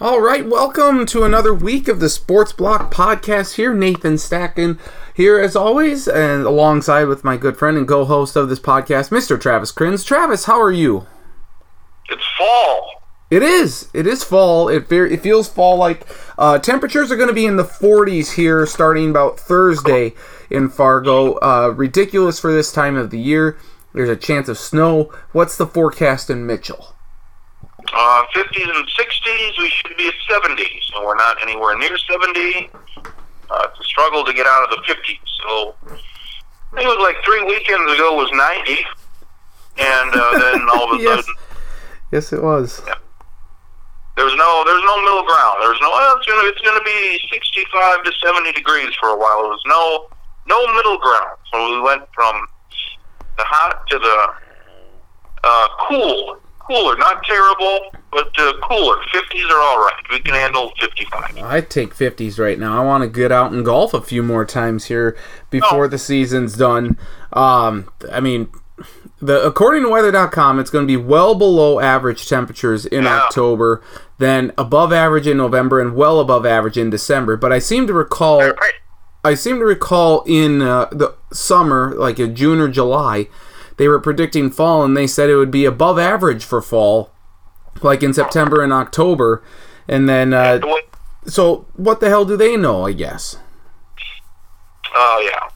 All right, welcome to another week of the Sports Block podcast. Here, Nathan Stacken, here as always, and alongside with my good friend and co-host of this podcast, Mr. Travis Kriens. Travis, how are you? It's fall. It is. It is fall. It it feels fall like. Uh, temperatures are going to be in the 40s here starting about Thursday in Fargo. Uh, ridiculous for this time of the year. There's a chance of snow. What's the forecast in Mitchell? Uh, 50s and 60s, we should be at 70. So we're not anywhere near 70. Uh, it's a struggle to get out of the 50s. So I think it was like three weekends ago was 90. And uh, then all of a Yes. sudden, Yes, it was. there's no there's no middle ground. There's no well, it's gonna it's gonna be 65 to 70 degrees for a while. There was no no middle ground. So we went from the hot to the uh, cool, cooler. Not terrible, but uh, cooler. 50s are all right. We can handle 55. I take 50s right now. I want to get out and golf a few more times here before Oh. the season's done. Um, I mean, the according to weather.com, it's going to be well below average temperatures in Yeah. October, then above average in November, and well above average in December. But I seem to recall, Right. I seem to recall in uh, the summer, like in June or July, they were predicting fall, and they said it would be above average for fall, like in September and October. And then uh, so what the hell do they know? I guess. Oh yeah.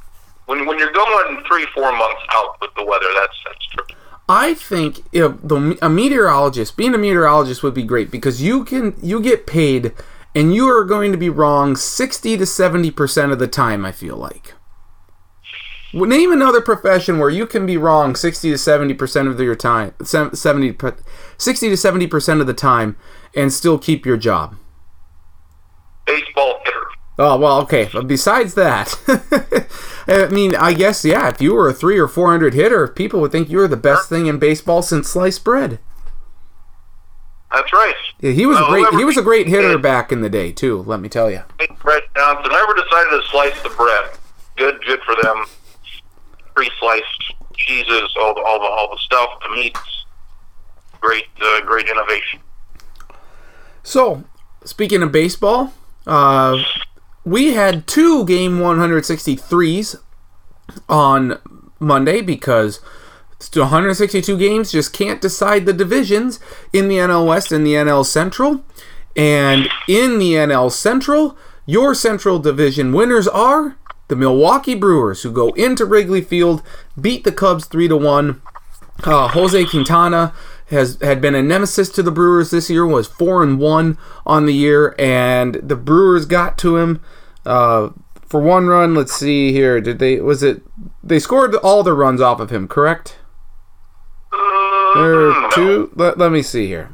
When when you're going three four months out with the weather, that's that's true. I think know, the a meteorologist, being a meteorologist, would be great because you can you get paid, and you are going to be wrong sixty to seventy percent of the time. I feel like. Name another profession where you can be wrong sixty to seventy percent of your time, se- 70, 60 to seventy percent of the time, and still keep your job. Baseball hitter. Oh well, okay. But besides that, I mean, I guess yeah. If you were a three or four hundred hitter, people would think you were the best thing in baseball since sliced bread. That's right. Yeah, he was a great. He was a great hitter did- back in the day too. Let me tell you. Brett Johnson never decided to slice the bread. Good, good for them. Pre-sliced cheeses, all the all the all the stuff, the meats. Great, uh, great innovation. So, speaking of baseball, uh, we had two game 163s on Monday because 162 games just can't decide the divisions in the NL West and the NL Central. And in the NL Central, your Central Division winners are the Milwaukee Brewers, who go into Wrigley Field, beat the Cubs 3 to 1. Uh, Jose Quintana has had been a nemesis to the Brewers this year. Was four and one on the year, and the Brewers got to him uh, for one run. Let's see here. Did they? Was it? They scored all the runs off of him, correct? Or Mm, no. two? Let, let me see here.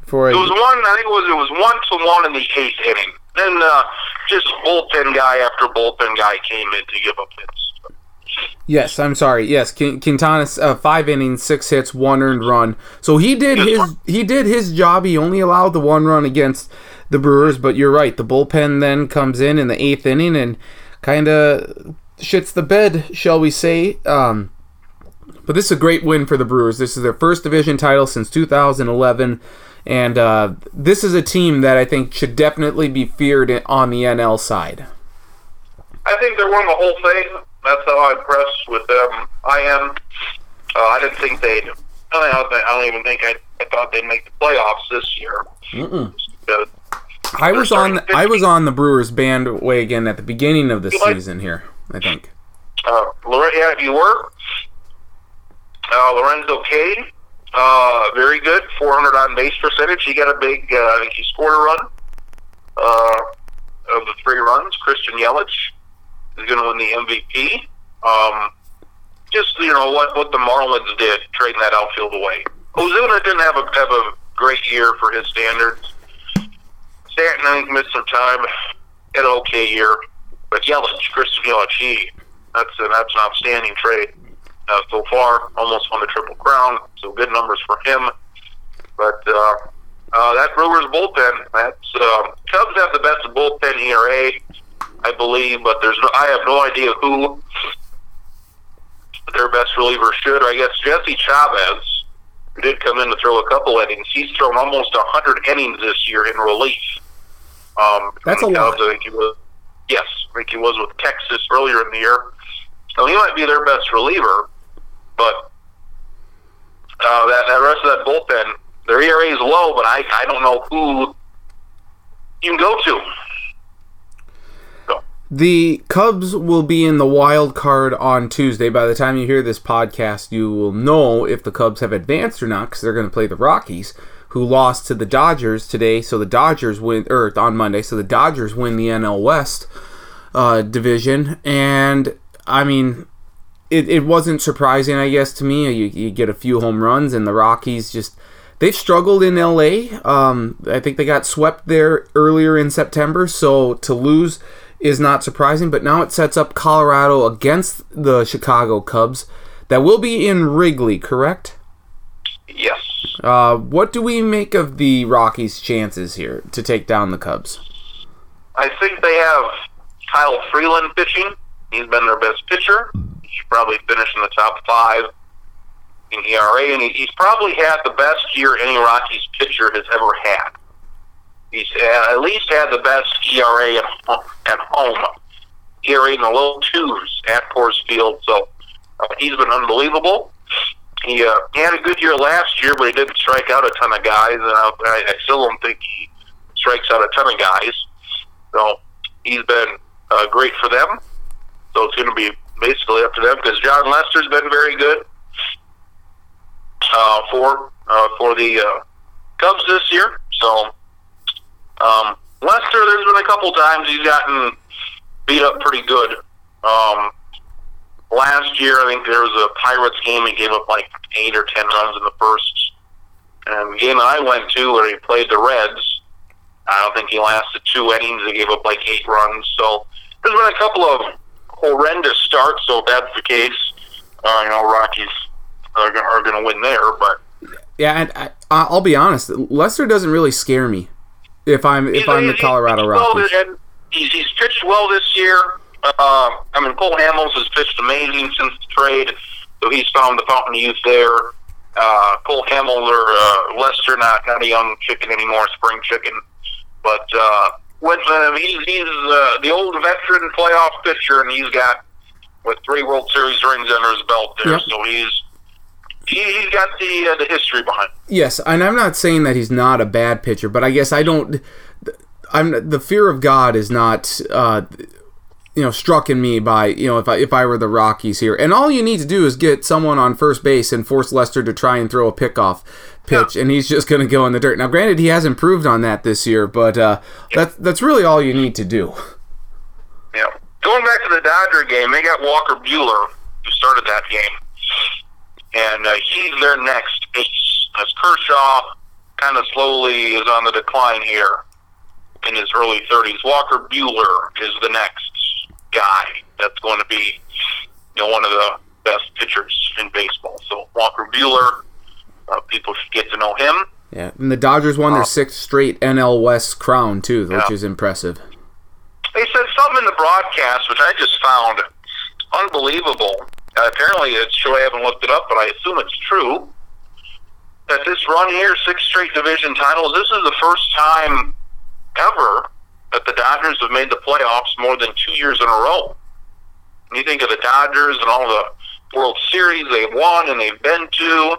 Before I It was one. I think it was it was one to one in the eighth inning. Then uh, just bullpen guy after bullpen guy came in to give up hits. Yes, I'm sorry. Yes, Quin- Quintana, uh, five innings, six hits, one earned run. So he did his he did his job. He only allowed the one run against the Brewers, but you're right. The bullpen then comes in in the eighth inning and kind of shits the bed, shall we say? Um, but this is a great win for the Brewers. This is their first division title since 2011, and uh, this is a team that I think should definitely be feared on the NL side. I think they won the whole thing. That's how impressed with them I am. Uh, I didn't think they'd. I don't, even think I, I thought they'd make the playoffs this year. I was on starting I was on the Brewers bandwagon at the beginning of the like- season here. I think. uh, Lore- yeah, you were. Uh, Lorenzo Cain, uh, very good, 400 on base percentage. He got a big. Uh, I think he scored a run. Uh, of the three runs, Christian Yelich is going to win the MVP. Um, just you know what what the Marlins did, trading that outfield away. Ozuna didn't have a have a great year for his standards. Stanton I think missed some time. Had an okay year, but Yelich, Christian Yelich, he that's a, that's an outstanding trade uh, so far. Almost won the triple crown, so good numbers for him. But uh, uh, that Brewers bullpen, that's uh, Cubs have the best bullpen ERA, I believe, but there's no, I have no idea who their best reliever should. I guess Jesse Chavez who did come in to throw a couple innings. He's thrown almost 100 innings this year in relief. Um, That's a between lot. I think he was. Yes, I think he was with Texas earlier in the year. So he might be their best reliever, but uh, that, that rest of that bullpen, their ERA is low, but I, I don't know who you can go to. The Cubs will be in the wild card on Tuesday. By the time you hear this podcast, you will know if the Cubs have advanced or not because they're going to play the Rockies, who lost to the Dodgers today. So the Dodgers win, or on Monday. So the Dodgers win the NL West uh, division, and I mean, it, it wasn't surprising, I guess, to me. You, you get a few home runs, and the Rockies just they've struggled in LA. Um, I think they got swept there earlier in September, so to lose is not surprising. But now it sets up Colorado against the Chicago Cubs. That will be in Wrigley, correct? yes. Uh, what do we make of the Rockies' chances here to take down the Cubs? I think they have Kyle Freeland pitching. He's been their best pitcher. Should probably finish in the top five in ERA, and he, he's probably had the best year any Rockies pitcher has ever had. He's uh, at least had the best ERA at, at home. ERA in the low twos at Coors Field, so uh, he's been unbelievable. He, uh, he had a good year last year, but he didn't strike out a ton of guys, and I I still don't think he strikes out a ton of guys. So he's been uh, great for them. So it's going to be basically up to them because Jon Lester's been very good uh, for uh, for the uh, Cubs this year. So um, Lester, there's been a couple times he's gotten beat up pretty good. Um, last year, I think there was a Pirates game. He gave up like eight or ten runs in the first. And game I went to where he played the Reds, I don't think he lasted two innings. He gave up like eight runs. So there's been a couple of horrendous start. So if that's the case, uh, you know, Rockies are, are going to win there. But Yeah, and I, I'll be honest. Lester doesn't really scare me if I'm if He's- I'm the Colorado well, Rockies. and he's, he's pitched well this year. Uh, I mean, Cole Hamels has pitched amazing since the trade, so he's found the fountain of youth there. Uh, Cole Hamels or uh, Lester, not not a young chicken anymore, spring chicken, but uh, with uh, he's he's uh, the old veteran playoff pitcher, and he's got with three World Series rings under his belt there, Yep. so he's he, he's got the uh, the history behind. him. Yes, and I'm not saying that he's not a bad pitcher, but I guess I don't. I'm the fear of God is not, uh, you know, struck in me by you know if I if I were the Rockies here, and all you need to do is get someone on first base and force Lester to try and throw a pickoff pitch, and he's just going to go in the dirt. Now, granted, he has improved on that this year, but uh, that's that's really all you need to do. Yeah. Going back to the Dodger game, they got Walker Buehler, who started that game. And uh, he's their next ace. As Kershaw kind of slowly is on the decline here in his early 30s, Walker Buehler is the next guy that's going to be you know, one of the best pitchers in baseball. So Walker Buehler, uh, people should get to know him. Yeah, and the Dodgers won their sixth straight NL West crown too, which Yeah. is impressive. They said something in the broadcast, which I just found unbelievable. Uh, apparently, it's true. I haven't looked it up, but I assume it's true. That this run here, six straight division titles, this is the first time ever that the Dodgers have made the playoffs more than two years in a row. When you think of the Dodgers and all the World Series they've won and they've been to,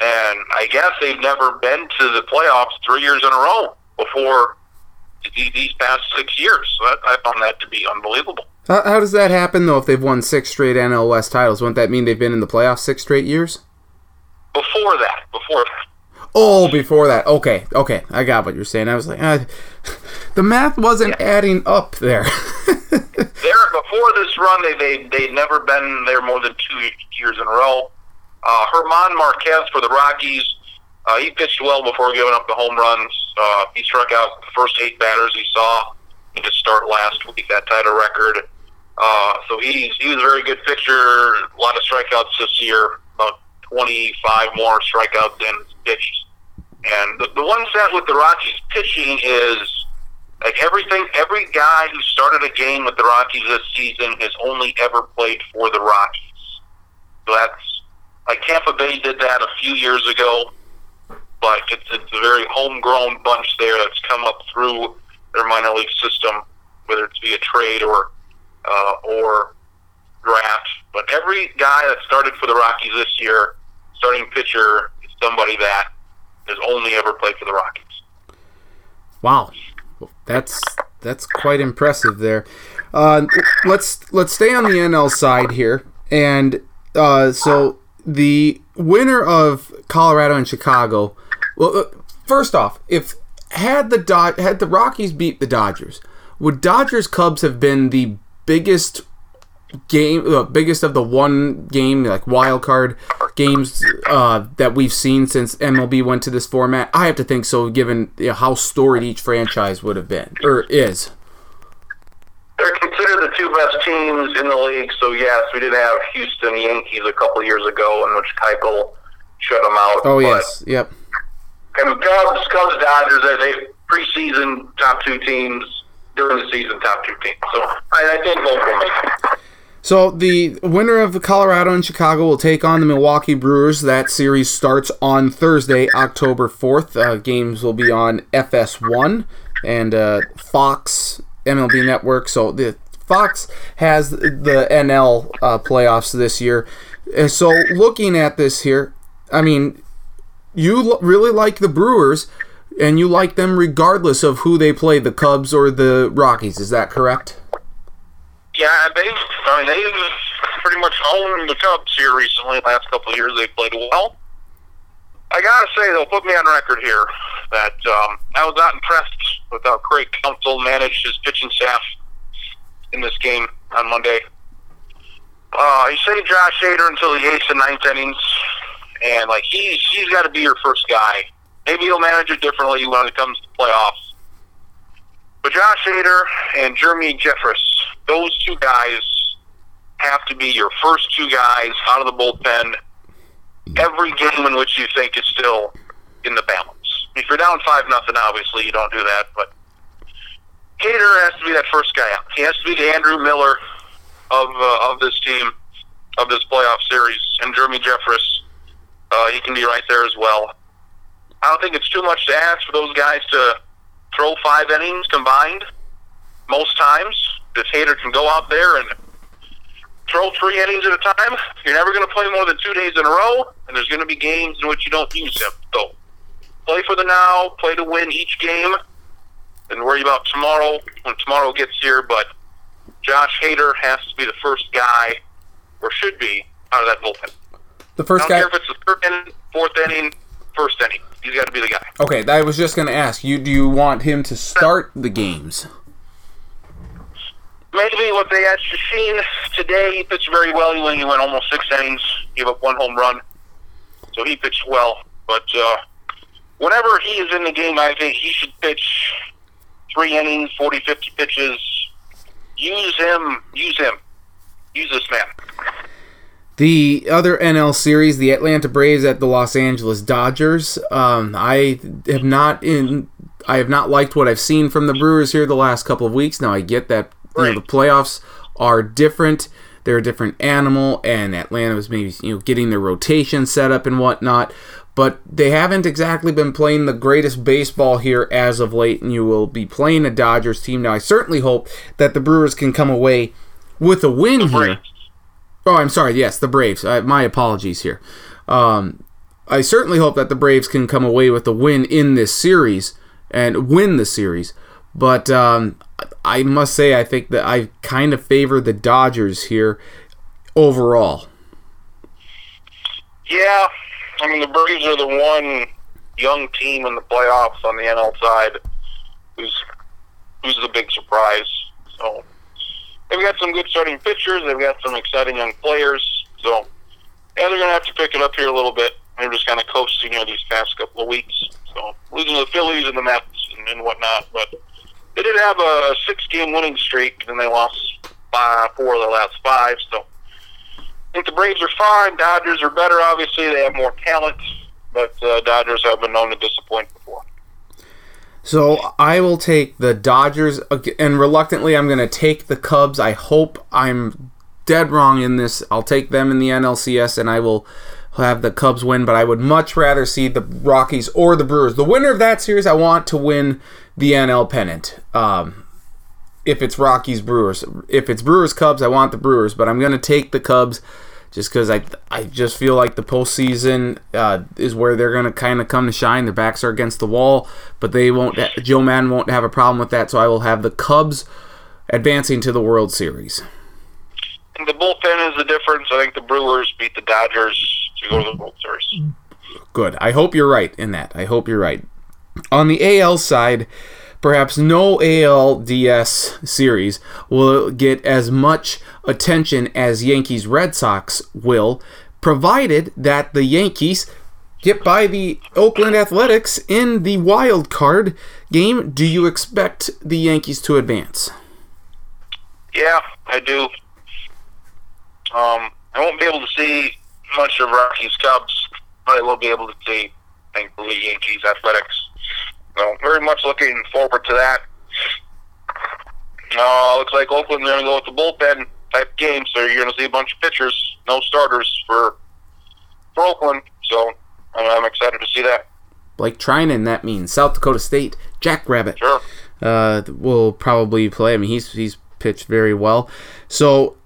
and I guess they've never been to the playoffs three years in a row before these past six years. So I found that to be unbelievable. How, how does that happen though? If they've won six straight NL West titles, wouldn't that mean they've been in the playoffs six straight years? Before that, before that, Oh, before that. Okay, okay, I got what you're saying. I was like, uh, the math wasn't adding up there. there before this run, they they they'd never been there more than two years in a row. Uh, German Marquez for the Rockies, uh, he pitched well before giving up the home runs. Uh, he struck out the first eight batters he saw his start last week. That a record. Uh, so he's he was a very good pitcher. A lot of strikeouts this year. About 25 more strikeouts than pitched. And the, the one with the Rockies pitching is like everything, every guy who started a game with the Rockies this season has only ever played for the Rockies. So that's Like Tampa Bay did that a few years ago, but it's, it's a very homegrown bunch there that's come up through their minor league system, whether it's via trade or uh, or draft. But every guy that started for the Rockies this year, starting pitcher, is somebody that has only ever played for the Rockies. Wow, that's that's quite impressive there. Uh, let's let's stay on the NL side here, and uh, so the winner of Colorado and Chicago. Well, uh, first off, if had the Dod- had the Rockies beat the Dodgers, would Dodgers Cubs have been the biggest game, the biggest of the one game like wild card games uh, that we've seen since MLB went to this format? I have to think so, given you know, how storied each franchise would have been or is. They're considered the two best teams in the league. So yes, we did have Houston Yankees a couple years ago, in which Keuchel shut them out. Oh yes, yep. And Cubs, Cubs, Dodgers, they they preseason top two teams during the season top two teams. So I, I think both will make it. So the winner of the Colorado and Chicago will take on the Milwaukee Brewers. That series starts on Thursday, October fourth. Uh, games will be on FS1 and uh, Fox MLB Network. So the Fox has the NL uh, playoffs this year. And so looking at this here, I mean, you l- really like the Brewers, and you like them regardless of who they play, the Cubs or the Rockies. Is that correct? Yeah, they. I mean, they've pretty much owned the Cubs here recently. Last couple of years, they played well. I gotta say, they'll put me on record here that um, I was not impressed with how Craig Counsell managed his pitching staff in this game on Monday. Uh, he saved Josh Hader until the eighth and ninth innings, and like he's he's got to be your first guy. Maybe he'll manage it differently when it comes to playoffs. But Josh Hader and Jeremy Jeffress, those two guys have to be your first two guys out of the bullpen every game in which you think is still in the balance. If you're down five nothing, obviously you don't do that. But Hader has to be that first guy out. He has to be the Andrew Miller of uh, of this team, of this playoff series. And Jeremy Jeffress, uh, he can be right there as well. I don't think it's too much to ask for those guys to throw five innings combined. Most times, if Hader can go out there and throw three innings at a time, you're never going to play more than two days in a row, and there's going to be games in which you don't use him. So play for the now, play to win each game, and worry about tomorrow when tomorrow gets here. But Josh Hader has to be the first guy, or should be, out of that bullpen. The I first don't guy. care if it's the third inning, fourth inning, first inning. He's got to be the guy. Okay, I was just going to ask you. Do you want him to start the games? Maybe what they had Sheen today, he pitched very well. He went, he went almost six innings, gave up one home run. So he pitched well. But uh, whenever he is in the game, I think he should pitch three innings, 40, 50 pitches. Use him. Use him. Use this man. The other NL series, the Atlanta Braves at the Los Angeles Dodgers. Um, I have not in. I have not liked what I've seen from the Brewers here the last couple of weeks. Now I get that you know, the playoffs are different. They're a different animal, and Atlanta was maybe you know getting their rotation set up and whatnot. But they haven't exactly been playing the greatest baseball here as of late, and you will be playing a Dodgers team. Now I certainly hope that the Brewers can come away with a win here. Oh, I'm sorry. Yes, the Braves. I, my apologies here. Um, I certainly hope that the Braves can come away with a win in this series and win the series. But um, I must say, I think that I kind of favor the Dodgers here overall. Yeah, I mean the Braves are the one young team in the playoffs on the NL side who's who's the big surprise. So they've got some good starting pitchers. They've got some exciting young players. So yeah, they're gonna have to pick it up here a little bit. They're just kind of coasting here these past couple of weeks. So losing the Phillies and the Mets and, and whatnot, but they did have a six-game winning streak, and they lost five, four of the last five. So I think the Braves are fine. Dodgers are better, obviously. They have more talent, but uh, Dodgers have been known to disappoint before. So I will take the Dodgers, and reluctantly, I'm going to take the Cubs. I hope I'm dead wrong in this. I'll take them in the NLCS, and I will have the Cubs win, but I would much rather see the Rockies or the Brewers. The winner of that series, I want to win the NL pennant. Um, if it's Rockies Brewers, if it's Brewers Cubs, I want the Brewers, but I'm going to take the Cubs just because I I just feel like the postseason uh, is where they're going to kind of come to shine. Their backs are against the wall, but they won't. Joe Maddon won't have a problem with that, so I will have the Cubs advancing to the World Series. And the bullpen is the difference. I think the Brewers beat the Dodgers to go to the World Series. Good. I hope you're right in that. I hope you're right. On the AL side, perhaps no ALDS series will get as much attention as Yankees Red Sox will, provided that the Yankees get by the Oakland Athletics in the wild card game. Do you expect the Yankees to advance? Yeah, I do. Um, I won't be able to see much of Rockies Cubs, but I will be able to see, thankfully, Yankees Athletics. So very much looking forward to that. Uh, looks like Oakland's going to go with the bullpen type game, so you're going to see a bunch of pitchers, no starters for for Oakland. So I'm, I'm excited to see that. Blake Treinen, that means South Dakota State. Jack Rabbit Sure. uh, will probably play. I mean, he's he's pitched very well. So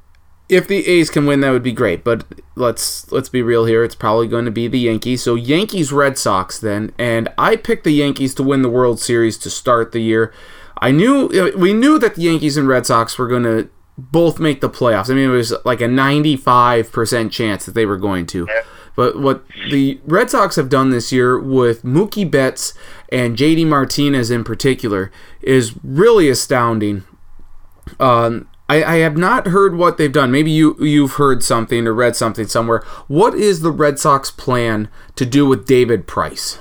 if the A's can win, that would be great. But let's let's be real here. It's probably going to be the Yankees. So Yankees Red Sox then, and I picked the Yankees to win the World Series to start the year. I knew uh, we knew that the Yankees and Red Sox were going to both make the playoffs. I mean, it was like a 95% chance that they were going to. But what the Red Sox have done this year with Mookie Betts and JD Martinez in particular is really astounding. Um, I, I have not heard what they've done. Maybe you you've heard something or read something somewhere. What is the Red Sox plan to do with David Price?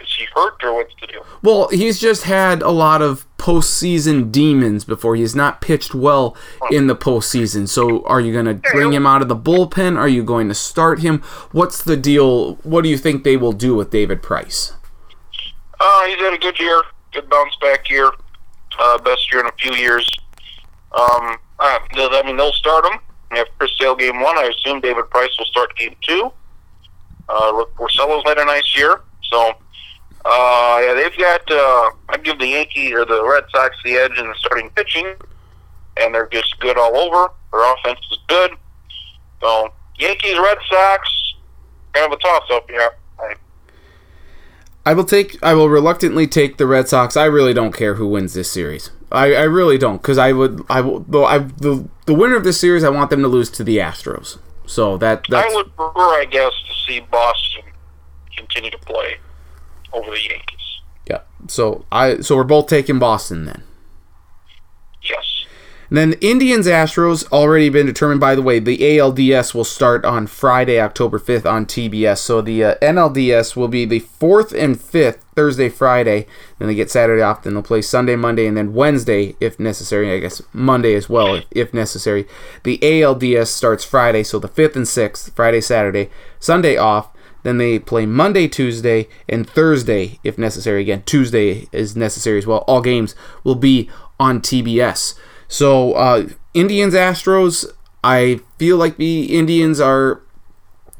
Is he hurt or what's the deal? Well, he's just had a lot of postseason demons before. He's not pitched well in the postseason. So, are you going to bring him out of the bullpen? Are you going to start him? What's the deal? What do you think they will do with David Price? Uh, he's had a good year, good bounce back year, uh, best year in a few years. Um, uh, I mean, they'll start him. Have Chris Sale game one. I assume David Price will start game two. Uh, Porcello's had a nice year, so uh, yeah, they've got. Uh, I'd give the Yankees or the Red Sox the edge in the starting pitching, and they're just good all over. Their offense is good. So Yankees, Red Sox, kind of a toss-up. Yeah, I, will take. I will reluctantly take the Red Sox. I really don't care who wins this series. I, I really don't because I would. I will. Though I the the winner of this series, I want them to lose to the Astros. So that that's I would prefer, I guess, to see Boston continue to play over the Yankees. yeah. So I so we're both taking Boston then. And then Indians Astros already been determined. By the way, the ALDS will start on Friday, October 5th on TBS. So the uh, NLDS will be the 4th and 5th, Thursday, Friday. Then they get Saturday off. Then they'll play Sunday, Monday, and then Wednesday, if necessary. I guess Monday as well, if, if necessary. The ALDS starts Friday, so the 5th and 6th, Friday, Saturday, Sunday off. Then they play Monday, Tuesday, and Thursday, if necessary. Again, Tuesday is necessary as well. All games will be on TBS. So, uh, Indians Astros, I feel like the Indians are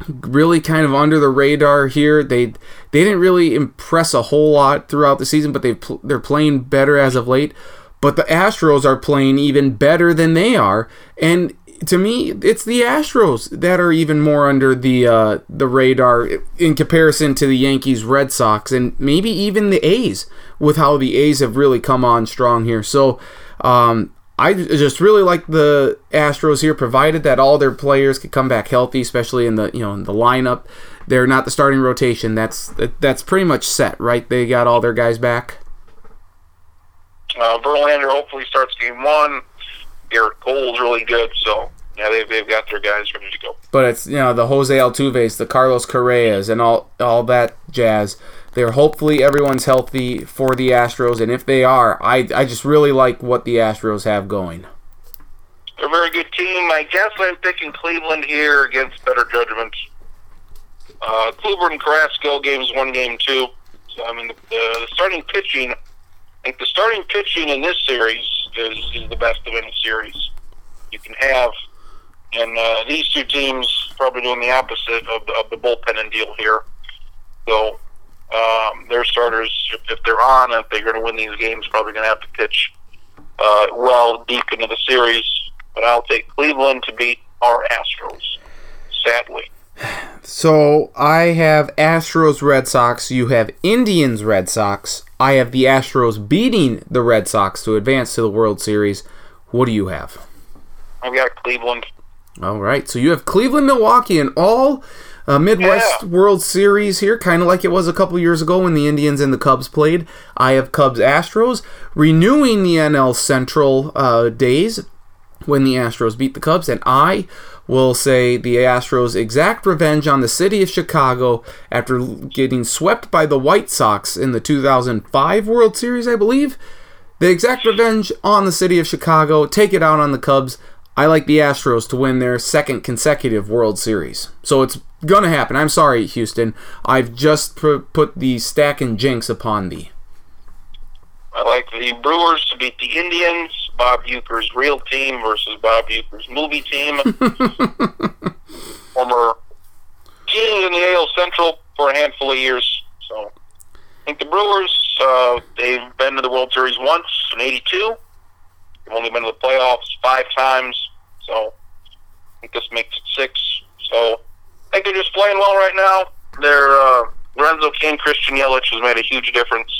really kind of under the radar here. They they didn't really impress a whole lot throughout the season, but they pl- they're playing better as of late. But the Astros are playing even better than they are, and to me, it's the Astros that are even more under the uh, the radar in comparison to the Yankees, Red Sox, and maybe even the A's. With how the A's have really come on strong here, so. Um, I just really like the Astros here, provided that all their players could come back healthy, especially in the you know in the lineup. They're not the starting rotation. That's that's pretty much set, right? They got all their guys back. Uh, Verlander hopefully starts game one. Gerrit Cole's really good, so yeah, they've, they've got their guys ready to go. But it's you know the Jose Altuve's, the Carlos Correas, and all all that jazz. They're hopefully everyone's healthy for the Astros, and if they are, I I just really like what the Astros have going. They're a very good team. I guess I'm picking Cleveland here against better judgment. Uh, Kluber and Carrasco games one, game two. So I mean, the, the starting pitching. I think the starting pitching in this series is, is the best of any series you can have and uh, these two teams probably doing the opposite of the, of the bullpen and deal here. So um, their starters, if, if they're on, if they're going to win these games, probably going to have to pitch uh, well deep into the series. But I'll take Cleveland to beat our Astros. Sadly. So I have Astros Red Sox. You have Indians Red Sox. I have the Astros beating the Red Sox to advance to the World Series. What do you have? I've got Cleveland. All right. So you have Cleveland, Milwaukee, and all uh, Midwest Yeah. World Series here, kind of like it was a couple years ago when the Indians and the Cubs played. I have Cubs Astros renewing the NL Central uh, days when the Astros beat the Cubs, and I will say the Astros exact revenge on the city of Chicago after getting swept by the White Sox in the 2005 World Series, I believe. The exact revenge on the city of Chicago, take it out on the Cubs. I like the Astros to win their second consecutive World Series. So it's going to happen. I'm sorry, Houston. I've just pr- put the Stacken jinx upon thee. I like the Brewers to beat the Indians. Bob Uecker's real team versus Bob Uecker's movie team. Former teams in the AL Central for a handful of years. So I think the Brewers, uh, they've been to the World Series once in 82. They've only been to the playoffs five times. So I think this makes it six. So I think they're just playing well right now. They're, uh, Lorenzo Cain, Christian Yelich has made a huge difference.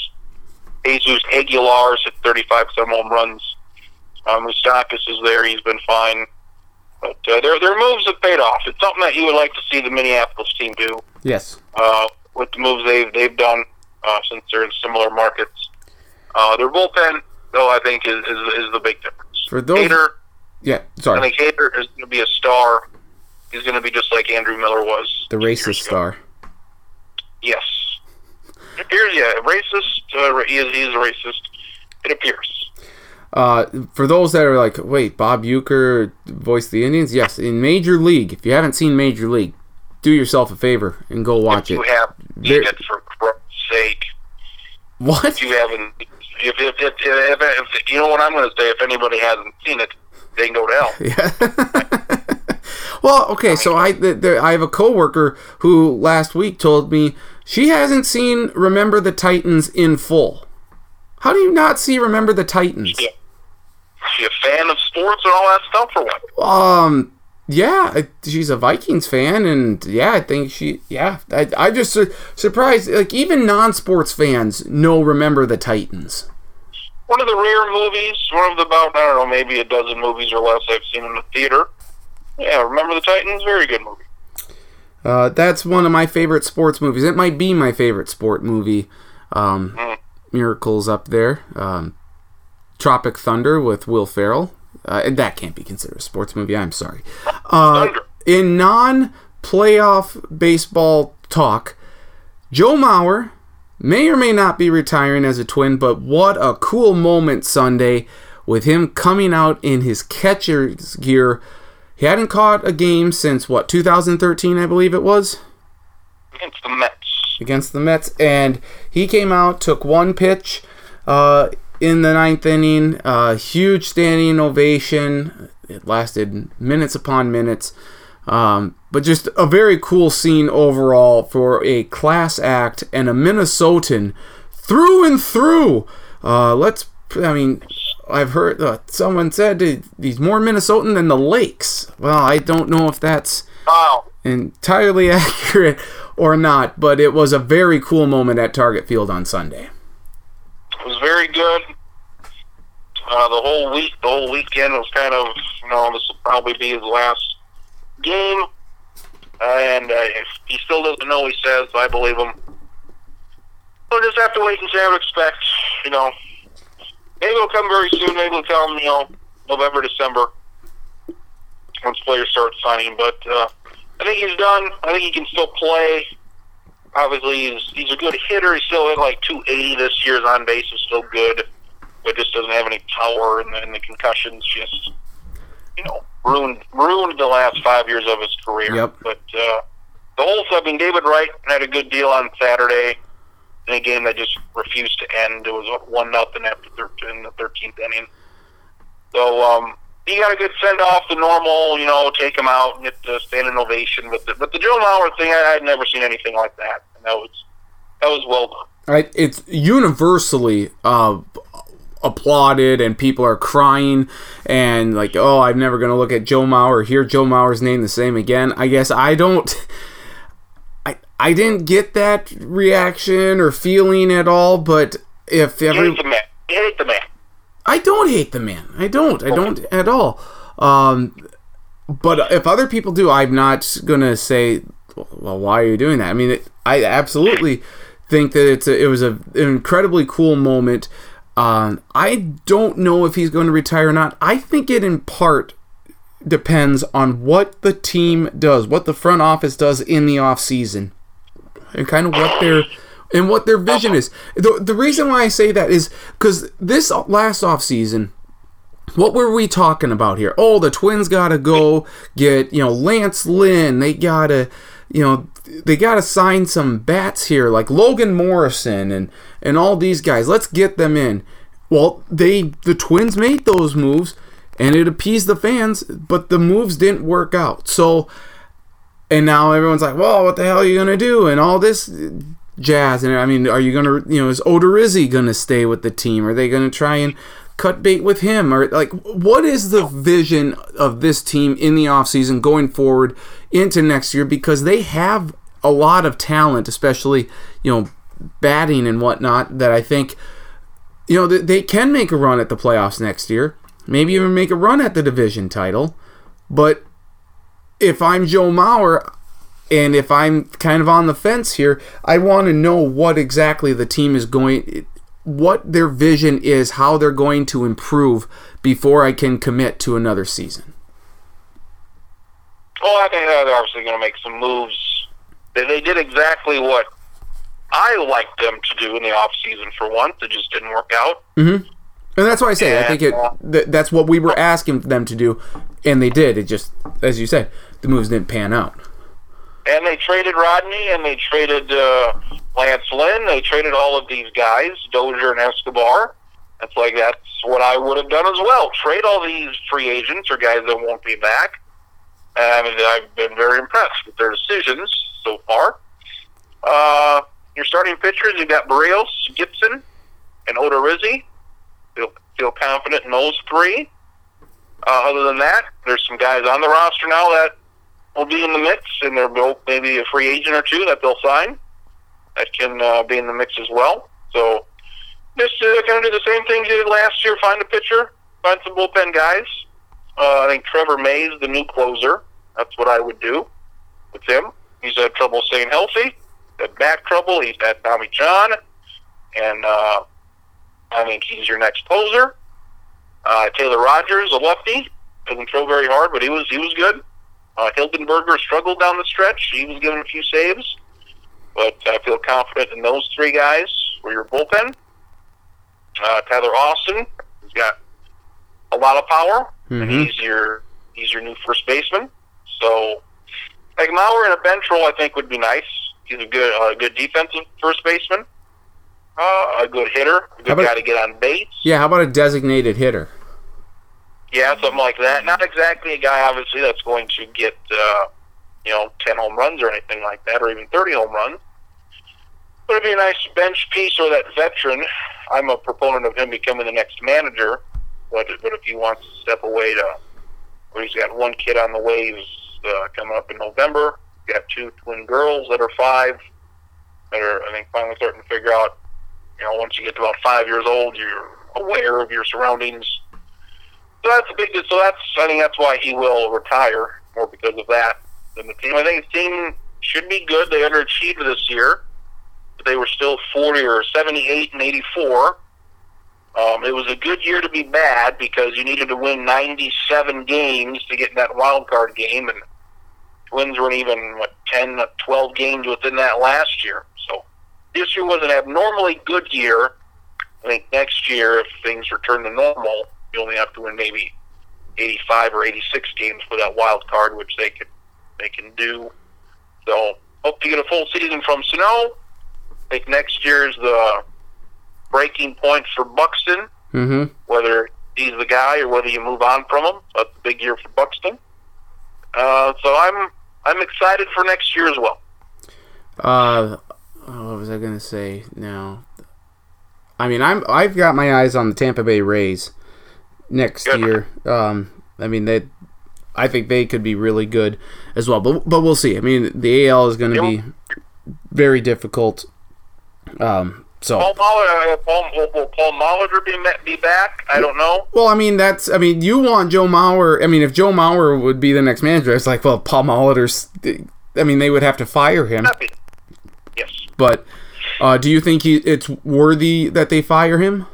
Jesus Aguilar's hit 35 some home runs. Um, Moustakas is there. He's been fine. But uh, their, their moves have paid off. It's something that you would like to see the Minneapolis team do Yes. uh, with the moves they've, they've done uh, since they're in similar markets. Uh, their bullpen, though, I think is, is, is the big difference. For those- Hader, Yeah, sorry. I think Hader is going to be a star. He's going to be just like Andrew Miller was. The racist star. Yes. It appears, yeah, racist. Uh, he, is, he is a racist. It appears. Uh, for those that are like, wait, Bob Uecker voiced the Indians? Yes, in Major League. If you haven't seen Major League, do yourself a favor and go watch it. you it. have There- it for Christ's sake. What? If you haven't, if if, if, if, if, if you know what I'm going to say, if anybody hasn't seen it, they can go to hell. Yeah. well, okay, so I there, I have a coworker who last week told me she hasn't seen Remember the Titans in full. How do you not see Remember the Titans? Yeah. She a fan of sports and all that stuff, or what? Um, yeah, she's a Vikings fan, and yeah, I think she, yeah, I, I just su- surprised. Like even non-sports fans know Remember the Titans. One of the rare movies, one of the about I don't know, maybe a dozen movies or less I've seen in the theater. Yeah, remember the Titans? Very good movie. Uh, that's one of my favorite sports movies. It might be my favorite sport movie. Um, Mm. Miracles up there. Um, Tropic Thunder with Will Ferrell. Uh, that can't be considered a sports movie. I'm sorry. Uh, in non-playoff baseball talk, Joe Mauer may or may not be retiring as a twin, but what a cool moment Sunday with him coming out in his catcher's gear. He hadn't caught a game since what 2013, I believe it was, Against the Mets. against the Mets, and he came out, took one pitch uh, in the ninth inning, uh, huge standing ovation. It lasted minutes upon minutes. Um, but just a very cool scene overall for a class act and a Minnesotan through and through. Uh, let's, I mean, I've heard uh, someone said he's more Minnesotan than the Lakes. Well, I don't know if that's Wow. entirely accurate or not, but it was a very cool moment at Target Field on Sunday. It was very good. Uh, the whole week, the whole weekend was kind of, you know, this will probably be his last game. And uh, he still doesn't know, he says, I believe him. We'll just have to wait and see what expect. You know, maybe it'll come very soon. Maybe we'll tell him, you know, November, December, once players start signing. But uh, I think he's done. I think he can still play. Obviously, he's, he's a good hitter. He's still at like 280 this year. On base is still good, but just doesn't have any power, and, and the concussions just, you know, ruined ruined the last five years of his career. Yep. But uh, the whole, I mean, David Wright had a good deal on Saturday in a game that just refused to end. It was one nothing after 13, the thirteenth inning. So um, he got a good send off, the normal, you know, take him out and get the standing ovation. But the, but the Joe Mauer thing, I had never seen anything like that, and that was that was well done. Right, it's universally uh, applauded, and people are crying and like, oh, I'm never gonna look at Joe Mauer or hear Joe Mauer's name the same again. I guess I don't. I I didn't get that reaction or feeling at all, but if every hate the man. You hate the man. I don't hate the man. I don't. I don't at all. Um, but if other people do, I'm not gonna say, well, why are you doing that? I mean, it, I absolutely think that it's a, it was a, an incredibly cool moment. Um, I don't know if he's going to retire or not. I think it in part depends on what the team does, what the front office does in the off season, and kind of what their and what their vision is. The, the reason why I say that is because this last off season, what were we talking about here? Oh, the Twins got to go get you know Lance Lynn. They gotta you know they gotta sign some bats here like Logan Morrison and and all these guys. Let's get them in. Well, they the Twins made those moves and it appeased the fans, but the moves didn't work out. So and now everyone's like, well, what the hell are you gonna do? And all this jazz. And I mean, are you gonna, you know, is Odorizzi gonna stay with the team? Are they gonna try and cut bait with him? Or like, what is the vision of this team in the offseason going forward into next year? Because they have a lot of talent, especially, you know, batting and whatnot, that I think, you know, they can make a run at the playoffs next year. Maybe even make a run at the division title. But if I'm Joe Mauer, and if I'm kind of on the fence here, I want to know what exactly the team is going, what their vision is, how they're going to improve before I can commit to another season. Well, I think they're obviously going to make some moves. They, they did exactly what I liked them to do in the off season for once. It just didn't work out. Mm-hmm. And that's why I say I think it. uh, Th- that's what we were asking them to do, and they did. It just, as you said, the moves didn't pan out. And they traded Rodney, and they traded uh, Lance Lynn. They traded all of these guys, Dozier and Escobar. That's like that's what I would have done as well. Trade all these free agents or guys that won't be back. And I've been very impressed with their decisions so far. Uh, your starting pitchers, you've got Berrios, Gibson, and Odorizzi. Feel feel confident in those three. Uh, other than that, there's some guys on the roster now that will be in the mix, and they're both maybe a free agent or two that they'll sign that can uh, be in the mix as well. So just uh, kind of do the same things you did last year. Find a pitcher, find some bullpen guys. Uh, I think Trevor May is the new closer. That's what I would do with him. He's had trouble staying healthy, had back trouble. He's had Tommy John, and uh, I think he's your next closer. Uh, Taylor Rogers, a lefty, doesn't throw very hard, but he was he was good. Uh, Hildenberger struggled down the stretch. He was given a few saves, but I feel confident in those three guys for your bullpen. Uh, Tyler Austin, he's got a lot of power, and Mhm. he's your he's your new first baseman. So, like Mauer in a bench role, I think would be nice. He's a good uh, good defensive first baseman, uh, a good hitter, a good about- guy to get on base. Yeah, how about a designated hitter? Yeah, something like that. Not exactly a guy, obviously, that's going to get, uh, you know, 10 home runs or anything like that, or even 30 home runs. But it'd be a nice bench piece or that veteran. I'm a proponent of him becoming the next manager, but, but if he wants to step away to, where he's got one kid on the waves uh, coming up in November, got two twin girls that are five, that are, I think, finally starting to figure out, you know, once you get to about five years old, you're aware of your surroundings. So that's a big. So that's I think that's why he will retire more because of that than the team. I think his team should be good. They underachieved this year, but they were still forty or seventy-eight and eighty-four. Um, it was a good year to be bad because you needed to win ninety-seven games to get in that wild card game, and Twins weren't even what 10, 12 games within that last year. So this year was an abnormally good year. I think next year, if things return to normal, you only have to win maybe 85 or 86 games for that wild card, which they could they can do. So hope to get a full season from Snow. I think next year is the breaking point for Buxton. Mm-hmm. Whether he's the guy or whether you move on from him. that's a big year for Buxton. Uh, so I'm I'm excited for next year as well. Uh, oh, what was I gonna say now? I mean, I'm I've got my eyes on the Tampa Bay Rays next Good. year. Um, I mean they, I think they could be really good as well. But but we'll see. I mean, the AL is going to be very difficult. Um, so Paul Molitor, uh, Paul, will, will Paul Molitor be be back? I don't know. well, I mean that's I mean you want Joe Mauer. I mean if Joe Mauer would be the next manager, it's like well Paul Molitor's. I mean they would have to fire him. Yes. But uh, do you think he it's worthy that they fire him?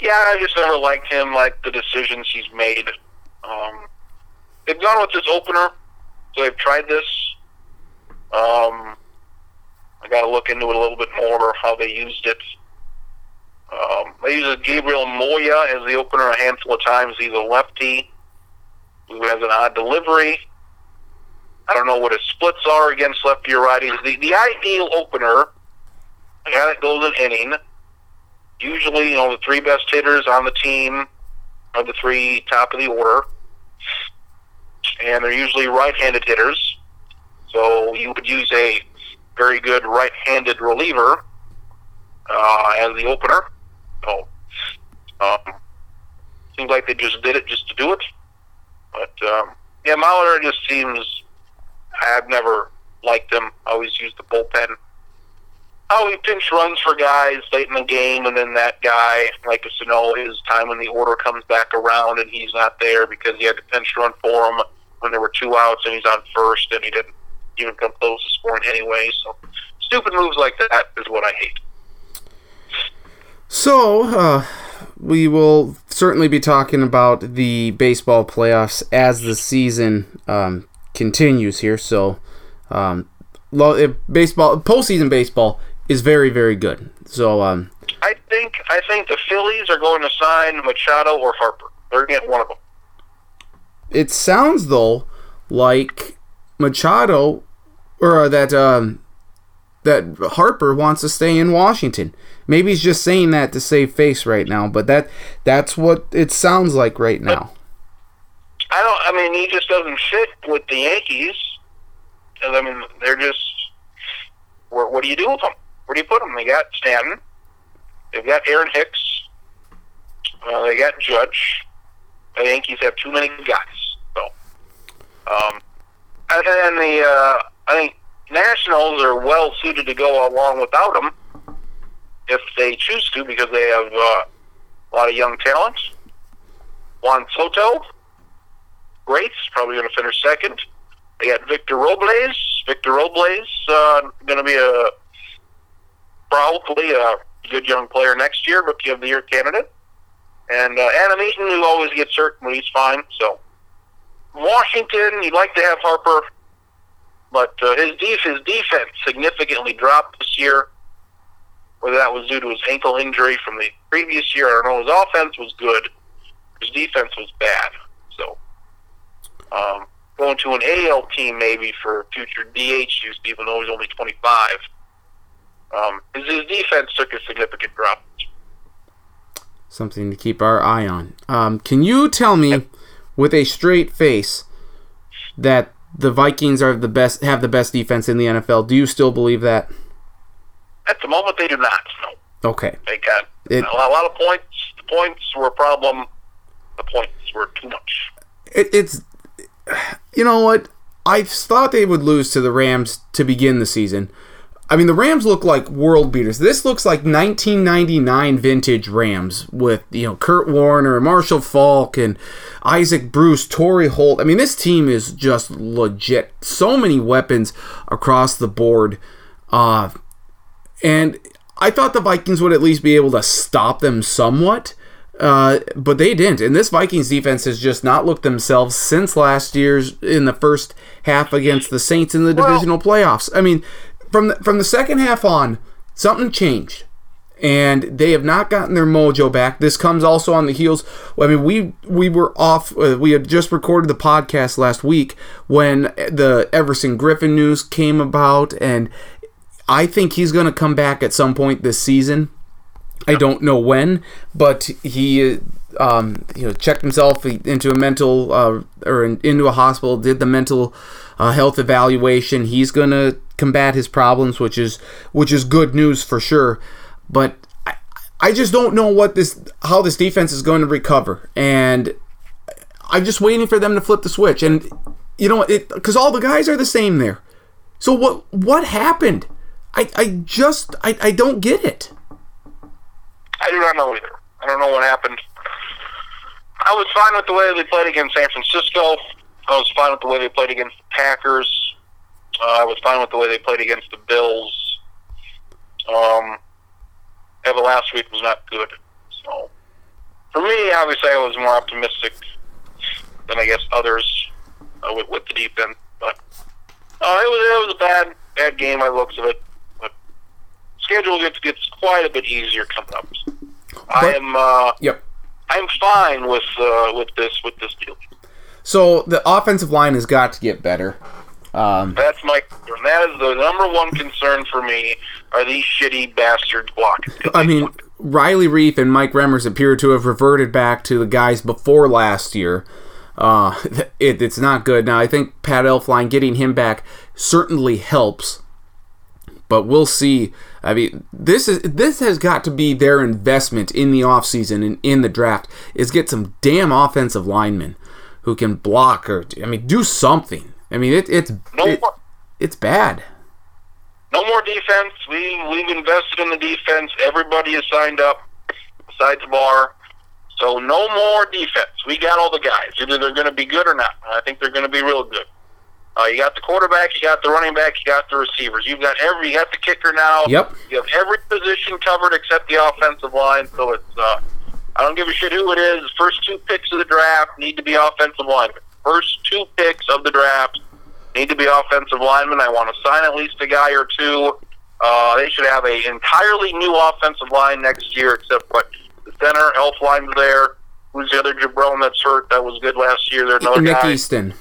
Yeah, I just never liked him, like the decisions he's made. Um, they've gone with this opener, so they've tried this. Um, I got to look into it a little bit more, how they used it. Um, they used Gabriel Moya as the opener a handful of times. He's a lefty who has an odd delivery. I don't know what his splits are against lefty or righties. The, the ideal opener, a guy that goes an inning, usually, you know, the three best hitters on the team are the three top of the order, and they're usually right-handed hitters. So you would use a very good right-handed reliever uh, as the opener. So um, seems like they just did it just to do it. But um, yeah, Molitor just seems. I've never liked him. I always used the bullpen how he pinch runs for guys late in the game, and then that guy, like a Sano, his time when the order comes back around and he's not there because he had to pinch run for him when there were two outs and he's on first and he didn't even come close to scoring anyway. So stupid moves like that is what I hate. So, uh, we will certainly be talking about the baseball playoffs as the season um, continues here. So, um, lo- baseball postseason baseball is very very good. So, um, I think I think the Phillies are going to sign Machado or Harper. They're going to get one of them. it sounds though like Machado or that um, that Harper wants to stay in Washington. Maybe he's just saying that to save face right now, but that that's what it sounds like right now. I don't. I mean, he just doesn't fit with the Yankees. I mean, they're just. Where, what do you do with them? Where do you put them? They got Stanton. They've got Aaron Hicks. Uh, they got Judge. The Yankees have too many guys. So, um, and then the uh, I think Nationals are well suited to go along without them if they choose to because they have uh, a lot of young talent. Juan Soto, great. Probably going to finish second. They got Victor Robles. Victor Robles uh, going to be a probably a good young player next year, rookie of the year candidate. And uh, Adam Eaton, who always gets hurt, but he's fine. So Washington, you'd like to have Harper, but uh, his def- his defense significantly dropped this year. Whether that was due to his ankle injury from the previous year, I don't know. His offense was good. His defense was bad. So um, going to an AL team maybe for future DH use, even though he's only 25. Um, his, defense took a significant drop. Something to keep our eye on. Um, can you tell me, with a straight face, that the Vikings are the best, have the best defense in the NFL? Do you still believe that? At the moment, they do not. No, Okay. they got It- a lot of points. The points were a problem. The points were too much. It, it's, you know what? I thought they would lose to the Rams to begin the season. I mean, the Rams look like world beaters. This looks like 1999 vintage Rams with you know Kurt Warner, Marshall Faulk, and Isaac Bruce, Torry Holt. I mean, this team is just legit. So many weapons across the board, uh, and I thought the Vikings would at least be able to stop them somewhat. Uh, but they didn't, and this Vikings defense has just not looked themselves since last year's in the first half against the Saints in the Well- divisional playoffs. I mean, from the, from the second half on, something changed, and they have not gotten their mojo back. This comes also on the heels. I mean, we we were off. Uh, we had just recorded the podcast last week when the Everson Griffen news came about, and I think he's going to come back at some point this season. I don't know when, but he um, you know, checked himself into a mental uh, or in, into a hospital, did the mental uh, health evaluation. He's gonna combat his problems, which is which is good news for sure. But I, I just don't know what this how this defense is going to recover, and I'm just waiting for them to flip the switch. And you know, it because all the guys are the same there. So what what happened? I, I just I, I don't get it. I do not know either. I don't know what happened. I was fine with the way they played against San Francisco. I was fine with the way they played against the Packers. Uh, I was fine with the way they played against the Bills. Um, yeah, but last week was not good. So, for me, obviously, I was more optimistic than I guess others uh, with, with the defense. But uh, it was it was a bad bad game. I looks of it. But schedule gets gets quite a bit easier coming up. I am. Uh, Yep. I'm fine with uh, with this with this deal. So the offensive line has got to get better. Um, That's my concern. That is the number one concern for me. Are these shitty bastards blocking? I mean, Riley Reiff and Mike Remmers appear to have reverted back to the guys before last year. Uh, it, it's not good. Now, I think Pat Elflein getting him back certainly helps, but we'll see. I mean, this is this has got to be their investment in the offseason and in the draft is get some damn offensive linemen who can block or I mean do something. I mean, it, it's no it, more, it's bad. no more defense. We we've invested in the defense. Everybody is signed up besides Bar. So no more defense. We got all the guys. Either they're going to be good or not. I think they're going to be real good. Uh, you got the quarterback, you got the running back, you got the receivers. You've got every, you got the kicker now. Yep. You have every position covered except the offensive line. So it's, uh, I don't give a shit who it is. First two picks of the draft need to be offensive linemen. First two picks of the draft need to be offensive linemen. I want to sign at least a guy or two. Uh, they should have a entirely new offensive line next year, except what the center, Elflein's there. Who's the other jabron that's hurt? That was good last year. There's another Nick guy. Easton.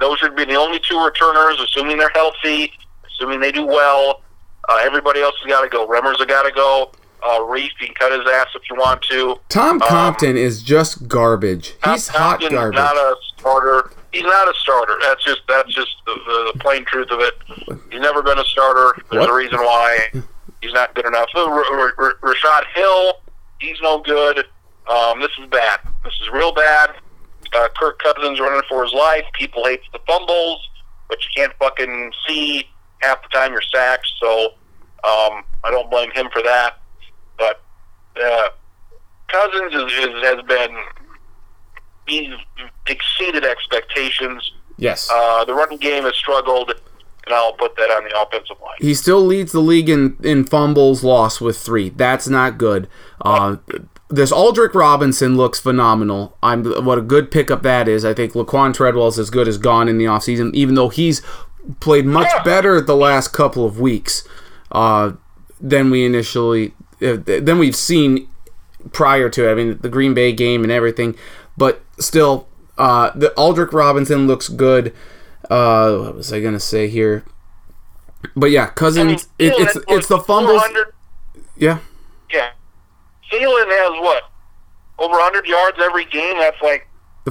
Those would be the only two returners, assuming they're healthy, assuming they do well. Uh, everybody else has got to go. Remmers has got to go. Uh, Reiff, you can cut his ass if you want to. Tom Um, Compton is just garbage. He's Tom hot garbage. Not a starter. He's not a starter. That's just that's just the, the, plain truth of it. He's never been a starter. There's What? a reason why he's not good enough. Rashod Hill, he's no good. Um, this is bad. This is real bad. Uh, Kirk Cousins running for his life. People hate the fumbles, but you can't fucking see half the time you're sacked. So um, I don't blame him for that. But uh, Cousins is, is, has been he's exceeded expectations. yes. Uh, the running game has struggled, and I'll put that on the offensive line. he still leads the league in, in fumbles lost with three. That's not good. Uh, this Aldrick Robinson looks phenomenal. I'm what a good pickup that is. I think Laquon Treadwell's as good as gone in the offseason, even though he's played much Yeah. better the last couple of weeks uh, than we initially than we've seen prior to it. I mean, the Green Bay game and everything, but still, uh, the Aldrick Robinson looks good. Uh, what was I gonna say here? But yeah, Cousins. it, it's it's the fumbles. Yeah, Yeah. Thielen has what? Over 100 yards every game? That's like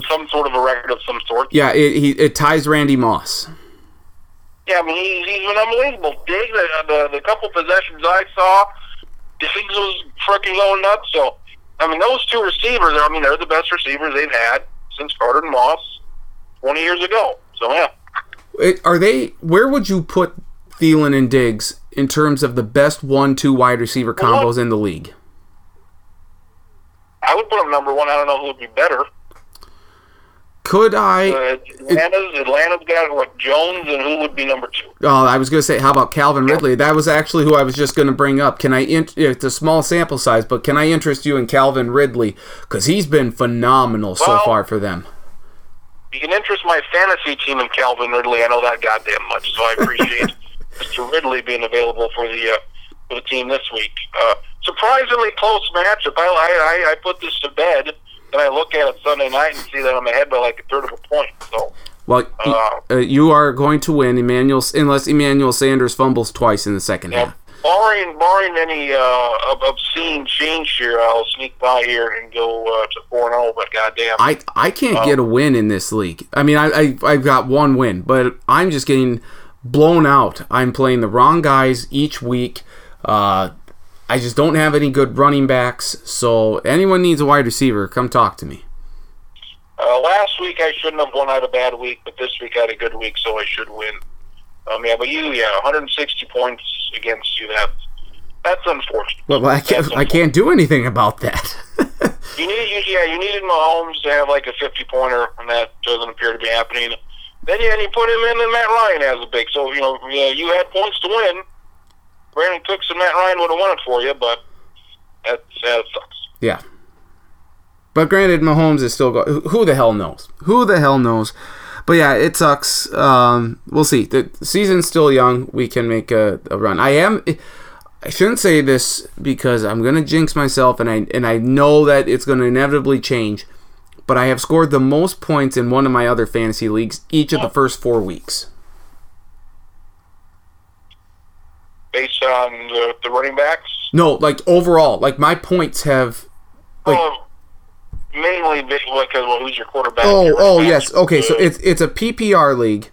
some sort of a record of some sort. yeah. It he, it ties Randy Moss. Yeah, I mean, he's, he's been unbelievable. Diggs, the, the, the couple possessions I saw, Diggs was freaking going nuts. So, I mean, those two receivers, I mean, they're the best receivers they've had since Carter and Moss 20 years ago. So, yeah. It, are they? Where would you put Thielen and Diggs in terms of the best one-two wide receiver combos in the league? I would put them number one. I don't know who would be better. Could I? Uh, Atlanta's, Atlanta's got, what, Jones, and who would be number two? Oh, I was going to say, how about Calvin Ridley? That was actually who I was just going to bring up. Can I? In, it's a small sample size, but can I interest you in Calvin Ridley because he's been phenomenal so far for them. You can interest my fantasy team in Calvin Ridley. I know that goddamn much, so I appreciate Mr. Ridley being available for the uh, for the team this week. Uh, surprisingly close matchup. I, I I put this to bed, and I look at it Sunday night and see that I'm ahead by like a third of a point. So Well, Uh, uh, you are going to win, Emmanuel, unless Emmanuel Sanders fumbles twice in the second yeah, half. barring barring any uh, obscene change here, I'll sneak by here and go uh, to four and zero. But goddamn, I I can't get a win in this league. I mean, I, I I've got one win, but I'm just getting blown out. I'm playing the wrong guys each week. Uh, I just don't have any good running backs. So anyone needs a wide receiver, come talk to me. uh, last week I shouldn't have won. I had a bad week, but this week I had a good week, so I should win. Um, yeah, but you, yeah, 160 points against you. That that's unfortunate. Well, I can't I can't do anything about that. You need, you, yeah, you needed Mahomes to have like a 50 pointer, and that doesn't appear to be happening. Then yeah, and you put him in, and Matt Ryan has a big. So you know, yeah, you had points to win. Brandin Cooks and Matt Ryan would have won it for you, but that that sucks. yeah. But granted, Mahomes is still going. Who the hell knows? Who the hell knows? But yeah, it sucks. Um, we'll see. The season's still young. We can make a, a run. I am. I shouldn't say this because I'm gonna jinx myself, and I and I know that it's gonna inevitably change. But I have scored the most points in one of my other fantasy leagues each of the first four weeks. Based on the, the running backs, No, like overall, like my points have. Like, oh, mainly because well, who's your quarterback? Oh, oh yes. Okay, so it's it's a PPR league.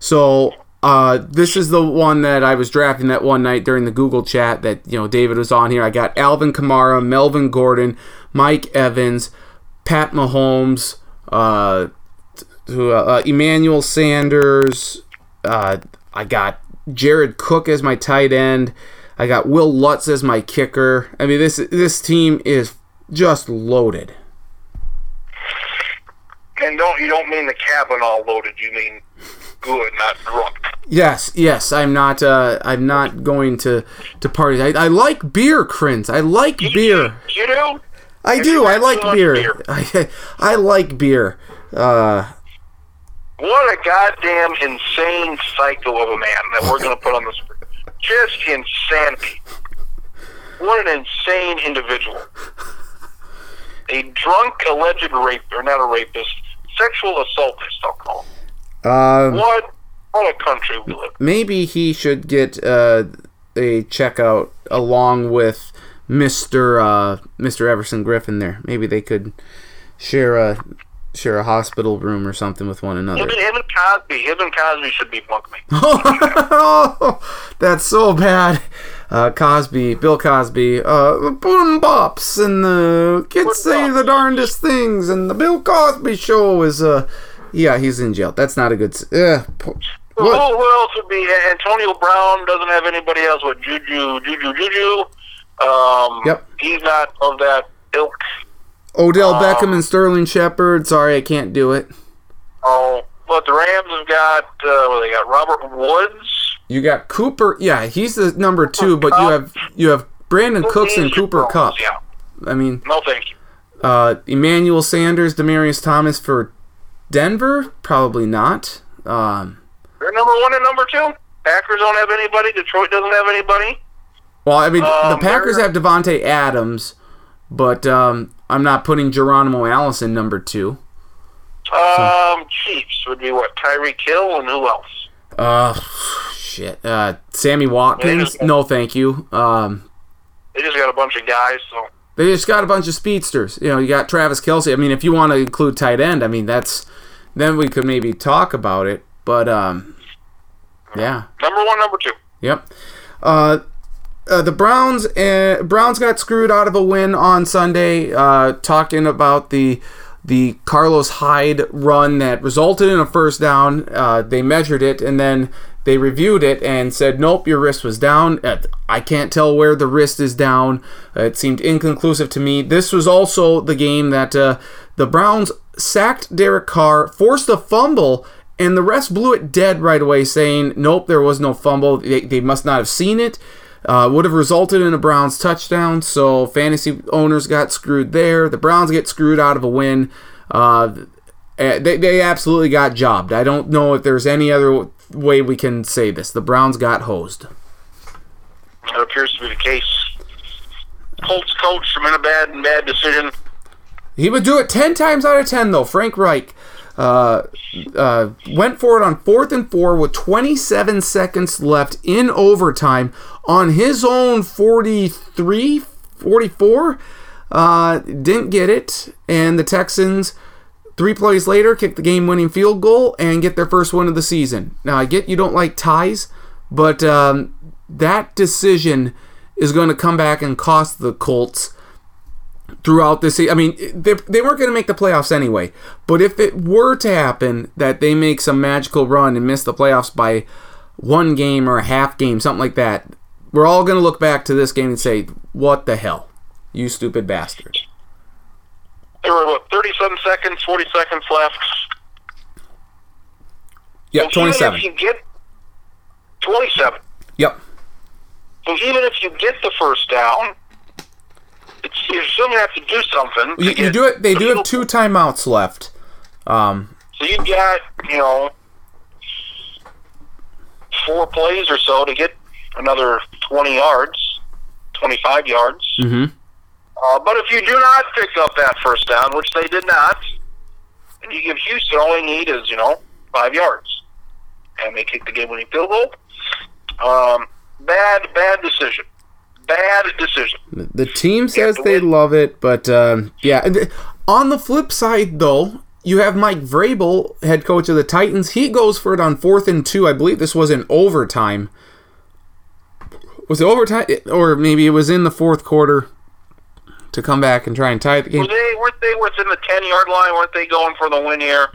So uh, this is the one that I was drafting that one night during the Google chat that you know David was on here. I got Alvin Kamara, Melvin Gordon, Mike Evans, Pat Mahomes, uh, uh, Emmanuel Sanders. Uh, I got Jared Cook as my tight end. I got Wil Lutz as my kicker. I mean this this team is just loaded. And don't you don't mean the cabin all loaded? You mean good, not drunk. Yes, yes. I'm not. Uh, I'm not going to to parties. I, I like beer, Kriens. I like beer. You do? I do. I like like so much beer. beer. I, I like beer. Uh, What a goddamn insane psycho of a man that we're going to put on the screen. Just insanity. What an insane individual. A drunk alleged rape, or not a rapist, sexual assaultist, I'll call him. uh, What, what a country we live in. maybe he should get uh, a checkout along with Mister uh, Mister Everson Griffen. There, maybe they could share a share a hospital room or something with one another. Him and, him and Cosby, him and Cosby should be bunkmates. oh, that's so bad. Uh, Cosby, Bill Cosby, uh, boom bops, and the kids say bops? the darndest things, and the Bill Cosby show is, uh, yeah, he's in jail. That's not a good. Uh, po- Who, what? who else would be? Antonio Brown doesn't have anybody else with Juju, Juju, Juju. Um, Yep. He's not of that ilk. Odell um, Beckham and Sterling Shepard. Sorry, I can't do it. Oh, but the Rams have got uh, what they got Robert Woods. You got Cooper. Yeah, he's the number two, but you have you have Brandin Cooks and Cooper Kupp. Yeah. I mean, No, thank you. uh, Emmanuel Sanders, Demaryius Thomas for Denver. Probably not. Um, They're number one and number two. Packers don't have anybody. Detroit doesn't have anybody. Well, I mean, the Um, Packers have Davante Adams, but um, I'm not putting Geronimo Allison number two. Um, Chiefs would be what? Tyreek Hill and who else? Uh, shit. Uh, Sammy Watkins. Yeah. No, thank you. Um, They just got a bunch of guys. So they just got a bunch of speedsters. You know, you got Travis Kelce. I mean, if you want to include tight end, I mean, that's then we could maybe talk about it. But um, yeah. number one, number two. Yep. Uh, uh, the Browns uh, Browns got screwed out of a win on Sunday. Uh, talking about the the Carlos Hyde run that resulted in a first down. Uh, they measured it and then they reviewed it and said, "Nope, your wrist was down." Uh, I can't tell where the wrist is down. Uh, it seemed inconclusive to me. This was also the game that the Browns sacked Derek Carr, forced a fumble, and the refs blew it dead right away, saying, "Nope, there was no fumble. They, they must not have seen it." Uh, would have resulted in a Browns touchdown, so fantasy owners got screwed there. The Browns get screwed out of a win. Uh, eh, they, they absolutely got jobbed. I don't know if there's any other way we can say this. The Browns got hosed. That appears to be the case. Colts coach made a bad and bad decision. He would do it 10 times out of 10, though. Frank Reich. Uh, uh, went for it on fourth and four with 27 seconds left in overtime on his own 43, 44. Uh, didn't get it, and the Texans. Three plays later, kick the game winning field goal and get their first win of the season. Now, I get you don't like ties, but um, that decision is going to come back and cost the Colts throughout this. I mean, they, they weren't going to make the playoffs anyway. But if it were to happen that they make some magical run and miss the playoffs by one game or a half game, something like that, we're all going to look back to this game and say, "What the hell, you stupid bastard." There were what, 37 seconds, 40 seconds left. Yeah, Well, twenty-seven. Even if you get 27. Yep. So even if you get the first down, you're still gonna have to do something. You, you do it. They do have two timeouts left. Um, So you've got, you know, four plays or so to get another 20 yards, 25 yards. mhm. Uh, but if you do not pick up that first down, which they did not, and you give Houston all they need is, you know, five yards. And they kick the game winning field goal. Um, bad, bad decision. Bad decision. The team says they love it, but um, yeah. On the flip side, though, you have Mike Vrabel, head coach of the Titans. He goes for it on fourth and two. I believe this was in overtime. Was it overtime, or maybe it was in the fourth quarter to come back and try and tie the game? Were they, weren't they within the 10 yard line? Weren't they going for the win here?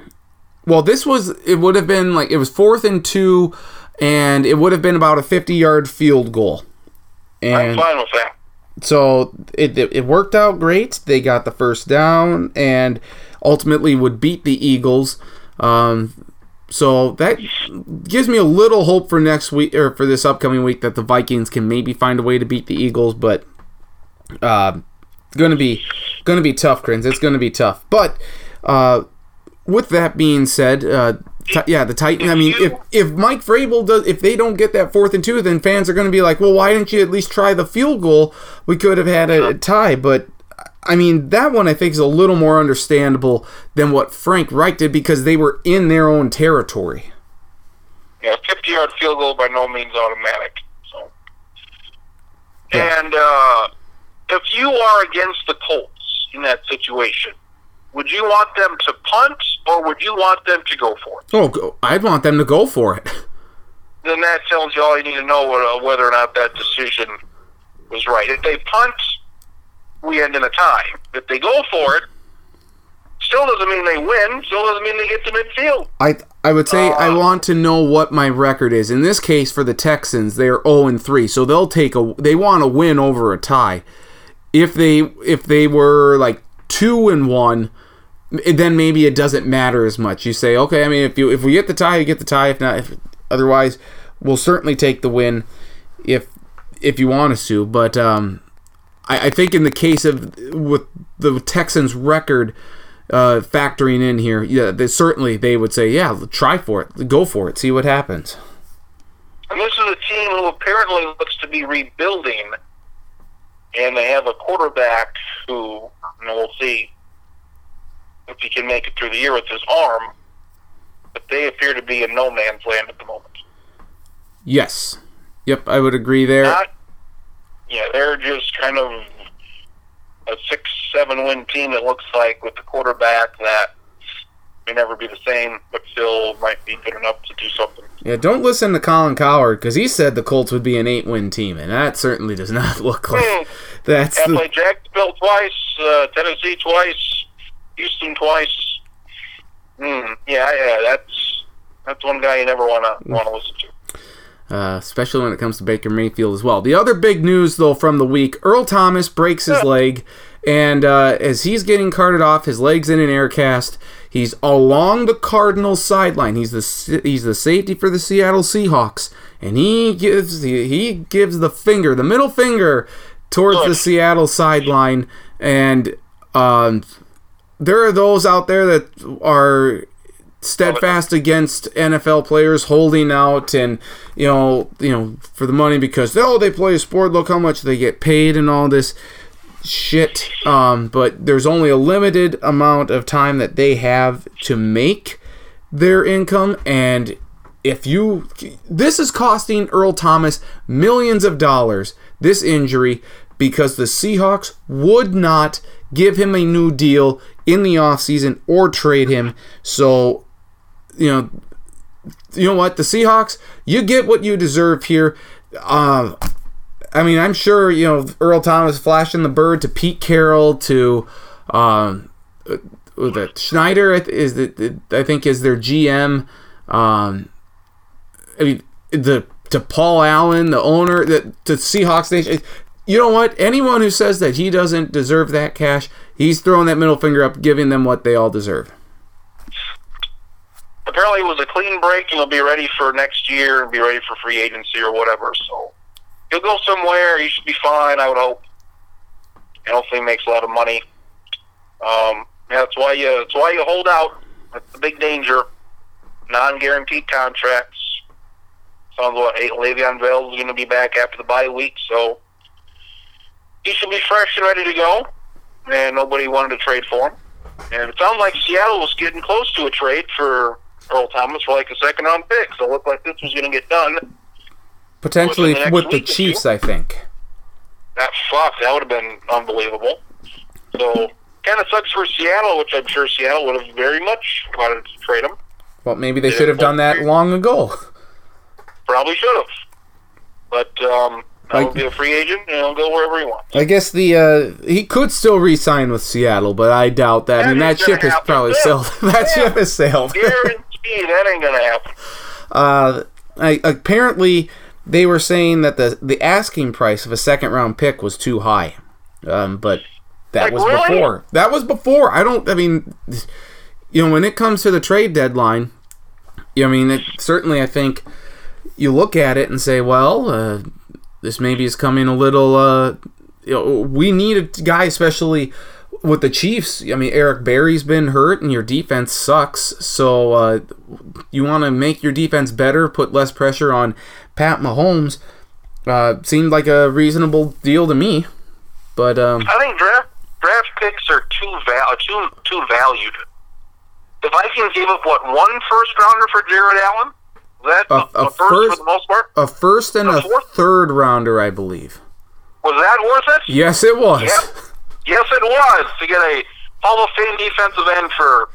Well, this was it would have been like it was fourth and two, and it would have been about a fifty-yard field goal. I'm fine with that. so it, it, it worked out great. They got the first down and ultimately would beat the Eagles. Um, so that gives me a little hope for next week or for this upcoming week that the Vikings can maybe find a way to beat the Eagles, but uh, gonna be gonna be tough, Kriens. It's gonna be tough. But uh, with that being said, uh, yeah, the Titan. I mean, if if Mike Vrabel does, if they don't get that fourth and two, then fans are going to be like, well, why didn't you at least try the field goal? We could have had a, a tie, but. I mean, that one I think is a little more understandable than what Frank Reich did because they were in their own territory. Yeah, 50 yard field goal by no means automatic. So, Yeah. and uh, if you are against the Colts in that situation, would you want them to punt or would you want them to go for it? Oh, I'd want them to go for it. Then that tells you all you need to know uh, whether or not that decision was right. If they punt, we end in a tie. If they go for it, still doesn't mean they win. Still doesn't mean they get to midfield. I I would say I Uh, want to know what my record is. In this case, for the Texans, they're zero and three, so they'll take a. They want to win over a tie. If they if they were like two and one, then maybe it doesn't matter as much. You say, okay, I mean, if you if we get the tie, you get the tie. If not, if otherwise, we'll certainly take the win. If if you want us to, but um, I, I think in the case of with the Texans' record uh, factoring in here, yeah, they, certainly they would say, yeah, try for it, go for it, see what happens. And this is a team who apparently looks to be rebuilding, and they have a quarterback who, you know, we'll see if he can make it through the year with his arm, but they appear to be in no man's land at the moment. Yes, yep, I would agree there. Not, yeah, they're just kind of a six, seven win team. It looks like with the quarterback that may never be the same, but still might be good enough to do something. Yeah, don't listen to Colin Cowherd because he said the Colts would be an eight-win team, and that certainly does not look like Hmm. that's Yeah, the, played Jacksonville twice, uh, Tennessee twice, Houston twice. Hmm. Yeah, yeah, that's that's one guy you never wanna wanna listen to. uh, especially when it comes to Baker Mayfield as well. The other big news, though, from the week: Earl Thomas breaks his leg, and uh, as he's getting carted off, his legs in an air cast. He's along the Cardinals sideline. He's the he's the safety for the Seattle Seahawks, and he gives the, he gives the finger, the middle finger, towards the Seattle sideline, and um, there are those out there that are steadfast against NFL players holding out and you know you know for the money because oh they play a sport look how much they get paid and all this shit. Um, but there's only a limited amount of time that they have to make their income, and if you, this is costing Earl Thomas millions of dollars. This injury because the Seahawks would not give him a new deal in the offseason or trade him. So, you know, you know what? The Seahawks, you get what you deserve here. Uh, I mean, I'm sure, you know, Earl Thomas flashing the bird to Pete Carroll to um, uh, the Schneider is the, I think is their GM. Um, I mean, the to Paul Allen, the owner, the, the Seahawks Nation you know what? Anyone who says that he doesn't deserve that cash, he's throwing that middle finger up, giving them what they all deserve. Apparently, it was a clean break, and he'll be ready for next year and be ready for free agency or whatever. So he'll go somewhere. He should be fine, I would hope. And hopefully, makes a lot of money. Um, yeah, that's why you. That's why you hold out. That's the big danger. Non-guaranteed contracts. Sounds like Le'Veon Bell is going to be back after the bye week, so he should be fresh and ready to go. And nobody wanted to trade for him. And it sounded like Seattle was getting close to a trade for Earl Thomas for like a second round pick. So it looked like this was going to get done. Potentially the with the Chiefs, I think. That fuck, that would have been unbelievable. So kind of sucks for Seattle, which I'm sure Seattle would have very much wanted to trade him. Well, maybe they should have done that long ago. Probably should have. But um, I'll be a free agent and he'll go wherever he wants. I guess the uh, he could still re-sign with Seattle, but I doubt that. I mean, that ship is probably sailed. that yeah. ship has sailed. Guarantee that ain't gonna happen. Uh, I, apparently they were saying that the the asking price of a second round pick was too high, um, but that like, was really? before. That was before. I don't. I mean, you know, when it comes to the trade deadline, you know, I mean, it, certainly I think you look at it and say, well. Uh, this maybe is coming a little. Uh, you know, we need a guy, especially with the Chiefs. I mean, Eric Berry's been hurt, and your defense sucks. So uh, you want to make your defense better, put less pressure on Pat Mahomes. Uh, seemed like a reasonable deal to me, but um, I think draft draft picks are too val- too too valued. The Vikings gave up what one first rounder for Jared Allen that a, a, a first, first, for the most part? A first and a, a third rounder, I believe. Was that worth it? Yes, it was. Yep. Yes, it was to get a Hall of Fame defensive end for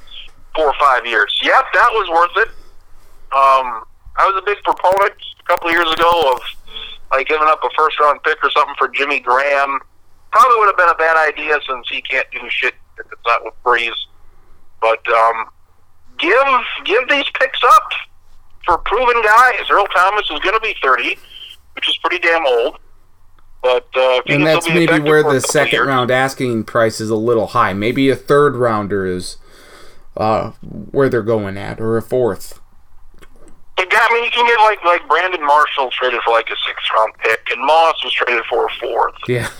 four or five years. Yep, that was worth it. Um, I was a big proponent a couple of years ago of like giving up a first round pick or something for Jimmy Graham. Probably would have been a bad idea since he can't do shit if it's not with Brees. But um, give give these picks up for proven guys. Earl Thomas is going to be 30, which is pretty damn old. But uh, and that's maybe where the second years. round asking price is a little high. Maybe a third rounder is uh, where they're going at, or a fourth. I mean, you can get like like Brandon Marshall traded for like a sixth round pick, and Moss was traded for a fourth. Yeah.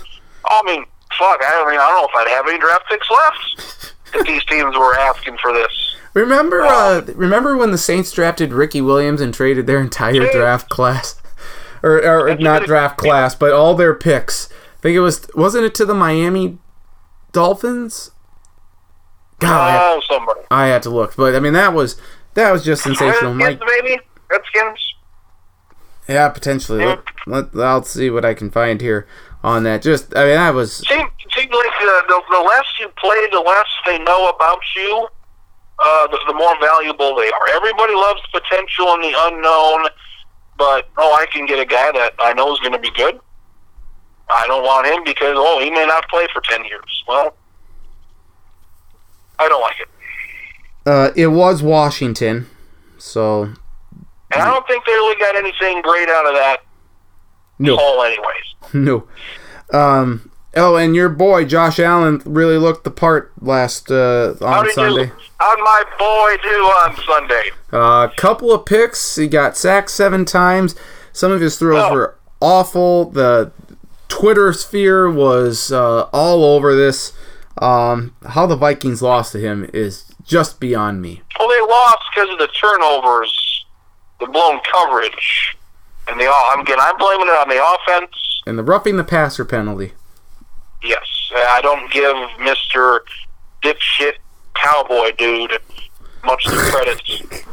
I mean, fuck. I mean, I don't know if I'd have any draft picks left if these teams were asking for this. Remember, uh, remember when the Saints drafted Ricky Williams and traded their entire draft class, or, or not draft class, but all their picks. I think it was wasn't it to the Miami Dolphins? God, oh, somebody. I had to look, but I mean that was that was just sensational. Redskins, Mike, maybe Redskins. Yeah, potentially. Let, let, I'll see what I can find here on that. Just, I mean, that was. Seems seems like the, the the less you play, the less they know about you uh, the, the more valuable they are. Everybody loves potential and the unknown, but oh, I can get a guy that I know is going to be good. I don't want him because oh, he may not play for ten years. Well, I don't like it. Uh, it was Washington, so. And I don't think they really got anything great out of that. No. Haul, anyways. No. Um, Oh, and your boy Josh Allen really looked the part last uh, on Sunday. Do, how'd my boy do on Sunday? A uh, couple of picks. He got sacked seven times. Some of his throws oh. were awful. The Twitter sphere was uh, all over this. Um, how the Vikings lost to him is just beyond me. Well, they lost because of the turnovers, the blown coverage, and the. I'm again. I'm blaming it on the offense and the roughing the passer penalty. Yes, I don't give Mister Dipshit Cowboy Dude much of the credits.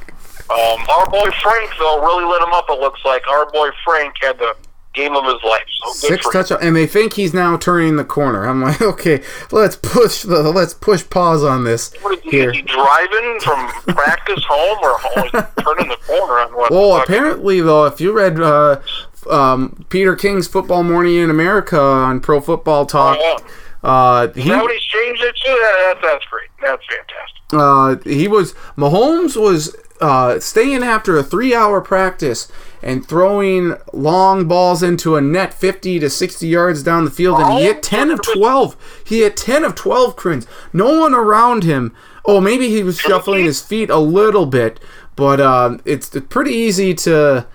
Um, our boy Frank, though, really lit him up. It looks like our boy Frank had the game of his life. So Six touch, and they think he's now turning the corner. I'm like, okay, let's push the let's push pause on this What here. is he driving from practice home or home, turning the corner on what? Well, apparently, though, if you read uh, um, Peter King's Football Morning in America on Pro Football Talk, Oh, uh, he he's changed it to? That, that, that's great. That's fantastic. uh, he was Mahomes was uh, staying after a three-hour practice and throwing long balls into a net 50 to 60 yards down the field, and he hit 10 of 12. He hit 10 of 12 Kriens. No one around him. Oh, maybe he was shuffling his feet a little bit, but um, it's pretty easy to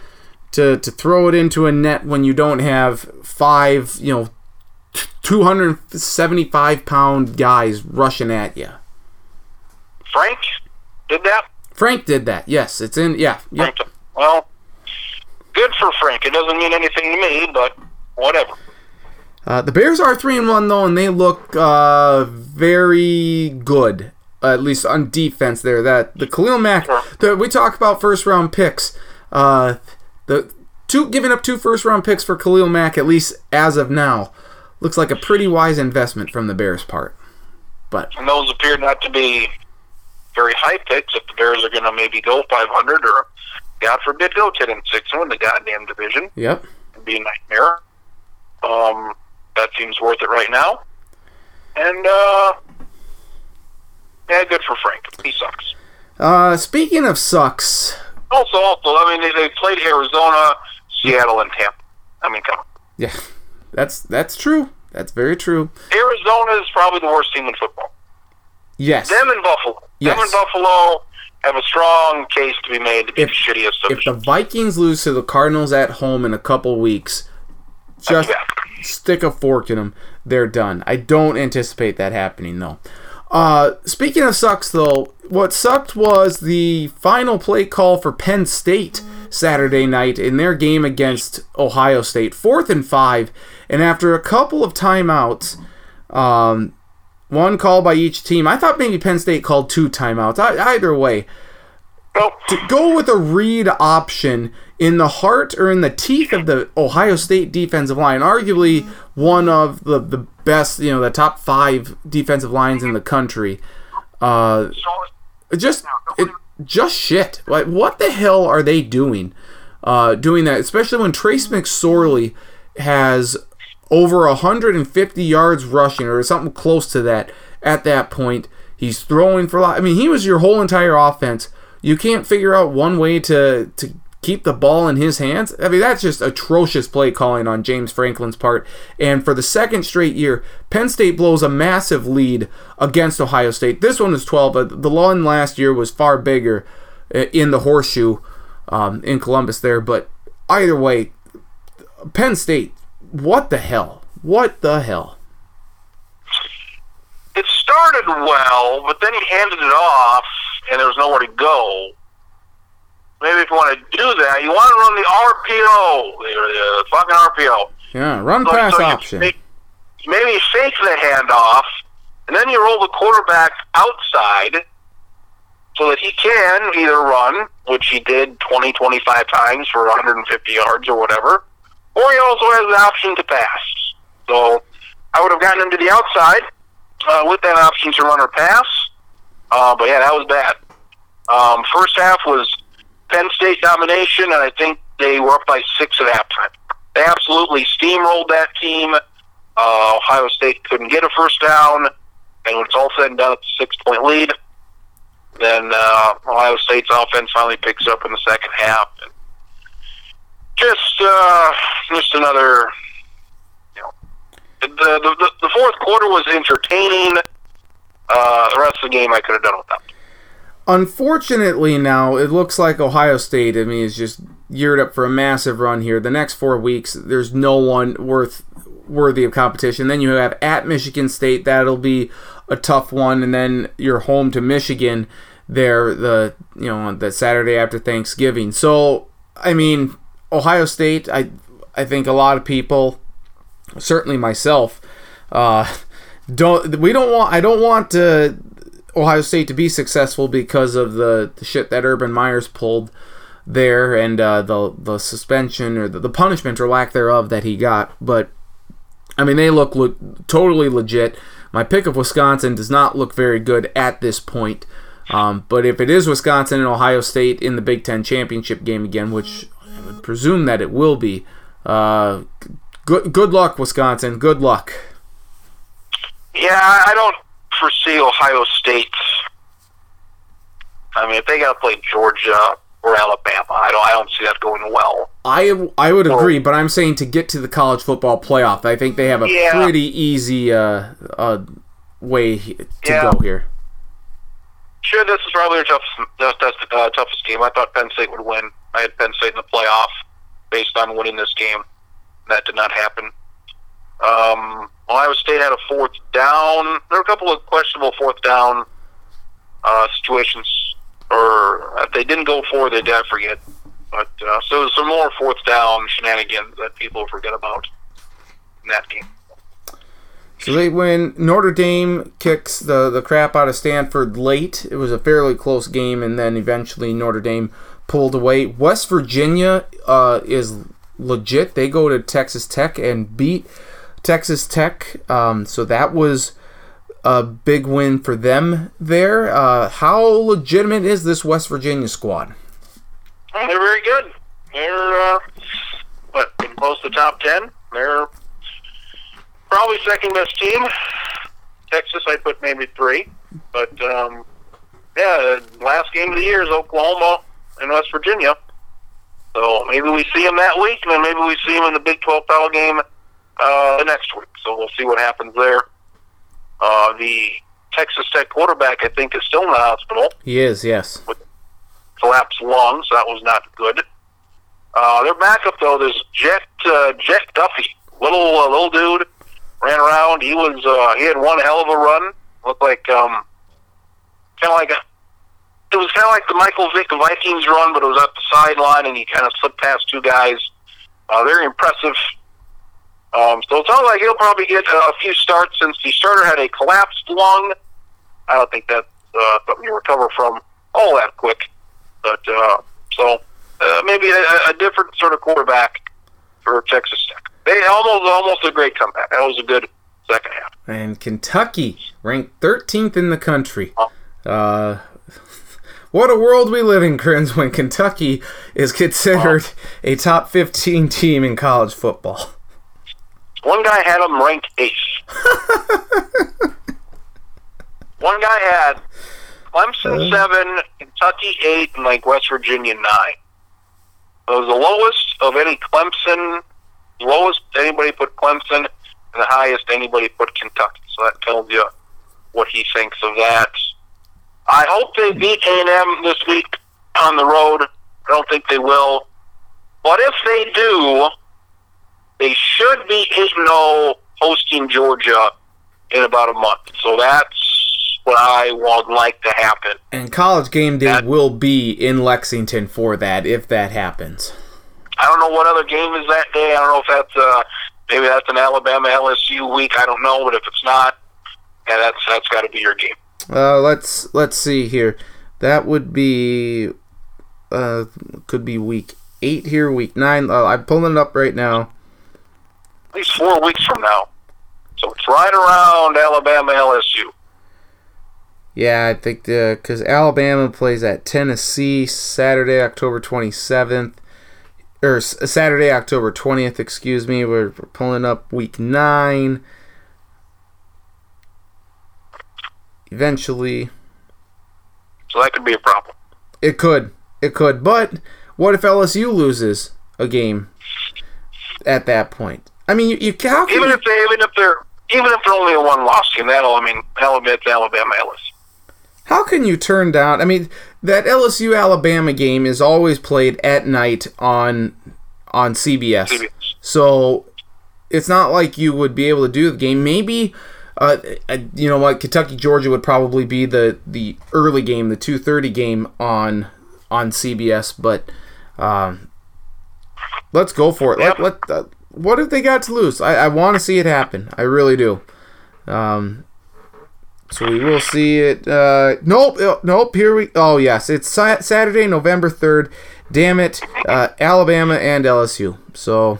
to to throw it into a net when you don't have five, you know, 275 pound guys rushing at you. Frank did that. Frank did that. Yes, it's in. Yeah. Frank, well, good for Frank. It doesn't mean anything to me, but whatever. Uh, the Bears are three and one though, and they look uh, very good. at least on defense, there. That the Khalil Mack. Sure. The, we talk about first round picks. The two giving up two first round picks for Khalil Mack, at least as of now, looks like a pretty wise investment from the Bears' part. But And those appear not to be very high picks if the Bears are going to maybe go 500 or, God forbid, go 10 and 6 and win the goddamn division. yep, It'd be a nightmare. Um, that seems worth it right now. And, uh, yeah, good for Frank. He sucks. Uh, speaking of sucks, Also, also, I mean, they, they played Arizona, Seattle, and Tampa. I mean, come on. yeah, that's that's true. That's very true. Arizona is probably the worst team in football. Yes. Them and Buffalo. Yes. Them and Buffalo have a strong case to be made to be If- the shittiest If the Vikings lose to the Cardinals at home in a couple weeks, just Yeah. stick a fork in them. They're done. I don't anticipate that happening though. Uh, speaking of sucks though, what sucked was the final play call for Penn State Saturday night in their game against Ohio State, fourth and five, and after a couple of timeouts, um, one call by each team. I thought maybe Penn State called two timeouts. I, either way, Nope. to go with a read option in the heart or in the teeth of the Ohio State defensive line, arguably one of the, the best, you know, the top five defensive lines in the country. Uh, just it, just shit. Like what the hell are they doing? Uh, doing that, especially when Trace McSorley has over 150 yards rushing or something close to that at that point. He's throwing for a lot. I mean, he was your whole entire offense. You can't figure out one way to to keep the ball in his hands. I mean, that's just atrocious play calling on James Franklin's part. And for the second straight year, Penn State blows a massive lead against Ohio State. This one was 12, but the one last year was far bigger uh, in the horseshoe um, in Columbus there. But either way, Penn State, what the hell? What the hell? It started well, but then he handed it off, and there was nowhere to go. Maybe if you want to do that, you want to run the RPO, the, fucking RPO. Yeah, run So- pass so option. Make, maybe fake the handoff, and then you roll the quarterback outside so that he can either run, which he did 20, 25 times for 150 yards or whatever, or he also has the option to pass. So I would have gotten him to the outside uh, with that option to run or pass. Uh, but yeah, that was bad. Um, first half was Penn State domination, and I think they were up by six at halftime. They absolutely steamrolled that team. Uh, Ohio State couldn't get a first down, and when it's all said and done, it's a six-point lead. Then uh, Ohio State's offense finally picks up in the second half. And just, uh, just another, you know, the, the the fourth quarter was entertaining. Uh, the rest of the game I could have done without. Unfortunately, now it looks like Ohio State. I mean, is just geared up for a massive run here. The next four weeks, there's no one worth worthy of competition. Then you have at Michigan State. That'll be a tough one, and then you're home to Michigan. There, the you know on the Saturday after Thanksgiving. So, I mean, Ohio State. I I think a lot of people, certainly myself, uh, don't we don't want I don't want uh, Ohio State to be successful because of the, the shit that Urban Meyers pulled there and uh, the the suspension or the, the punishment or lack thereof that he got. But I mean, they look, look totally legit. My pick of Wisconsin does not look very good at this point. Um, but if it is Wisconsin and Ohio State in the Big Ten championship game again, which I would presume that it will be, uh, good good luck, Wisconsin. Good luck. Yeah, I don't foresee Ohio State. I mean, if they got to play Georgia or Alabama, I don't. I don't see that going well. I I would agree, but I'm saying to get to the college football playoff, I think they have a Yeah. pretty easy uh, uh, way to Yeah. go here. Sure, this is probably their toughest, the, the, uh, toughest game. I thought Penn State would win. I had Penn State in the playoff based on winning this game. That did not happen. Um, Ohio State had a fourth down. There were a couple of questionable fourth down uh, situations, or if they didn't go for, they did. I forget. But uh, so some more fourth down shenanigans that people forget about in that game. So they win. Notre Dame kicks the, the crap out of Stanford late. It was a fairly close game, and then eventually Notre Dame pulled away. West Virginia uh, is legit. They go to Texas Tech and beat Texas Tech. Um, so that was a big win for them there. Uh, how legitimate is this West Virginia squad? They're very good. They're uh, what close to top ten. They're probably second best team. Texas, I put maybe three, but um, yeah, last game of the year is Oklahoma and West Virginia. So maybe we see them that week, and then maybe we see them in the Big 12 title game uh, the next week. So we'll see what happens there. Uh, the Texas Tech quarterback, I think, is still in the hospital He is, yes. collapsed lungs. That was not good. Uh, their backup though, there's Jett uh, Jett Duffey, little uh, little dude, ran around. He was uh, he had one hell of a run. Looked like um, kind of like a. It was kind of like the Michael Vick Vikings run, but it was at the sideline, and he kind of slipped past two guys. Uh, very impressive. Um, so it sounds like he'll probably get uh, a few starts since the starter had a collapsed lung. I don't think that's uh, something you recover from all that quick. But uh, so uh, maybe a, a different sort of quarterback for Texas Tech. They almost almost a great comeback. That was a good second half. And Kentucky ranked 13th in the country. Uh, what a world we live in, Kriens, when Kentucky is considered a top 15 team in college football. One guy had them ranked eighth. One guy had Clemson uh-huh. seven, Kentucky eight, and like West Virginia nine. It was the lowest of any Clemson, lowest anybody put Clemson, and the highest anybody put Kentucky. So that tells you what he thinks of that. I hope they hmm. beat A&M this week on the road. I don't think they will. But if they do, they should be 8 0 hosting Georgia in about a month. So that's what I would like to happen. And college game day That- will be in Lexington for that, if that happens. I don't know what other game is that day. I don't know if that's uh, maybe that's an Alabama LSU week. I don't know, but if it's not, yeah, that's that's got to be your game. Uh, let's let's see here. That would be uh, could be week eight here, week nine. Uh, I'm pulling it up right now. At least four weeks from now. So it's right around Alabama LSU. Yeah, I think the because Alabama plays at Tennessee Saturday, October 27th, or Saturday, October 20th. Excuse me. We're, we're pulling up week nine. Eventually, So that could be a problem. it could, it could. But what if LSU loses a game at that point? I mean, you, you how can Even you- if they even if they're even if they're only a one loss game, that'll I mean that'll admit Alabama LSU. How can you turn down? I mean, that LSU Alabama game is always played at night on on CBS. CBS. So it's not like you would be able to do the game. Maybe uh, you know what Kentucky Georgia would probably be the the early game, the 2:30 game on on CBS, but um, let's go for it. Yep. Let, let, uh, what have they got to lose? I, I want to see it happen. I really do. Um, so we will see it. Uh, nope, uh, nope. Here we. Oh yes, it's Sa- Saturday, November third. Damn it, uh, Alabama and LSU. So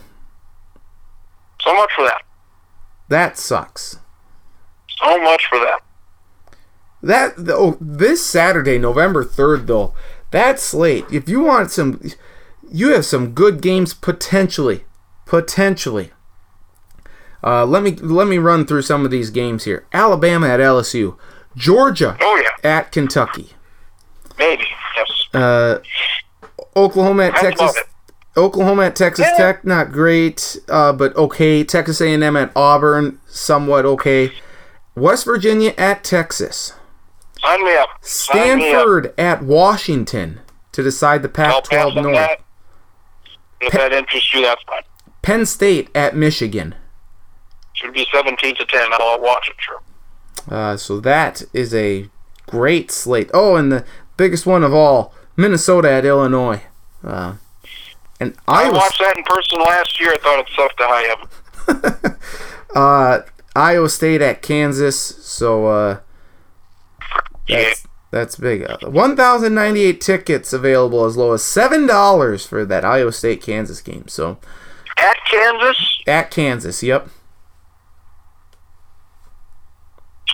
So much for that. that sucks. So much for that. That oh, this Saturday, November third, though, that slate. If you want some, you have some good games potentially, potentially. Uh, let me let me run through some of these games here. Alabama at LSU, Georgia Oh yeah, at Kentucky, maybe. Yes. uh, Oklahoma at That's Texas. Oklahoma at Texas Yeah. Tech, not great, uh, but okay. Texas A&M at Auburn, somewhat okay. West Virginia at Texas. Sign me up. Sign me up. Stanford at Washington to decide the I'll Pac-12 North. If that interests you, that's fine. Penn State at Michigan. Should be 17 to 10. I'll watch it, sure. Uh, so that is a great slate. Oh, and the biggest one of all, Minnesota at Illinois. Uh, and I Iowa, watched that in person last year. I thought it sucked to high heaven. uh, Iowa State at Kansas. So uh, that's that's big. Uh, One thousand ninety-eight tickets available, as low as seven dollars for that Iowa State Kansas game. So At Kansas, at Kansas, yep.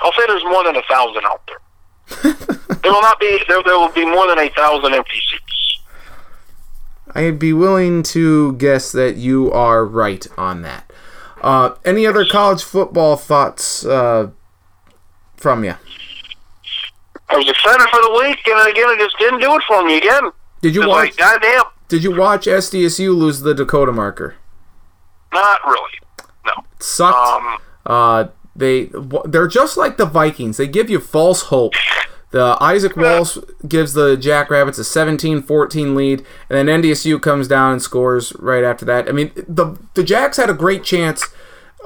I'll say there's more than a thousand out there. there will not be. There, there will be more than a thousand empty seats. I'd be willing to guess that you are right on that. Uh, any other college football thoughts uh, from you? I was excited for the week, and again, it just didn't do it for me again. Did you watch? like, goddamn, Did you watch SDSU lose the Dakota marker? Not really. No. It sucked. Um, Uh, they they're just like the Vikings. They give you false hope. The Isaac Wallace gives the Jackrabbits a 17-14 lead, and then NDSU comes down and scores right after that. I mean, the the Jacks had a great chance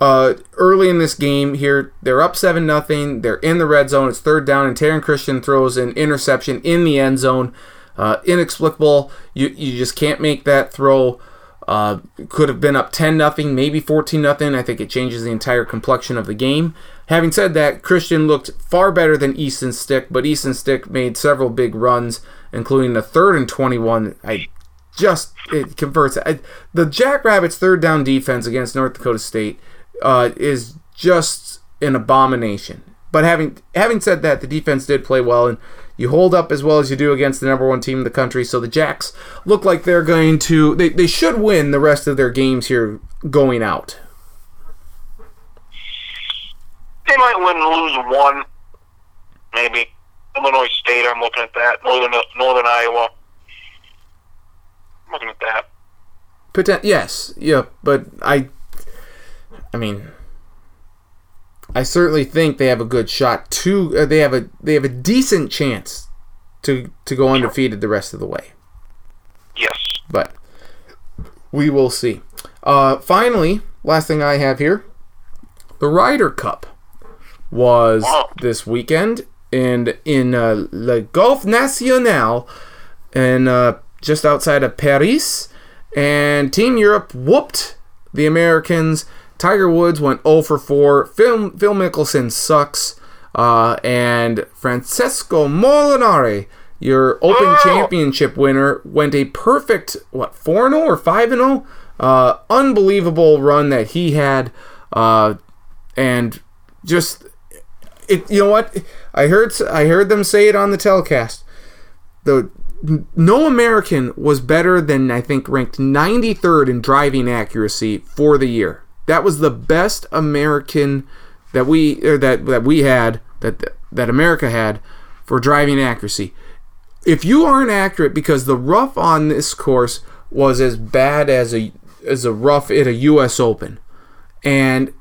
uh, early in this game. Here, they're up seven nothing. They're in the red zone. It's third down, and Taryn Christion throws an interception in the end zone. Uh, inexplicable. You you just can't make that throw. Uh, could have been up 10 nothing, maybe 14 nothing. I think it changes the entire complexion of the game. Having said that, Christion looked far better than Easton Stick, but Easton Stick made several big runs, including the third and 21. I just it converts. I, the Jackrabbits' third down defense against North Dakota State uh, is just an abomination. But having having said that, the defense did play well, and you hold up as well as you do against the number one team in the country. So the Jacks look like they're going to they, they should win the rest of their games here going out. they might win and lose one, maybe. Illinois State, I'm looking at that. Northern Northern Iowa. I'm looking at that. Poten- yes, yeah, but I, I mean, I certainly think they have a good shot to. Uh, they have a they have a decent chance to to go undefeated the rest of the way. Yes. but we will see. Uh, finally, last thing I have here, the Ryder Cup was Wow. this weekend and in uh, Le Golf National, and uh, just outside of Paris, and Team Europe whooped the Americans. Tiger Woods went 0 for 4. Phil, Phil Mickelson sucks. Uh, and Francesco Molinari, your Open Wow. Championship winner, went a perfect, what, 4 0 or 5 0? Uh, unbelievable run that he had. Uh, and just, it, you know what? I heard, I heard them say it on the telecast. The no American was better than I think ranked 93rd in driving accuracy for the year. That was the best American that we or that that we had that that America had for driving accuracy. If you aren't accurate because the rough on this course was as bad as a as a rough at a US Open and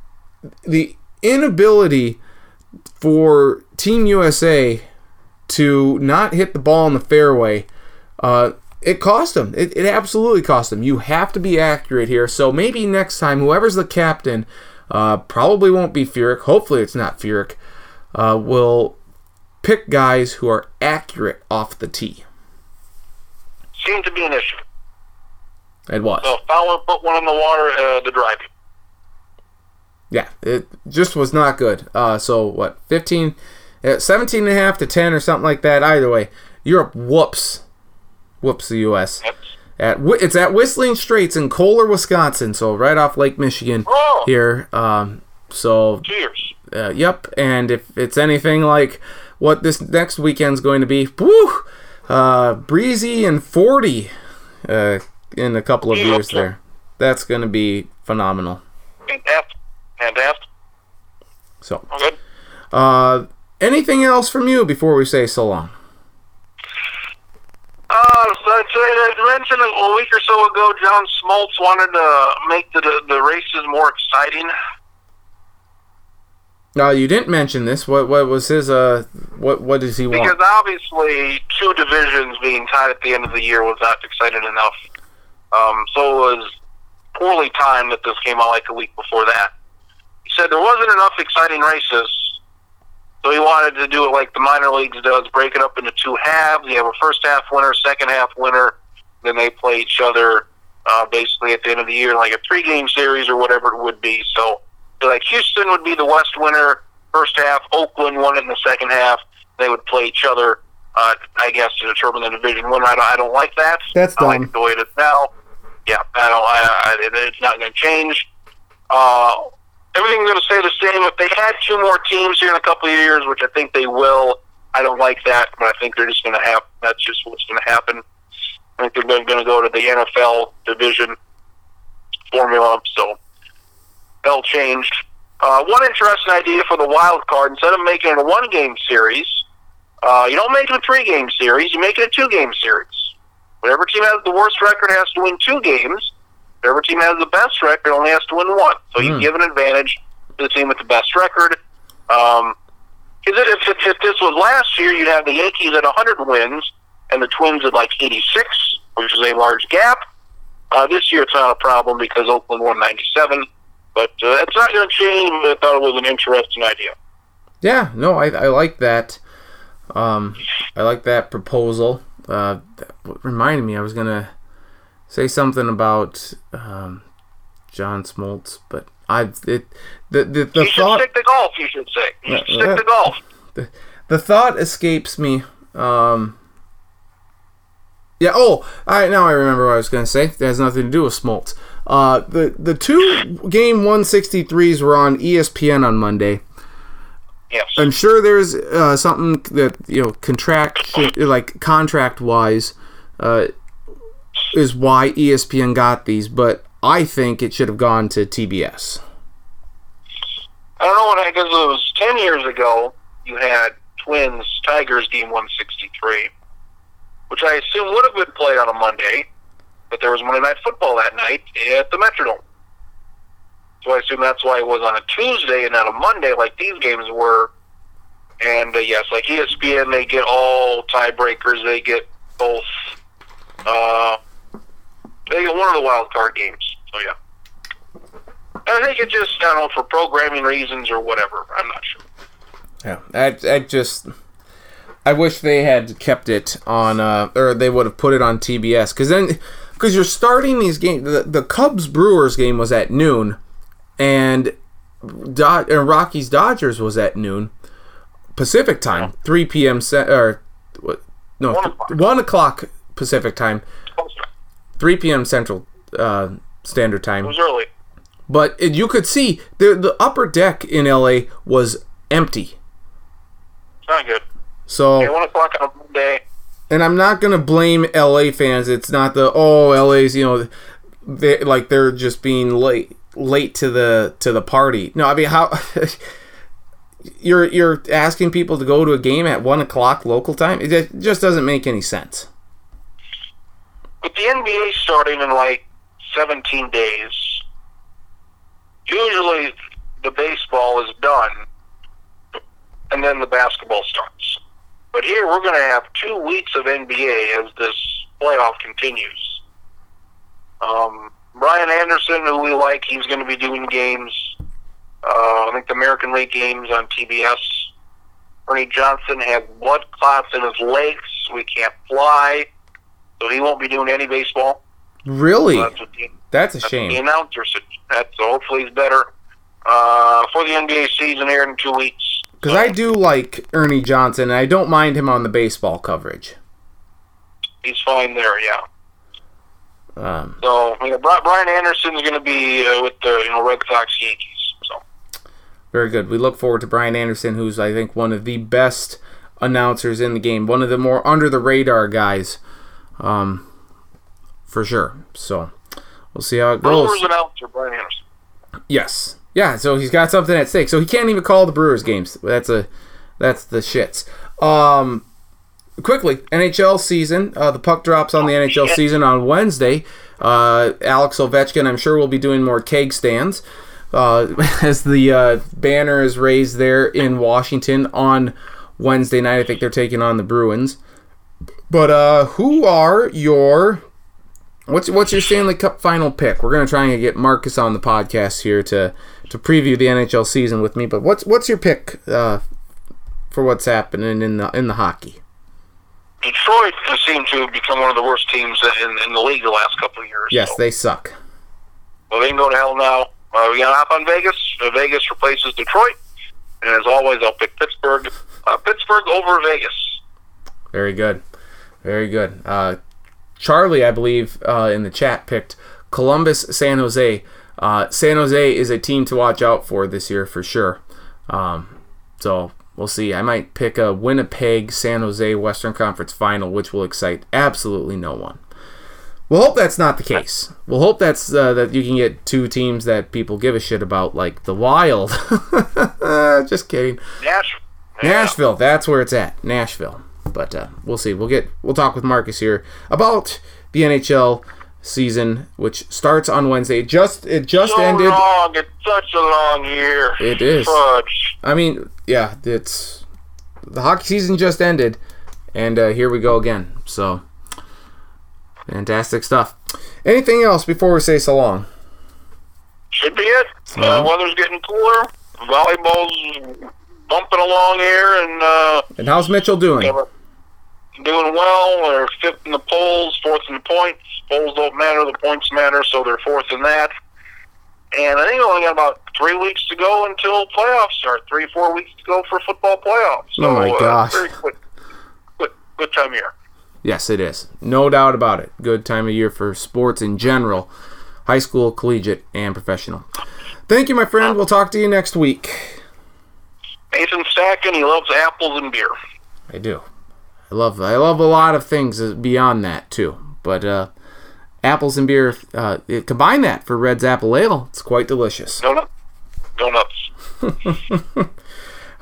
the inability for Team USA to not hit the ball in the fairway, uh, it cost them. It, it absolutely cost them. You have to be accurate here. So maybe next time, whoever's the captain, uh, probably won't be Furyk. Hopefully, it's not Furyk. Uh, will pick guys who are accurate off the tee. Seemed to be an issue. It was. So Fowler put one in the water, uh, the driving. Yeah, it just was not good. Uh, so what, 15, uh, 17 and a half to 10 or something like that. Either way, Europe whoops, whoops the U.S. Yep. At it's at Whistling Straits in Kohler, Wisconsin. So right off Lake Michigan Oh. here. Um, so Cheers. uh, yep, and if it's anything like what this next weekend's going to be, woo, uh, breezy and 40 uh, in a couple of Yeah, years okay. there. That's going to be phenomenal. Fantastic. Fantastic. So, Good. uh, anything else from you before we say so long? Uh, so I mentioned a week or so ago, John Smoltz wanted to make the the races more exciting. No, you didn't mention this. What what was his uh what what does he want? Because obviously, two divisions being tied at the end of the year was not exciting enough. Um, so it was poorly timed that this came out like a week before that. He said there wasn't enough exciting races, so he wanted to do it like the minor leagues does, break it up into two halves. You have a first half winner, second half winner, then they play each other uh, basically at the end of the year, like a three game series or whatever it would be. So, like Houston would be the West winner first half, Oakland won it in the second half. They would play each other, uh, I guess, to determine the division winner. I don't, I don't like that. That's I like the way it is now. Yeah, I don't. I, I, it's not going to change. Uh, everything's going to stay the same. If they had two more teams here in a couple of years, which I think they will, I don't like that. But I think they're just going to have. That's just what's going to happen. I think they're going to go to the NFL division formula. So they'll change. Uh, one interesting idea for the wild card: instead of making it a one-game series, uh, you don't make it a three-game series. You make it a two-game series. Whatever team has the worst record has to win two games. Whatever team has the best record only has to win one. So you Hmm. give an advantage to the team with the best record. Um, if, if, if this was last year, you'd have the Yankees at 100 wins and the Twins at like 86, which is a large gap. Uh, this year it's not a problem because Oakland won 97. But uh, it's not going to change. I thought it was an interesting idea. Yeah, no, I I like that. Um, I like that proposal. Uh, that reminded me I was gonna say something about um, John Smoltz, but I it the the, the you should thought stick to golf. You should say. You should stick to golf. the thought escapes me. Um, yeah. Oh, I now I remember what I was going to say. That has nothing to do with Smoltz. Uh, the the two game 163s were on ESPN on Monday. Yes. I'm sure there's uh, something that you know contract like contract wise uh, is why ESPN got these, but I think it should have gone to TBS. I don't know what because it was ten years ago. You had Twins Tigers game one sixty three, which I assume would have been played on a Monday, but there was Monday Night Football that night at the Metrodome. So I assume that's why it was on a Tuesday and not a Monday, like these games were. And uh, yes, like ESPN, they get all tiebreakers. They get both. Uh, they get one of the wild card games. So yeah. I think it just I don't know for programming reasons or whatever. I'm not sure. Yeah, I, I just I wish they had kept it on, uh, or they would have put it on TBS, because then because you're starting these games. The, the Cubs Brewers game was at noon, and Dod- and Rockies Dodgers was at noon Pacific time, 3 p.m. Ce- or what? No, One o'clock. one o'clock Pacific time, 3 p.m. Central uh, Standard It Time. was early. But it, you could see the the upper deck in LA was empty. Not good. So Okay, one o'clock on Monday. and I'm not gonna blame LA fans. It's not the oh LA's you know they like they're just being late late to the to the party. No, I mean how you're you're asking people to go to a game at one o'clock local time. It just doesn't make any sense. With the NBA starting in like 17 days, usually the baseball is done, and then the basketball starts. But here we're going to have two weeks of NBA as this playoff continues. Um, Brian Anderson, who we like, he's going to be doing games. Uh, I think the American League games on TBS. Ernie Johnson has blood clots in his legs. We can't fly, so he won't be doing any baseball. Really, That's what the, that's a that's what the shame. announcer said. That's so hopefully he's better. uh, for the NBA season here in two weeks. Because I do like Ernie Johnson, and I don't mind him on the baseball coverage. He's fine there, yeah. Um, So, you know, Bri- Brian Anderson's going to be uh, with the you know Red Sox Yankees. So, very good. We look forward to Brian Anderson, who's I think one of the best announcers in the game, one of the more under the radar guys, um, for sure. So we'll see how it goes. Brewers announcer Brian Anderson. Yes. Yeah, so he's got something at stake. So he can't even call the Brewers games. That's a that's the shits. Um quickly, NHL season. Uh, the puck drops on the NHL season on Wednesday. Uh, Alex Ovechkin, I'm sure, will be doing more keg stands uh, as the uh, banner is raised there in Washington on Wednesday night. I think they're taking on the Bruins. But uh, who are your What's what's your Stanley Cup final pick? We're gonna try and get Marcus on the podcast here to to preview the NHL season with me. But what's what's your pick uh, for what's happening in the in the hockey? Detroit has seemed to have become one of the worst teams in, in the league the last couple of years. Yes, So, they suck. well, they can go to hell now. Uh, we got to hop on Vegas. Uh, Vegas replaces Detroit. And as always, I'll pick Pittsburgh. Uh, Pittsburgh over Vegas. Very good, very good. Uh, Charlie, I believe, uh, in the chat picked Columbus, San Jose. Uh, San Jose is a team to watch out for this year for sure. Um, so we'll see. I might pick a Winnipeg, San Jose Western Conference final, which will excite absolutely no one. We'll hope that's not the case. We'll hope that's uh, that you can get two teams that people give a shit about, like the Wild. Just kidding. Nashville. Nashville, that's where it's at. Nashville. But uh, we'll see. We'll get we'll talk with Marcus here about the NHL season, which starts on Wednesday. It just it just So ended. long. It's such a long year. It is. Fudge. I mean, yeah, it's the hockey season just ended, and uh, here we go again. So fantastic stuff. Anything else before we say so long? Should be it. Yeah. Uh, weather's getting cooler. Volleyball's bumping along here, and uh, And how's Mitchell doing? Doing well. They're fifth in the polls, fourth in the points. Polls don't matter; the points matter, so they're fourth in that. And I think we only got about three weeks to go until playoffs start. Three, four weeks to go for football playoffs. So, Oh, my uh, gosh. very quick, quick, good time of year. Yes, it is. No doubt about it. Good time of year for sports in general, high school, collegiate, and professional. Thank you, my friend. We'll talk to you next week. Nathan Stacken, he loves apples and beer. I do. I love I love a lot of things beyond that too. But uh, apples and beer, uh, combine that for Red's Apple Ale. It's quite delicious. No, no, nuts.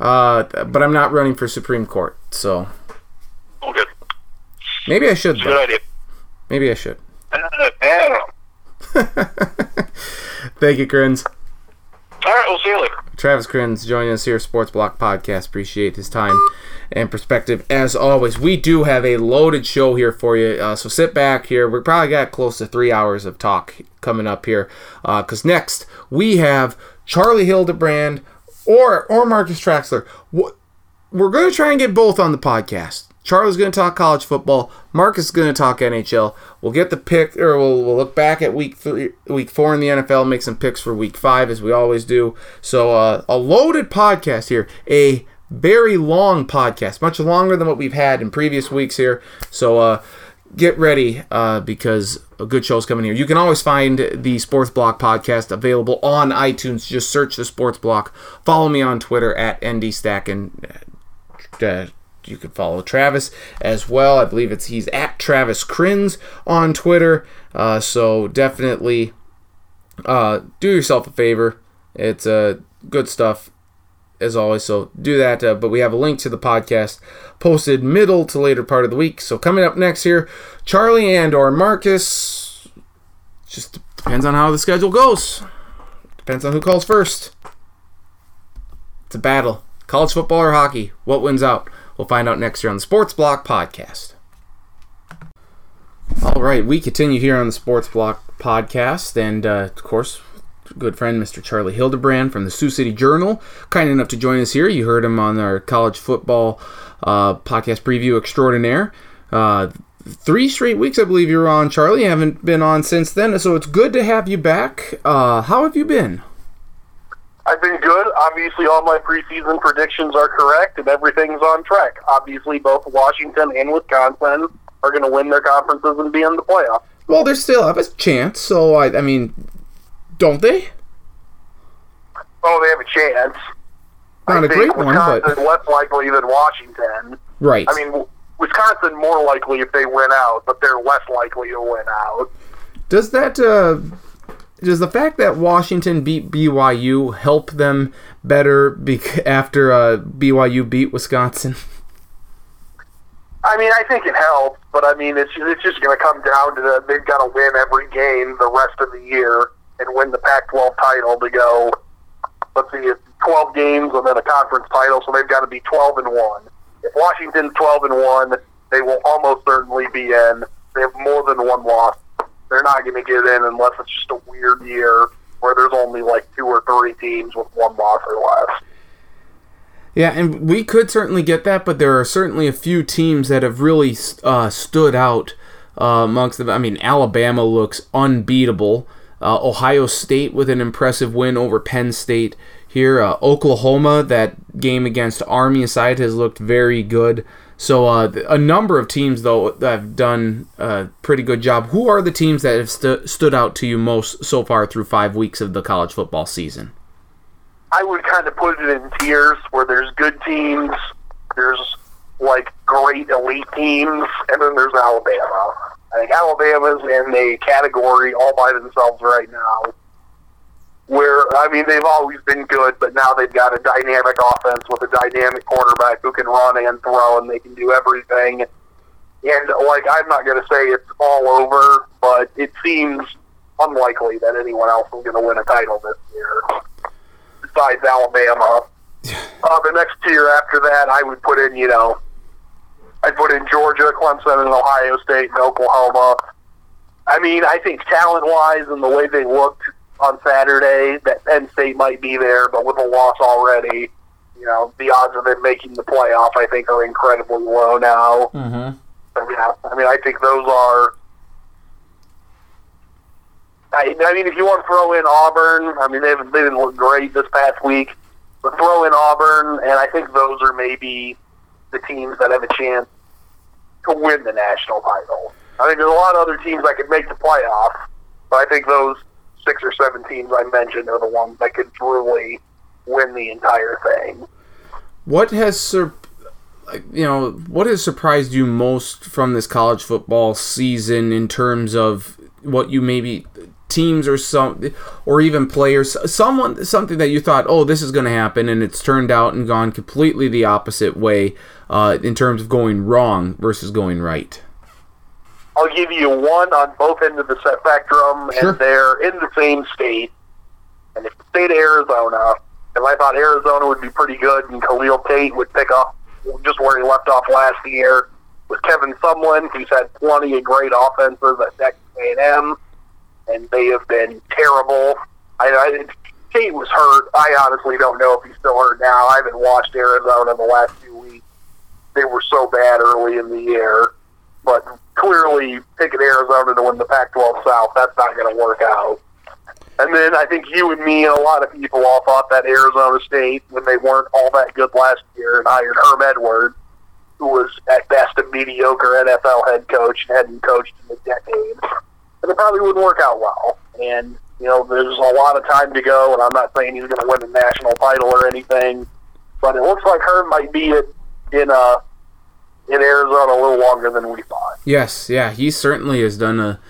Uh, but I'm not running for Supreme Court, so Oh, good. maybe I should. Good idea. Maybe I should. Thank you, Kriens. All right, we'll see you later. Travis Kriens joining us here, Sports Block Podcast. Appreciate his time and perspective as always. We do have a loaded show here for you, uh, so sit back here. We probably got close to three hours of talk coming up here, because next we have Charlie Hildebrand or or Marcus Traxler. We're going to try and get both on the podcast. Charlie's going to talk college football. Marcus is going to talk NHL. We'll get the pick, or we'll, we'll look back at week three, week four in the NFL, make some picks for week five, as we always do. So, uh, a loaded podcast here, a very long podcast, much longer than what we've had in previous weeks here. So, uh, get ready uh, because a good show's coming here. You can always find the Sports Block podcast available on iTunes. Just search the Sports Block. Follow me on Twitter at ndstacken. Uh, you can follow Travis as well. I believe it's he's at Travis Kriens on Twitter. Uh, so definitely uh, do yourself a favor. It's uh, good stuff as always. So do that. Uh, but we have a link to the podcast posted middle to later part of the week. So coming up next here, Charlie and or Marcus. Just depends on how the schedule goes. Depends on who calls first. It's a battle. College football or hockey? What wins out? We'll find out next year on the Sports Block Podcast. All right, we continue here on the Sports Block Podcast, and uh, of course, good friend Mr. Charlie Hildebrand from the Sioux City Journal, kind enough to join us here. You heard him on our college football uh, podcast preview extraordinaire. Uh, three straight weeks, I believe you were on, Charlie. You haven't been on since then, so it's good to have you back. Uh, how have you been? I've been good. Obviously, all my preseason predictions are correct, and everything's on track. Obviously, both Washington and Wisconsin are going to win their conferences and be in the playoffs. Well, they're still have a chance, so I, I mean, don't they? Oh, they have a chance. Not I a great one, but Wisconsin less likely than Washington. right. I mean, Wisconsin more likely if they win out, but they're less likely to win out. Does that uh, does the fact that Washington beat BYU help them better bec- after uh, BYU beat Wisconsin? I mean, I think it helps, but I mean, it's it's just going to come down to the, they've got to win every game the rest of the year and win the Pac-12 title to go. Let's see, it's 12 games and then a conference title, so they've got to be 12 and one. If Washington's 12 and one, they will almost certainly be in. They have more than one loss. They're not going to get in unless it's just a weird year where there's only like two or three teams with one loss or less. Yeah, and we could certainly get that, but there are certainly a few teams that have really uh, stood out uh, amongst them. I mean, Alabama looks unbeatable. Uh, Ohio State with an impressive win over Penn State here. Uh, Oklahoma, that game against Army aside, has looked very good. So uh, a number of teams though have done a pretty good job. Who are the teams that have stood out to you most so far through five weeks of the college football season? I would kind of put it in tiers where there's good teams, there's like great elite teams, and then there's Alabama. I think Alabama's in a category all by themselves right now. Where I mean, they've always been good, but now they've got a dynamic offense with a dynamic quarterback who can run and throw, and they can do everything. And like, I'm not going to say it's all over, but it seems unlikely that anyone else is going to win a title this year besides Alabama. Uh, the next tier after that, I would put in, you know, I'd put in Georgia, Clemson, and Ohio State, and Oklahoma. I mean, I think talent-wise and the way they looked on Saturday, that Penn State might be there, but with a loss already, you know, the odds of them making the playoff, I think, are incredibly low now. Mm-hmm. So, yeah, I mean, I think those are. I, I mean, if you want to throw in Auburn, I mean, they haven't, they didn't look great this past week, but throw in Auburn, and I think those are maybe the teams that have a chance to win the national title. I think there's a lot of other teams that could make the playoff, but I think those six or seven teams I mentioned are the ones that could truly win the entire thing. What has sur- you know what has surprised you most from this college football season in terms of what you maybe teams or some or even players someone something that you thought oh this is going to happen and it's turned out and gone completely the opposite way uh, in terms of going wrong versus going right I'll give you one on both ends of the spectrum, Sure. and they're in the same state. And it's the state of Arizona. And I thought Arizona would be pretty good, and Khalil Tate would pick up just where he left off last year. With Kevin Sumlin, who's had plenty of great offenses at Texas A&M, and they have been terrible. I, I Tate was hurt. I honestly don't know if he's still hurt now. I haven't watched Arizona in the last few weeks. They were so bad early in the year but clearly picking Arizona to win the Pac-12 South, that's not going to work out. And then I think you and me and a lot of people all thought that Arizona State, when they weren't all that good last year, and hired Herm Edwards, who was at best a mediocre NFL head coach and hadn't coached in a decade, it probably wouldn't work out well. And you know, there's a lot of time to go, and I'm not saying he's going to win a national title or anything, but it looks like Herm might be it in uh in Arizona a little longer than we thought. Yes, yeah, he certainly has done a,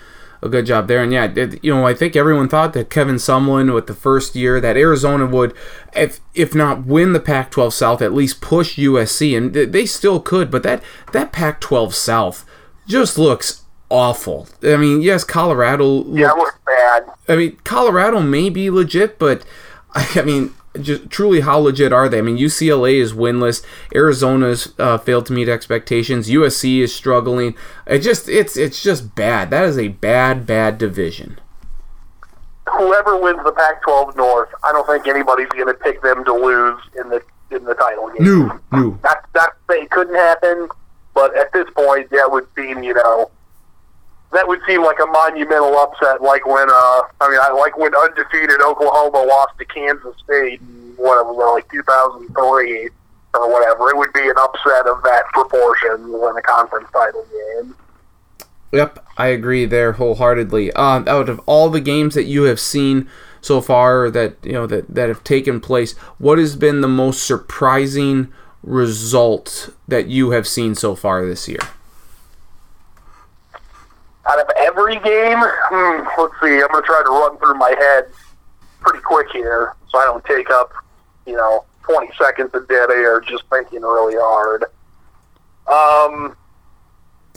a good job there. And yeah, it, you know, I think everyone thought that Kevin Sumlin with the first year that Arizona would, if if not win the Pac-12 South, at least push USC, and th- they still could. But that that Pac-12 South just looks awful. I mean, yes, Colorado. Looked, Yeah, it looks bad. I mean, Colorado may be legit, but I mean, just truly, how legit are they? I mean, UCLA is winless. Arizona's uh, failed to meet expectations. USC is struggling. It just, it's, it's just bad. That is a bad, bad division. Whoever wins the Pac-12 North, I don't think anybody's going to pick them to lose in the in the title game. No, no. That that it couldn't happen, but at this point, that would seem you know that would seem like a monumental upset, like when uh I mean, I like when undefeated Oklahoma lost to Kansas State in what it was like 2003 or whatever. It would be an upset of that proportion win a conference title game. Yep, I agree there wholeheartedly. Um, out of all the games that you have seen so far that you know that, that have taken place, what has been the most surprising result that you have seen so far this year? Out of every game, hmm, let's see. I'm going to try to run through my head pretty quick here, so I don't take up, you know, 20 seconds of dead air just thinking really hard. Um,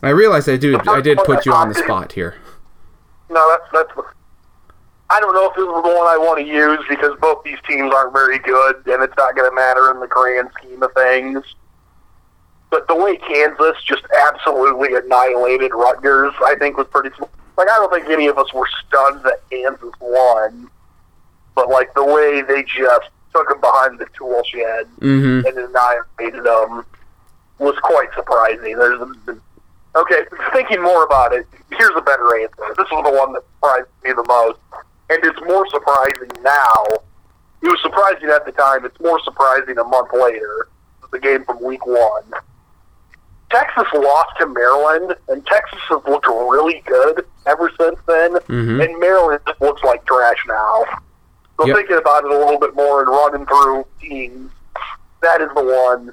I realize I do. I did put you on the spot here. No, that's that's. I don't know if this is the one I want to use because both these teams aren't very good, and it's not going to matter in the grand scheme of things. But the way Kansas just absolutely annihilated Rutgers, I think was pretty. Like I don't think any of us were stunned that Kansas won, but like the way they just took them behind the tool shed Mm-hmm. and annihilated them was quite surprising. There's a, okay, thinking more about it, here's a better answer. This was the one that surprised me the most, and it's more surprising now. It was surprising at the time. It's more surprising a month later. The game from Week One. Texas lost to Maryland, and Texas has looked really good ever since then. Mhm. And Maryland just looks like trash now. So Yep. thinking about it a little bit more and running through teams, that is the one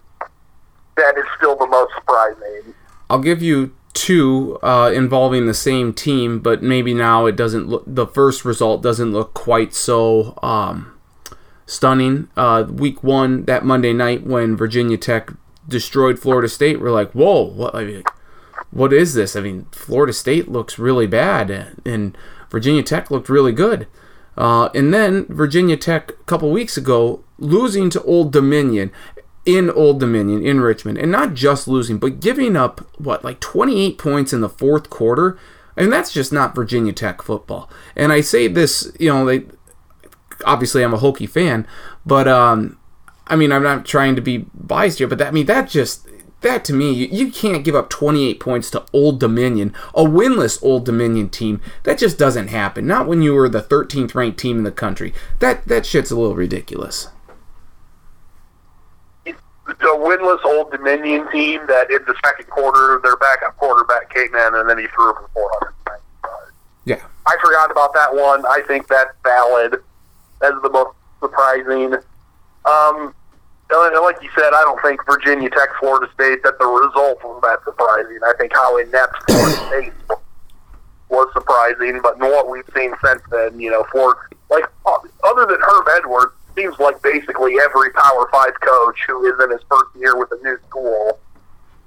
that is still the most surprising. I'll give you two uh, involving the same team, but maybe now it doesn't look. The first result doesn't look quite so um, stunning. Uh, week one, that Monday night when Virginia Tech destroyed Florida State, we're like, whoa, what? I mean, what is this? I mean, Florida State looks really bad, and Virginia Tech looked really good. Uh, and then Virginia Tech a couple weeks ago losing to Old Dominion in Old Dominion in Richmond, and not just losing, but giving up what like 28 points in the fourth quarter. And that's just not Virginia Tech football. And I say this, you know, they obviously I'm a Hokie fan, but um, I mean I'm not trying to be biased here, but that I mean that just that to me you, you can't give up 28 points to Old Dominion, a winless Old Dominion team. That just doesn't happen. Not when you were the 13th ranked team in the country. That that shit's a little ridiculous. It's a winless Old Dominion team that in the second quarter, their backup quarterback came in and then he threw for 400. Yeah. I forgot about that one. I think that's valid. That's the most surprising. Um, and like you said, I don't think Virginia Tech, Florida State, that the result was that surprising. I think how inept Florida State was surprising, but in what we've seen since then, you know, for like other than Herm Edwards, seems like basically every Power Five coach who is in his first year with a new school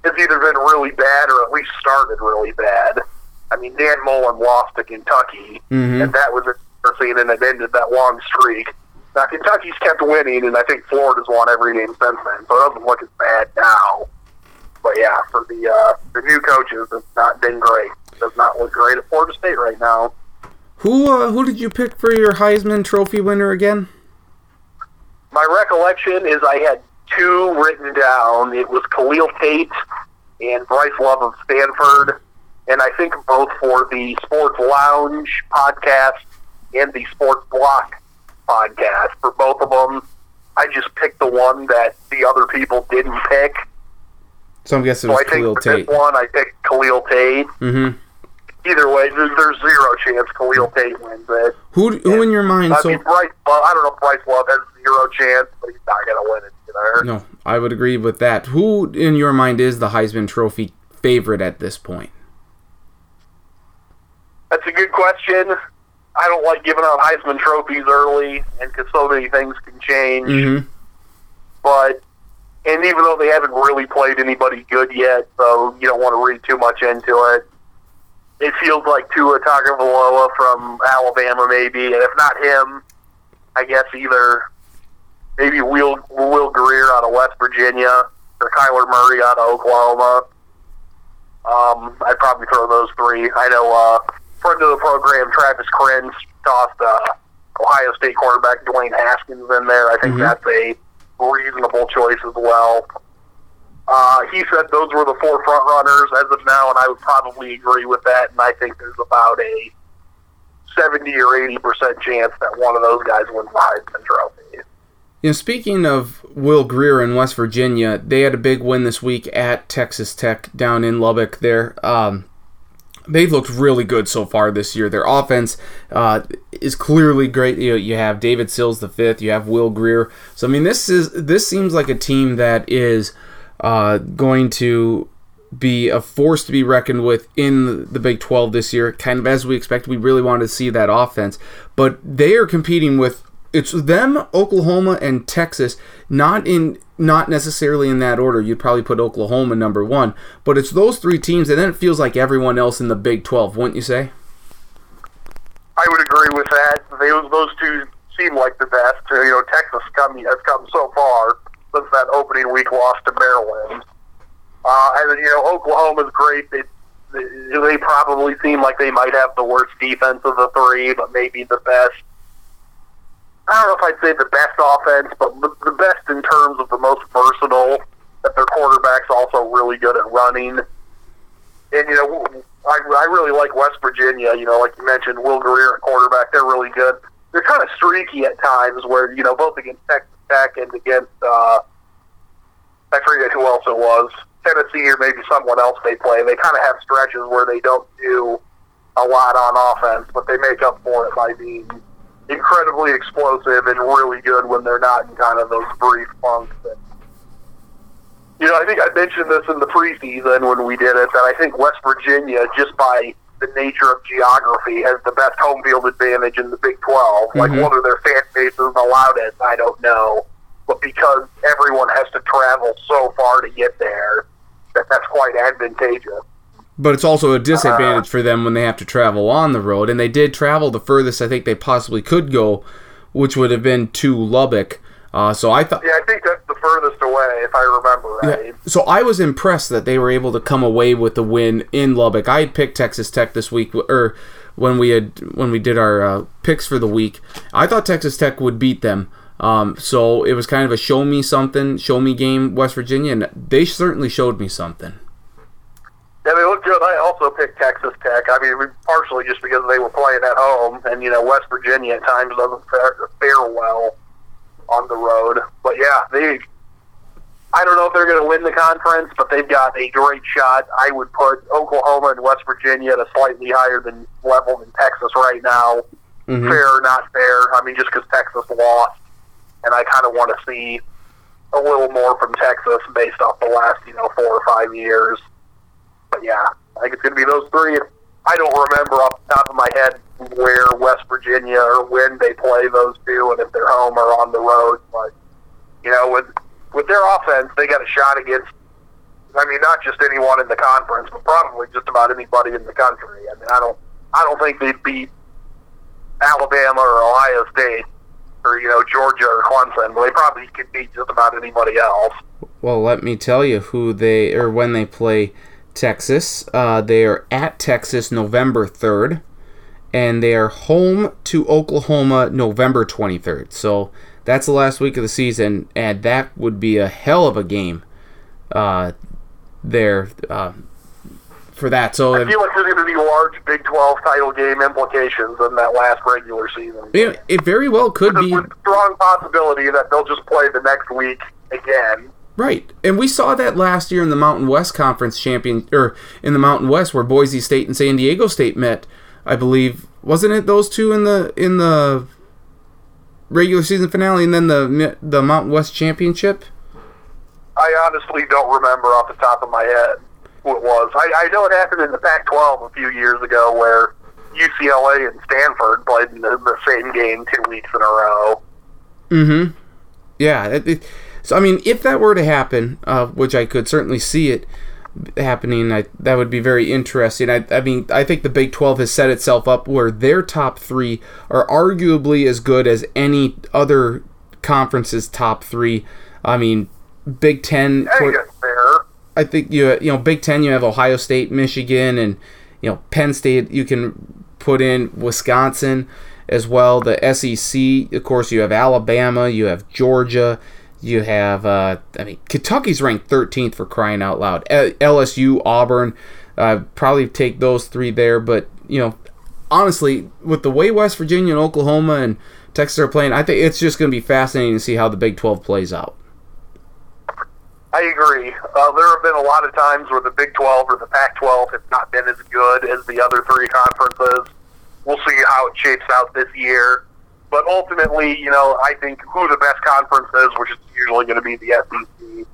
has either been really bad or at least started really bad. I mean, Dan Mullen lost to Kentucky, Mhm. and that was embarrassing, and it ended that long streak. Now Kentucky's kept winning, and I think Florida's won every game since then, so it doesn't look as bad now. But yeah, for the uh, the new coaches, it's not been great. It does not look great at Florida State right now. Who uh, who did you pick for your Heisman Trophy winner again? My recollection is I had two written down. It was Khalil Tate and Bryce Love of Stanford, and I think both for the Sports Lounge podcast and the Sports Block podcast. For both of them, I just picked the one that the other people didn't pick. So I'm guessing it So was I Khalil Tate. one, I picked Khalil Tate. Mm-hmm. Either way, there's, zero chance Khalil Tate wins it. Who who in your mind? I So mean, Bryce Love, I don't know if Bryce Love has zero chance, but he's not going to win it either. no, I would agree with that. Who in your mind is the Heisman Trophy favorite at this point? That's a good question. I don't like giving out Heisman trophies early, and because so many things can change. Mm-hmm. But and even though they haven't really played anybody good yet, so you don't want to read too much into it. It feels like Tua Tagovailoa from Alabama, maybe, and if not him, I guess either maybe Will Will Grier out of West Virginia or Kyler Murray out of Oklahoma. Um, I'd probably throw those three. I know uh, friend of the program, Travis Kriens, tossed uh, Ohio State quarterback Dwayne Haskins in there. I think Mhm. that's a reasonable choice as well. Uh, he said those were the four front runners as of now, and I would probably agree with that. And I think there's about a seventy or eighty percent chance that one of those guys wins the Heisman Trophy. You know, speaking of Will Grier in West Virginia, they had a big win this week at Texas Tech down in Lubbock. There, um, they've looked really good so far this year. Their offense uh, is clearly great. You know, you have David Sills the fifth. You have Will Grier. So I mean, this is this seems like a team that is uh, going to be a force to be reckoned with in the Big 12 this year. Kind of as we expect. We really wanted to see that offense, but they are competing with it's them, Oklahoma, and Texas. Not in not necessarily in that order. You'd probably put Oklahoma number one, but it's those three teams, and then it feels like everyone else in the Big Twelve, wouldn't you say? I would agree with that. They, those two seem like the best. You know, Texas come has come so far since that opening week loss to Maryland, uh, and you know Oklahoma's great. They, they probably seem like they might have the worst defense of the three, but maybe the best I don't know if I'd say the best offense, but the best in terms of the most versatile. That their quarterback's also really good at running. And you know, I, I really like West Virginia. You know, like you mentioned, Will Grier at quarterback. They're really good. They're kind of streaky at times, where you know both against Texas Tech and against uh, I forget who else it was, Tennessee or maybe someone else they play. They kind of have stretches where they don't do a lot on offense, but they make up for it by being incredibly explosive and really good when they're not in kind of those brief funks. And, you know, I think I mentioned this in the preseason when we did it that I think West Virginia, just by the nature of geography, has the best home field advantage in the Big 12. Mm-hmm. Like, what are their fan bases allowed it? I don't know. But because everyone has to travel so far to get there, that that's quite advantageous. But it's also a disadvantage uh, for them when they have to travel on the road. And they did travel the furthest I think they possibly could go, which would have been to Lubbock. Uh, so I thought. Yeah, I think that's the furthest away, if I remember right. Yeah. So I was impressed that they were able to come away with the win in Lubbock. I had picked Texas Tech this week, or when we had when we did our uh, picks for the week. I thought Texas Tech would beat them. Um, so it was kind of a show me something, show me game, West Virginia, and they certainly showed me something. Yeah, they look good. I also picked Texas Tech. I mean, partially just because they were playing at home, and you know West Virginia at times doesn't fare, fare well on the road. But yeah, they. I don't know if they're going to win the conference, but they've got a great shot. I would put Oklahoma and West Virginia at a slightly higher than level than Texas right now. Mm-hmm. Fair or not fair? I mean, just because Texas lost, and I kind of want to see a little more from Texas based off the last you know four or five years. But yeah, I think it's going to be those three. I don't remember off the top of my head where West Virginia or when they play those two, and if they're home or on the road. But you know, with with their offense, they got a shot against. I mean, not just anyone in the conference, but probably just about anybody in the country. I mean, I don't, I don't think they'd beat Alabama or Ohio State or you know Georgia or Clemson. They probably could beat just about anybody else. Well, let me tell you who they or when they play Texas. Uh, they are at Texas November 3rd, and they are home to Oklahoma November 23rd. So that's the last week of the season, and that would be a hell of a game uh, there uh, for that. So I feel like there's going to be large Big 12 title game implications in that last regular season. It, it very well could with be. With strong possibility that they'll just play the next week again Right. And we saw that last year in the Mountain West Conference champion or in the Mountain West where Boise State and San Diego State met, I believe. Wasn't it those two in the in the regular season finale and then the the Mountain West Championship? I honestly don't remember off the top of my head who it was. I, I know it happened in the Pac-12 a few years ago where UCLA and Stanford played in the, the same game two weeks in a row. Mm-hmm. Yeah. It, it, so I mean, if that were to happen, uh, which I could certainly see it happening, I, that would be very interesting. I, I mean, I think the Big 12 has set itself up where their top three are arguably as good as any other conference's top three. I mean, Big Ten. I think you you know Big Ten. You have Ohio State, Michigan, and you know Penn State. You can put in Wisconsin as well. The SEC, of course, you have Alabama, you have Georgia, you have, uh, I mean, Kentucky's ranked 13th for crying out loud. LSU, Auburn, uh, probably take those three there. But you know, honestly, with the way West Virginia and Oklahoma and Texas are playing, I think it's just going to be fascinating to see how the Big 12 plays out. I agree. Uh, there have been a lot of times where the Big 12 or the Pac 12 have not been as good as the other three conferences. We'll see how it shapes out this year. But ultimately, you know, I think who the best conference is, which is usually going to be the SEC,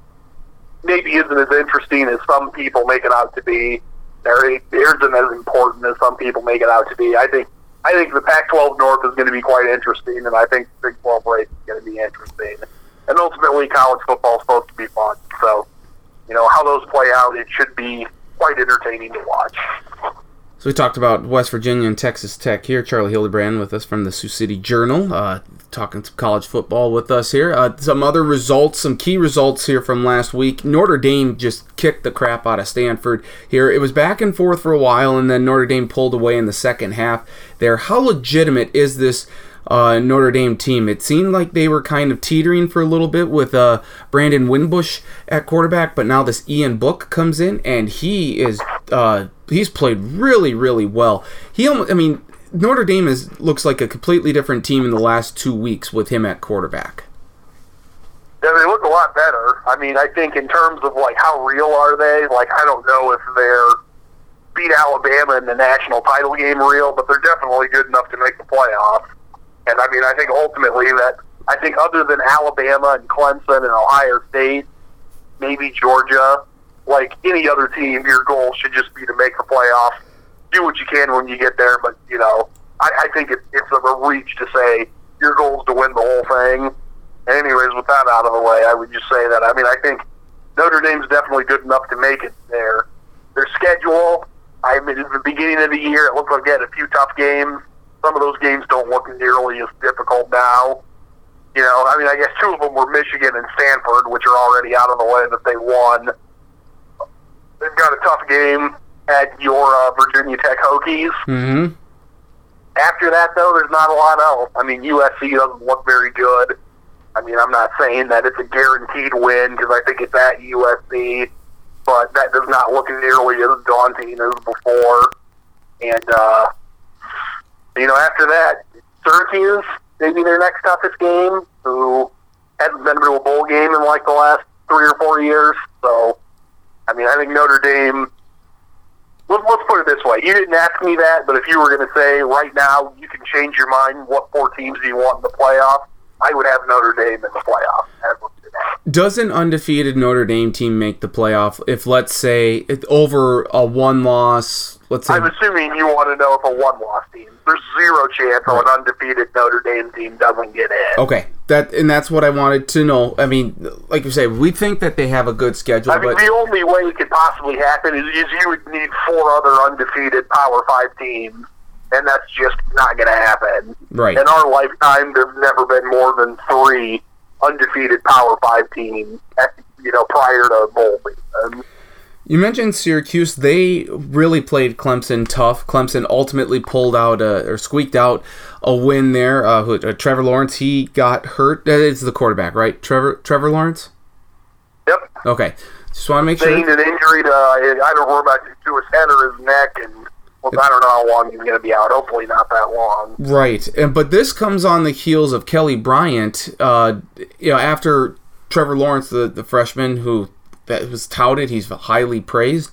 maybe isn't as interesting as some people make it out to be. It isn't as important as some people make it out to be. I think I think the Pac-12 North is going to be quite interesting, and I think the Big 12 race is going to be interesting. And ultimately, college football is supposed to be fun. So, you know, how those play out, it should be quite entertaining to watch. So we talked about West Virginia and Texas Tech here. Charlie Hildebrand with us from the Sioux City Journal, uh, talking some college football with us here. Uh, some other results, some key results here from last week. Notre Dame just kicked the crap out of Stanford here. It was back and forth for a while, and then Notre Dame pulled away in the second half. There, how legitimate is this? Uh, Notre Dame team. It seemed like they were kind of teetering for a little bit with uh, Brandon Wimbush at quarterback, but now this Ian Book comes in and he is uh, he's played really really well. He almost, I mean Notre Dame is looks like a completely different team in the last two weeks with him at quarterback. Yeah, they look a lot better. I mean, I think in terms of like how real are they? Like, I don't know if they're beat Alabama in the national title game real, but they're definitely good enough to make the playoffs. And I mean, I think ultimately that I think other than Alabama and Clemson and Ohio State, maybe Georgia, like any other team, your goal should just be to make the playoffs. Do what you can when you get there, but you know, I, I think it, it's a reach to say your goal is to win the whole thing. Anyways, with that out of the way, I would just say that I mean I think Notre Dame's definitely good enough to make it there. Their schedule, I mean, at the beginning of the year, it looked like they had a few tough games some of those games don't look nearly as difficult now. You know, I mean, I guess two of them were Michigan and Stanford, which are already out of the way that they won. They've got a tough game at your uh, Virginia Tech Hokies. Mm-hmm. After that, though, there's not a lot else. I mean, USC doesn't look very good. I mean, I'm not saying that it's a guaranteed win because I think it's at USC, but that does not look nearly as daunting as before. And uh, you know, after that, Syracuse, maybe their next toughest game, who hasn't been to a bowl game in like the last three or four years. So, I mean, I think Notre Dame. Let's, let's put it this way. You didn't ask me that, but if you were going to say right now you can change your mind, what four teams do you want in the playoff? I would have Notre Dame in the playoff. Does an undefeated Notre Dame team make the playoff if, let's say, over a one loss? Let's say I'm assuming you want to know if a one loss team. There's zero chance right. an undefeated Notre Dame team doesn't get in. Okay, that and that's what I wanted to know. I mean, like you say, we think that they have a good schedule. I mean, but the only way it could possibly happen is, is you would need four other undefeated Power Five teams and that's just not going to happen. Right. In our lifetime, there's never been more than three undefeated Power Five teams, you know, prior to bowl season. You mentioned Syracuse. They really played Clemson tough. Clemson ultimately pulled out a, or squeaked out a win there. Uh, who, uh, Trevor Lawrence, he got hurt. That is the quarterback, right? Trevor Trevor Lawrence. Yep. Okay. Just want to make Sustained sure. an injury to I don't know about to his head or his neck, and well, I don't know how long he's going to be out. Hopefully, not that long. Right, and but this comes on the heels of Kelly Bryant. Uh, you know, after Trevor Lawrence, the the freshman who that was touted, he's highly praised.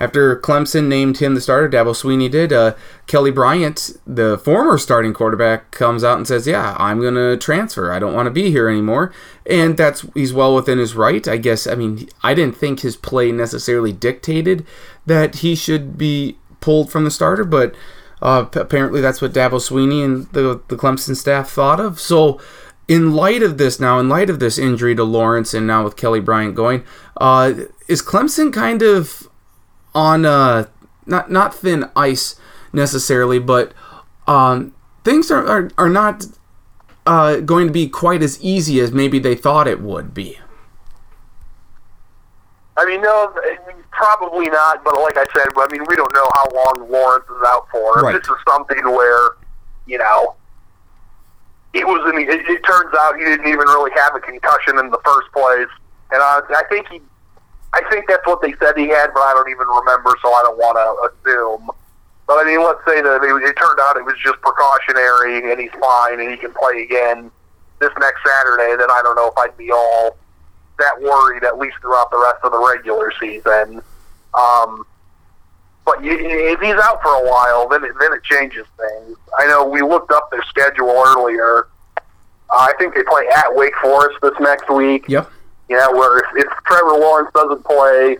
After Clemson named him the starter, Dabo Swinney did. Uh, Kelly Bryant, the former starting quarterback, comes out and says, "Yeah, I'm going to transfer. I don't want to be here anymore." And that's he's well within his right, I guess. I mean, I didn't think his play necessarily dictated that he should be pulled from the starter, but uh, apparently that's what Dabo Swinney and the the Clemson staff thought of. So, in light of this, now in light of this injury to Lawrence, and now with Kelly Bryant going, uh, is Clemson kind of on uh, not not thin ice necessarily, but um, things are are, are not uh, going to be quite as easy as maybe they thought it would be. I mean, no, probably not. But like I said, I mean, we don't know how long Lawrence is out for. Right. This is something where, you know, it was. An, it, it turns out he didn't even really have a concussion in the first place, and honestly, I think he. I think that's what they said he had, but I don't even remember, so I don't want to assume. But I mean, let's say that it, it turned out it was just precautionary and he's fine and he can play again this next Saturday. Then I don't know if I'd be all that worried at least throughout the rest of the regular season. Um, but you, if he's out for a while, then it, then it changes things. I know we looked up their schedule earlier. Uh, I think they play at Wake Forest this next week. Yep. You know, where if, if Trevor Lawrence doesn't play,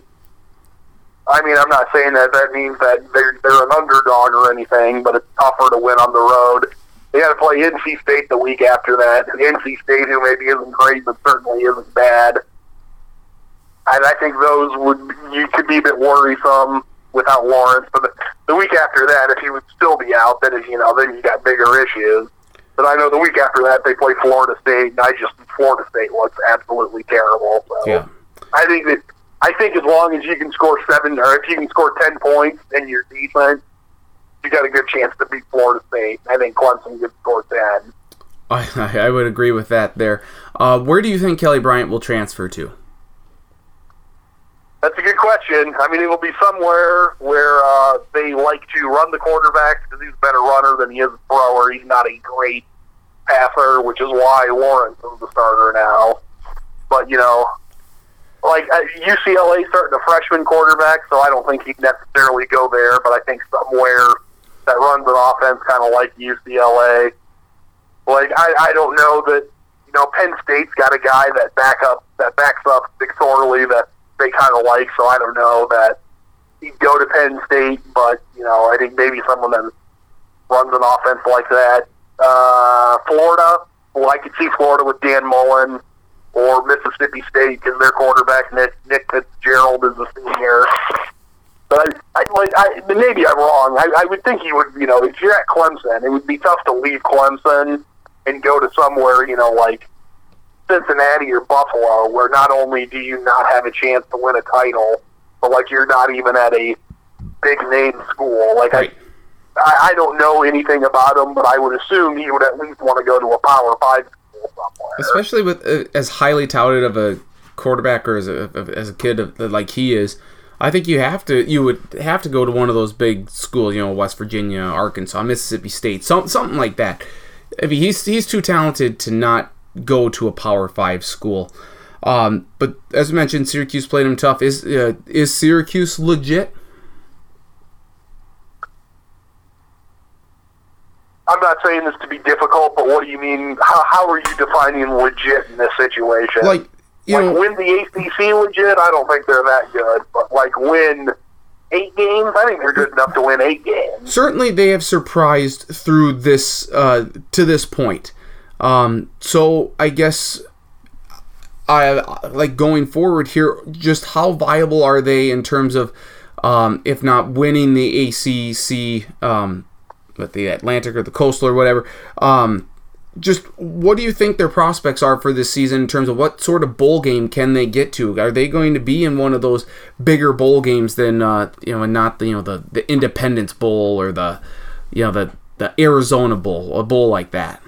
I mean, I'm not saying that that means that they're they're an underdog or anything, but it's tougher to win on the road. They got to play NC State the week after that. And NC State, who maybe isn't great, but certainly isn't bad. And I think those would you could be a bit worrisome without Lawrence. But the, the week after that, if he would still be out, then you know then you got bigger issues. But I know the week after that they play Florida State, and I just Florida State looks absolutely terrible. So Yeah. I think that I think as long as you can score seven, or if you can score ten points and you're decent, you got a good chance to beat Florida State. I think Clemson could score ten. I, I would agree with that there. Uh, where do you think Kelly Bryant will transfer to? That's a good question. I mean, it will be somewhere where uh, they like to run the quarterback because he's a better runner than he is a thrower. He's not a great passer, which is why Lawrence is the starter now. But you know, like uh, UCLA starting a freshman quarterback, so I don't think he'd necessarily go there. But I think somewhere that runs an offense kind of like UCLA. Like I, I don't know that you know Penn State's got a guy that back up that backs up McSorley that they kind of like, so I don't know that he'd go to Penn State, but you know I think maybe someone that runs an offense like that. Uh, Florida, well, I could see Florida with Dan Mullen or Mississippi State because their quarterback Nick Nick Fitzgerald is a senior. But I, I like I maybe I'm wrong. I, I would think he would. You know, if you're at Clemson, it would be tough to leave Clemson and go to somewhere. You know, like Cincinnati or Buffalo, where not only do you not have a chance to win a title, but like you're not even at a big name school. Like Right. I, I, don't know anything about him, but I would assume he would at least want to go to a Power Five school somewhere. Especially with uh, as highly touted of a quarterback or as a as a kid of, like he is. I think you have to you would have to go to one of those big schools, you know, West Virginia, Arkansas, Mississippi State, some, something like that. I mean, he's he's too talented to not go to a Power Five school. Um, but as mentioned, Syracuse played him tough. Is uh, is Syracuse legit? I'm not saying this to be difficult, but what do you mean? How, how are you defining legit in this situation? Like you like know, win the ACC legit? I don't think they're that good, but like win eight games, I think they're good enough to win eight games. certainly they have surprised through this uh, to this point. Um, so I guess I like going forward here. Just how viable are they in terms of, um, if not winning the ACC, um, but the Atlantic or the Coastal or whatever. Um, just what do you think their prospects are for this season in terms of what sort of bowl game can they get to? Are they going to be in one of those bigger bowl games than uh, you know, and not the you know the the Independence Bowl or the you know the the Arizona Bowl, a bowl like that?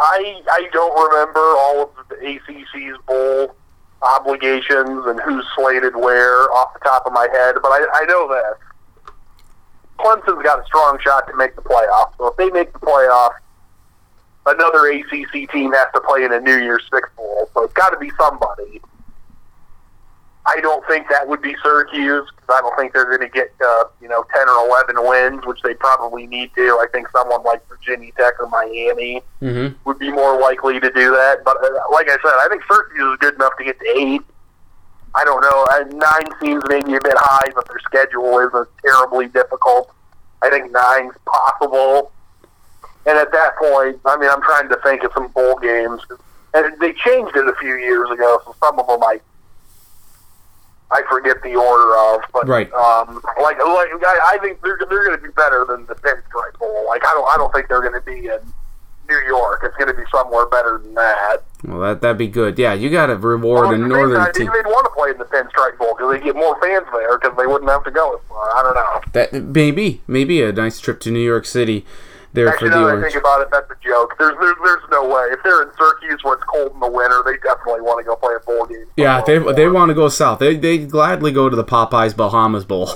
I I don't remember all of the ACC's bowl obligations and who's slated where off the top of my head, but I, I know this. Clemson's got a strong shot to make the playoffs. So if they make the playoffs, another ACC team has to play in a New Year's Six bowl. So it's got to be somebody. I don't think that would be Syracuse because I don't think they're going to get uh, you know ten or eleven wins, which they probably need to. I think someone like Virginia Tech or Miami Mm-hmm. would be more likely to do that. But uh, like I said, I think Syracuse is good enough to get to eight. I don't know. Uh, nine seems maybe a bit high, but their schedule isn't terribly difficult. I think nine's possible. And at that point, I mean, I'm trying to think of some bowl games. And they changed it a few years ago, so some of them I I forget the order of. But Right. um, like like I, I think they're they're going to be better than the Pinstripe Bowl. Like I don't I don't think they're going to be in New York. It's going to be somewhere better than that. Well, that that'd be good. Yeah, you got to reward Well, a the northern time, team. maybe they'd want to play in the Pinstripe Bowl because they get more fans there because they wouldn't have to go as far. I don't know. That maybe maybe a nice trip to New York City there Actually, for the now that I think about it, that's a joke. There's, there's there's no way. If they're in Syracuse where it's cold in the winter, they definitely want to go play a bowl game. Yeah, they they want to go south. They they gladly go to the Popeyes Bahamas Bowl.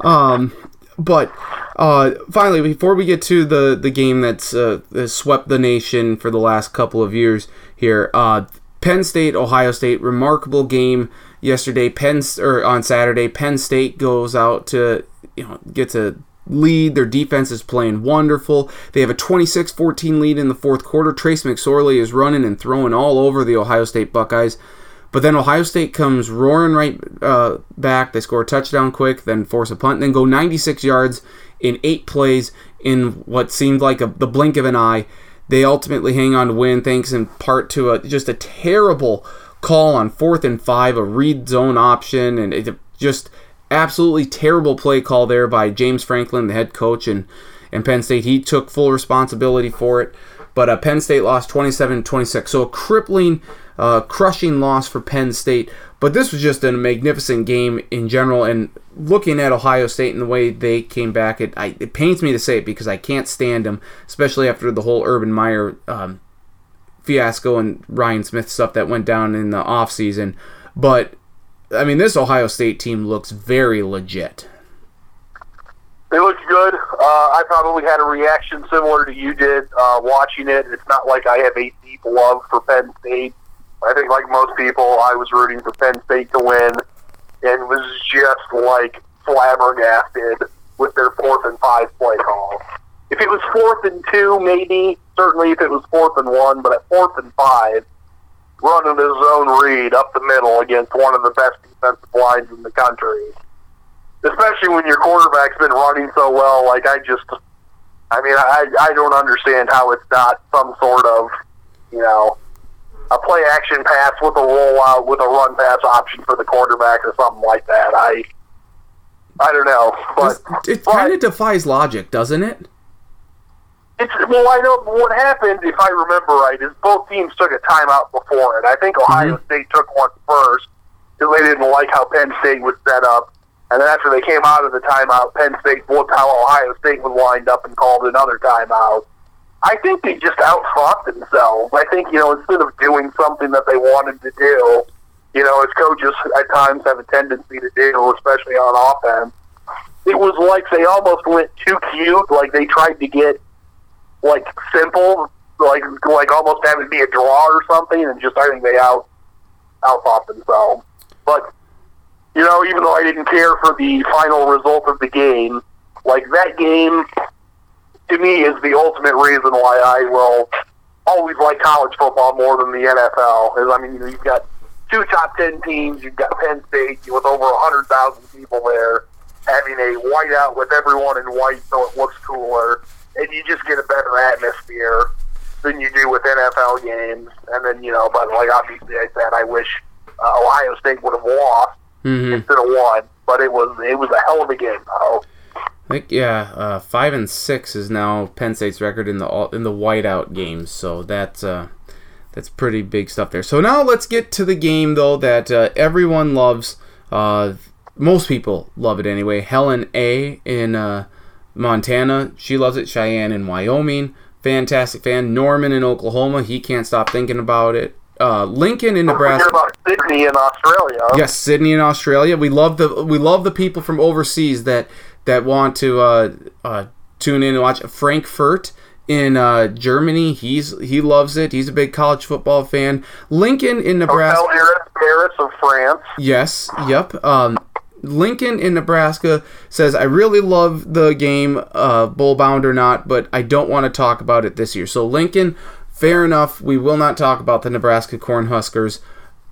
um, But uh, finally, before we get to the the game that's uh, swept the nation for the last couple of years here, uh, Penn State, Ohio State, remarkable game yesterday. Penn or on Saturday, Penn State goes out to you know gets a lead. Their defense is playing wonderful. They have a 26-14 lead in the fourth quarter. Trace McSorley is running and throwing all over the Ohio State Buckeyes. But then Ohio State comes roaring right uh, back. They score a touchdown quick, then force a punt, then go 96 yards in eight plays in what seemed like a, the blink of an eye. They ultimately hang on to win, thanks in part to a, just a terrible call on fourth and five, a read zone option, and it just absolutely terrible play call there by James Franklin, the head coach, and, and Penn State. He took full responsibility for it. But uh, Penn State lost 27 26. So a crippling, uh, crushing loss for Penn State. But this was just a magnificent game in general. And looking at Ohio State and the way they came back, it, I, it pains me to say it because I can't stand them, especially after the whole Urban Meyer um, fiasco and Ryan Smith stuff that went down in the offseason. But I mean, this Ohio State team looks very legit. They looked good. Uh, I probably had a reaction similar to you did uh, watching it. It's not like I have a deep love for Penn State. I think, like most people, I was rooting for Penn State to win and was just like flabbergasted with their fourth and five play call. If it was fourth and two, maybe certainly if it was fourth and one, but at fourth and five, running his own read up the middle against one of the best defensive lines in the country. Especially when your quarterback's been running so well, like I just, I mean, I I don't understand how it's not some sort of, you know, a play action pass with a rollout with a run pass option for the quarterback or something like that. I I don't know, but it kind of defies logic, doesn't it? It's well, I know what happened, if I remember right, is both teams took a timeout before it. I think Ohio mm-hmm. State took one first because they didn't like how Penn State was set up, and then after they came out of the timeout, Penn State looked how Ohio State was lined up and called another timeout. I think they just outfought themselves. I think you know instead of doing something that they wanted to do, you know, as coaches at times have a tendency to do, especially on offense, it was like they almost went too cute. Like they tried to get like simple, like like almost having to be a draw or something, and just I think they out outthought themselves. But you know, even though I didn't care for the final result of the game, like that game to me is the ultimate reason why I will always like college football more than the NFL. Is I mean, you know, you've got two top ten teams, you've got Penn State with over a hundred thousand people there, having a whiteout with everyone in white, so it looks cooler and you just get a better atmosphere than you do with NFL games. And then you know, but like obviously, I said I wish uh, Ohio State would have lost mm-hmm. instead of won, but it was it was a hell of a game. Though. I think yeah, uh, five and six is now Penn State's record in the in the whiteout games. So that's uh, that's pretty big stuff there. So now let's get to the game though that uh, everyone loves. Uh, most people love it anyway. Helena in uh, Montana, she loves it. Cheyenne in Wyoming, fantastic fan. Norman in Oklahoma, he can't stop thinking about it. Uh, Lincoln in Nebraska. about Sydney in Australia. Yes, Sydney in Australia. We love the we love the people from overseas that that want to uh, uh, tune in and watch. Frankfurt in uh, Germany, he's he loves it. He's a big college football fan. Lincoln in Nebraska. Hotel Paris of France. Yes. Yep. Um, Lincoln in Nebraska says, I really love the game, uh, bowl bound or not, but I don't want to talk about it this year. So, Lincoln, fair enough. We will not talk about the Nebraska Cornhuskers.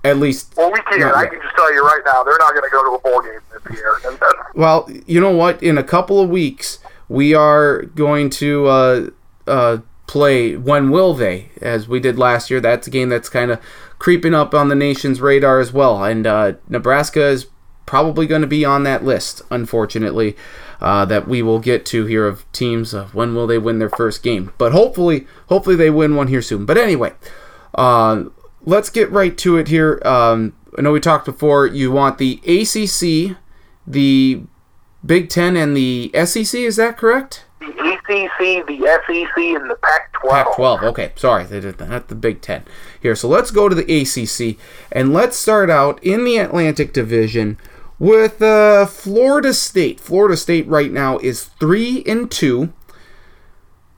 At least. Well, we can. I can just tell you right now, they're not going to go to a bowl game this year. well, you know what? In a couple of weeks, we are going to uh, uh, play When Will They, as we did last year. That's a game that's kind of creeping up on the nation's radar as well. And uh, Nebraska is probably going to be on that list, unfortunately, uh, that we will get to here of teams. Uh, when will they win their first game? But hopefully, hopefully they win one here soon. But anyway, uh, let's get right to it here. Um, I know we talked before. You want the ACC, the Big Ten, and the SEC. Is that correct? The ACC, the SEC, and the Pac-12. Pac-12. Okay, sorry, they did not the Big Ten here. So let's go to the ACC and let's start out in the Atlantic Division With uh, Florida State, Florida State right now is three and two.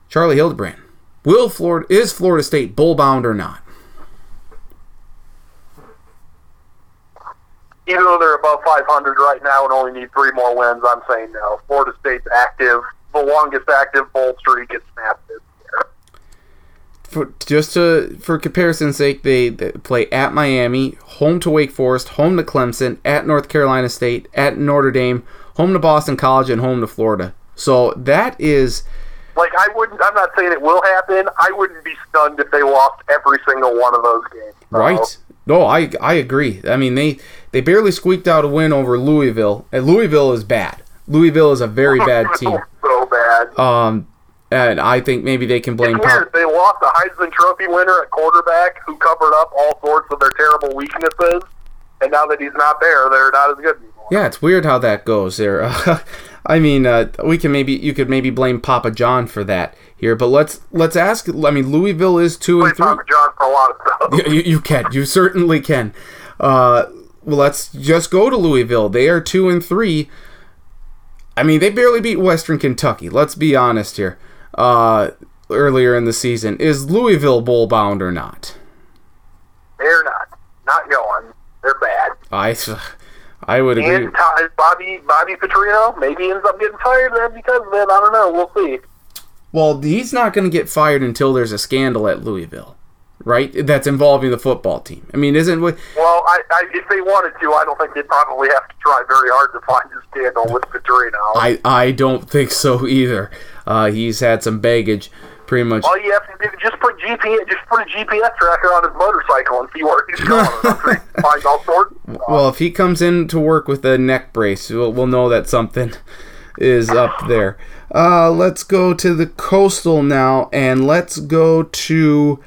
Charlie Hildebrand, will Florida is Florida State bowl bound or not? Even though they're above 500 right now and only need three more wins, I'm saying no. Florida State's active. The longest active bowl streak gets snapped. For just to for comparison's sake, they, they play at Miami, home to Wake Forest, home to Clemson, at North Carolina State, at Notre Dame, home to Boston College, and home to Florida. So that is Like I wouldn't. I'm not saying it will happen. I wouldn't be stunned if they lost every single one of those games. So, Right. No, I I agree. I mean they they barely squeaked out a win over Louisville. And Louisville is bad. Louisville is a very bad team. So bad. Um, and I think maybe they can blame It's Pop. weird. They lost a Heisman Trophy winner at quarterback who covered up all sorts of their terrible weaknesses, and now that he's not there, they're not as good anymore. Yeah, it's weird how that goes there. I mean, uh, we can maybe you could maybe blame Papa John for that here, but let's let's ask. I mean, Louisville is two and three. Papa John for a lot of stuff. You, you can. You certainly can. Uh, well, let's just go to Louisville. They are two and three. I mean, they barely beat Western Kentucky. Let's be honest here. Uh, earlier in the season, is Louisville bowl bound or not? They're not. Not going. They're bad. I, I would agree. And Bobby Bobby Petrino maybe ends up getting fired then because of it. I don't know. We'll see. Well, he's not going to get fired until there's a scandal at Louisville, right? That's involving the football team. I mean, isn't what? Well, I, I, if they wanted to, I don't think they'd probably have to try very hard to find a scandal with Petrino. I I don't think so either. Uh, he's had some baggage, pretty much. All you have to do is just put GPS, just put a GPS tracker on his motorcycle and see where he's going. I'm sure he can find all sorts. Well, if he comes in to work with a neck brace, we'll, we'll know that something is up there. Uh, let's go to the coastal now, and let's go to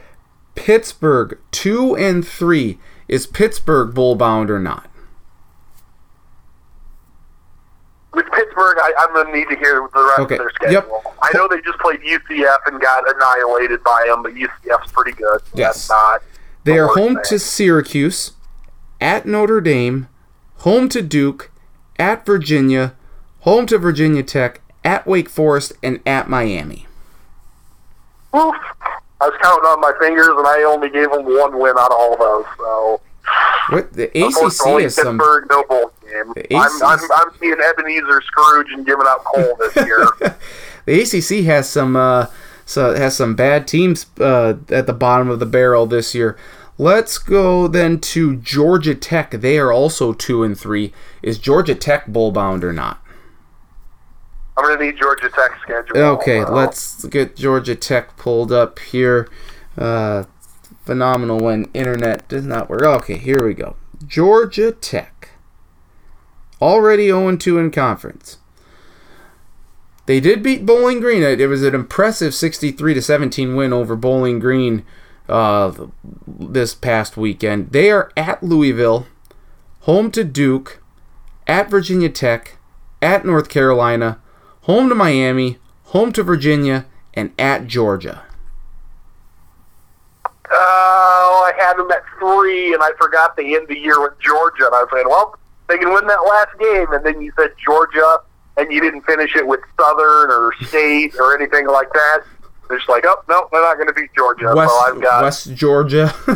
Pittsburgh. Two and three. Is Pittsburgh bowl bound or not? with Pittsburgh, I, I'm going to need to hear the rest Okay. of their schedule. Yep. I know they just played UCF and got annihilated by them, but UCF's pretty good. Yes. Not. They the are home thing. to Syracuse, at Notre Dame, home to Duke, at Virginia, home to Virginia Tech, at Wake Forest, and at Miami. Oof. I was counting on my fingers, and I only gave them one win out of all of those. So What the ACC is some Pittsburgh no bowl game. The I'm, I'm I'm being Ebenezer Scrooge and giving out coal this year. the ACC has some uh, so has some bad teams uh, at the bottom of the barrel this year. Let's go then to Georgia Tech. They are also two and three. Is Georgia Tech bowl bound or not? I'm to need Georgia Tech schedule. Okay, let's get Georgia Tech pulled up here. Uh, phenomenal when internet does not work. Okay, here we go. Georgia Tech. Already 0 2 in conference. They did beat Bowling Green. It it was an impressive 63 to 17 win over Bowling Green uh, this past weekend. They are at Louisville, home to Duke, at Virginia Tech, at North Carolina, home to Miami, home to Virginia, and at Georgia. Oh, I had them at three, and I forgot they end the year with Georgia. And I was saying, well, they can win that last game. And then you said Georgia, and you didn't finish it with Southern or State or anything like that. They're just like, oh, no, they're not going to beat Georgia. West, so I've got, West Georgia.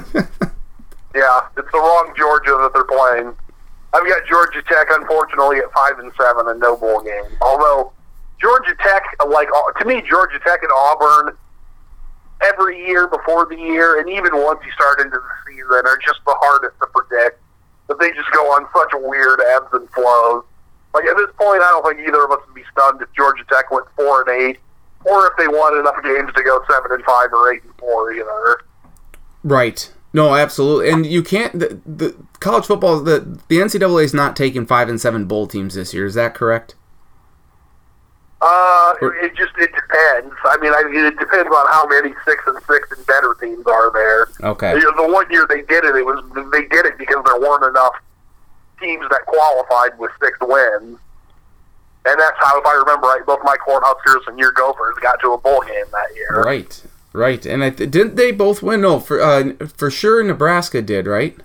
yeah, it's the wrong Georgia that they're playing. I've got Georgia Tech, unfortunately, at five and seven and no bowl game. Although Georgia Tech, like uh, to me, Georgia Tech and Auburn every year before the year, and even once you start into the season, are just the hardest to predict. But they just go on such weird ebbs and flows. Like at this point, I don't think either of us would be stunned if Georgia Tech went four and eight, or if they won enough games to go seven and five or eight and four either. right. No, absolutely. And you can't. The, the college football, the the NCAA is not taking five and seven bowl teams this year. Is that correct? Uh, it just it depends. I mean, I, it depends on how many six and six and better teams are there. Okay. You know, the one year they did it, it was they did it because there weren't enough teams that qualified with six wins, and that's how, if I remember right, both my Cornhuskers and your Gophers got to a bowl game that year. Right. Right. And I th- didn't they both win? No, for uh, for sure Nebraska did. Right.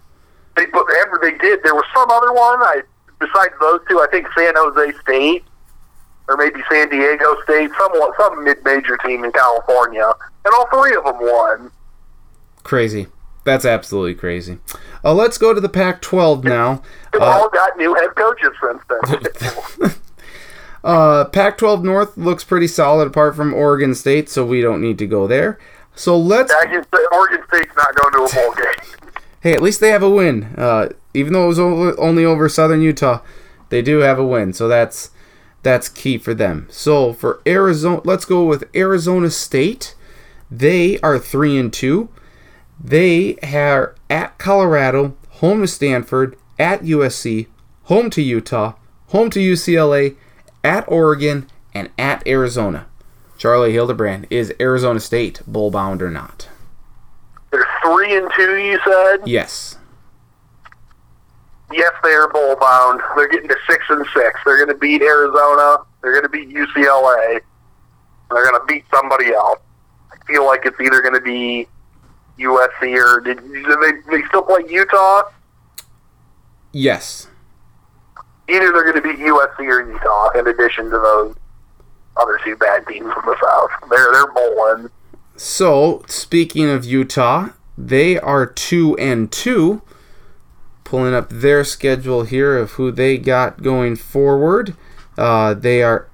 They but ever they did. There was some other one. I besides those two, I think San Jose State or maybe San Diego State, somewhat some mid-major team in California, and all three of them won. Crazy. That's absolutely crazy. Uh, let's go to the Pac-12 now. They Uh, all got new head coaches since then. Uh, Pac-12 North looks pretty solid apart from Oregon State, so we don't need to go there. So let's. Oregon State's not going to a bowl game. Hey, at least they have a win. Uh, even though it was only over Southern Utah, they do have a win. So that's that's key for them. So for Arizona, let's go with Arizona State. They are three and two. They are at Colorado, home to Stanford, at USC, home to Utah, home to UCLA, at Oregon, and at Arizona. Charlie Hildebrand, is Arizona State bowl bound or not? They're three and two. You said Yes. Yes, they are bowl bound. They're getting to six and six. They're going to beat Arizona. They're going to beat UCLA. They're going to beat somebody else. I feel like it's either going to be USC or did, do they they still play Utah? Yes. Either they're going to beat USC or Utah. In addition to those other two bad teams from the South, they're they're bowling. So, speaking of Utah, they are 2 and 2. Pulling up their schedule here of who they got going forward. Uh, they are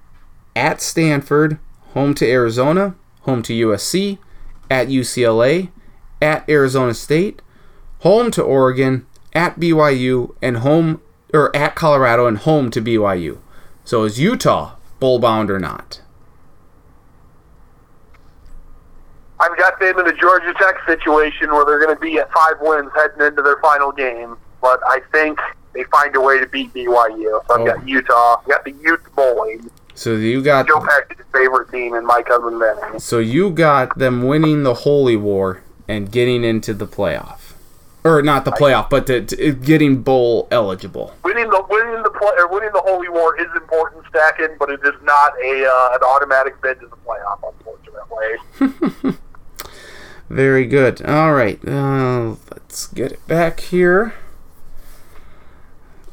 at Stanford, home to Arizona, home to USC, at UCLA, at Arizona State, home to Oregon, at BYU, and home or at Colorado and home to BYU. So is Utah bowl bound or not? I've got them in a Georgia Tech situation where they're going to be at five wins heading into their final game, but I think they find a way to beat BYU. So I've Oh. got Utah. I've got the Ute bowling. So you got Joe Paxton's favorite team and my cousin Benny. So you got them winning the Holy War and getting into the playoff, or not the playoff, but to, to getting bowl eligible. Winning the winning the play, or winning the Holy War is important, Stacken, but it is not a uh, an automatic bid to the playoff, unfortunately. Very good. All right, uh, let's get it back here.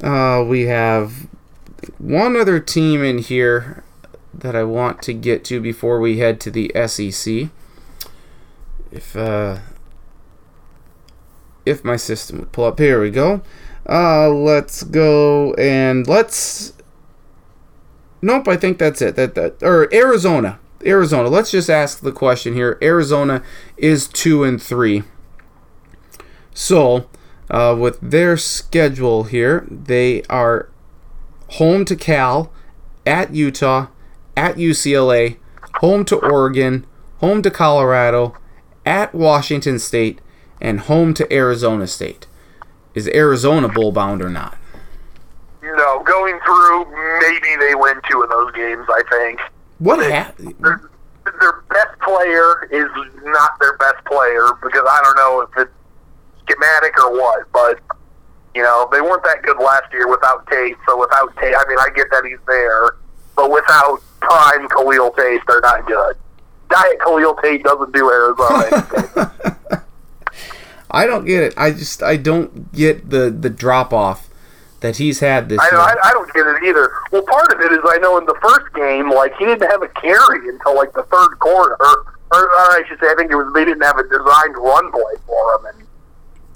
Uh, we have one other team in here that I want to get to before we head to the SEC. If uh, if my system would pull up, here we go. Uh, let's go and let's. Nope, I think that's it. That that or Arizona. Arizona. Let's just ask the question here. Arizona is two and three. So, uh, with their schedule here, they are home to Cal, at Utah, at UCLA, home to Oregon, home to Colorado, at Washington State, and home to Arizona State. Is Arizona bowl bound or not? No, going through, maybe they win two of those games. I think. What happened? their, their best player is not their best player because I don't know if it's schematic or what, but you know they weren't that good last year without Tate. So without Tate, I mean I get that he's there, but without prime Khalil Tate, they're not good. Diet Khalil Tate doesn't do Arizona. anything. I don't get it. I just I don't get the the drop off that he's had this I, year. I, I don't get it either. Well, part of it is I know in the first game, like he didn't have a carry until like the third quarter, or, or, or I should say, I think it was they didn't have a designed run play for him, and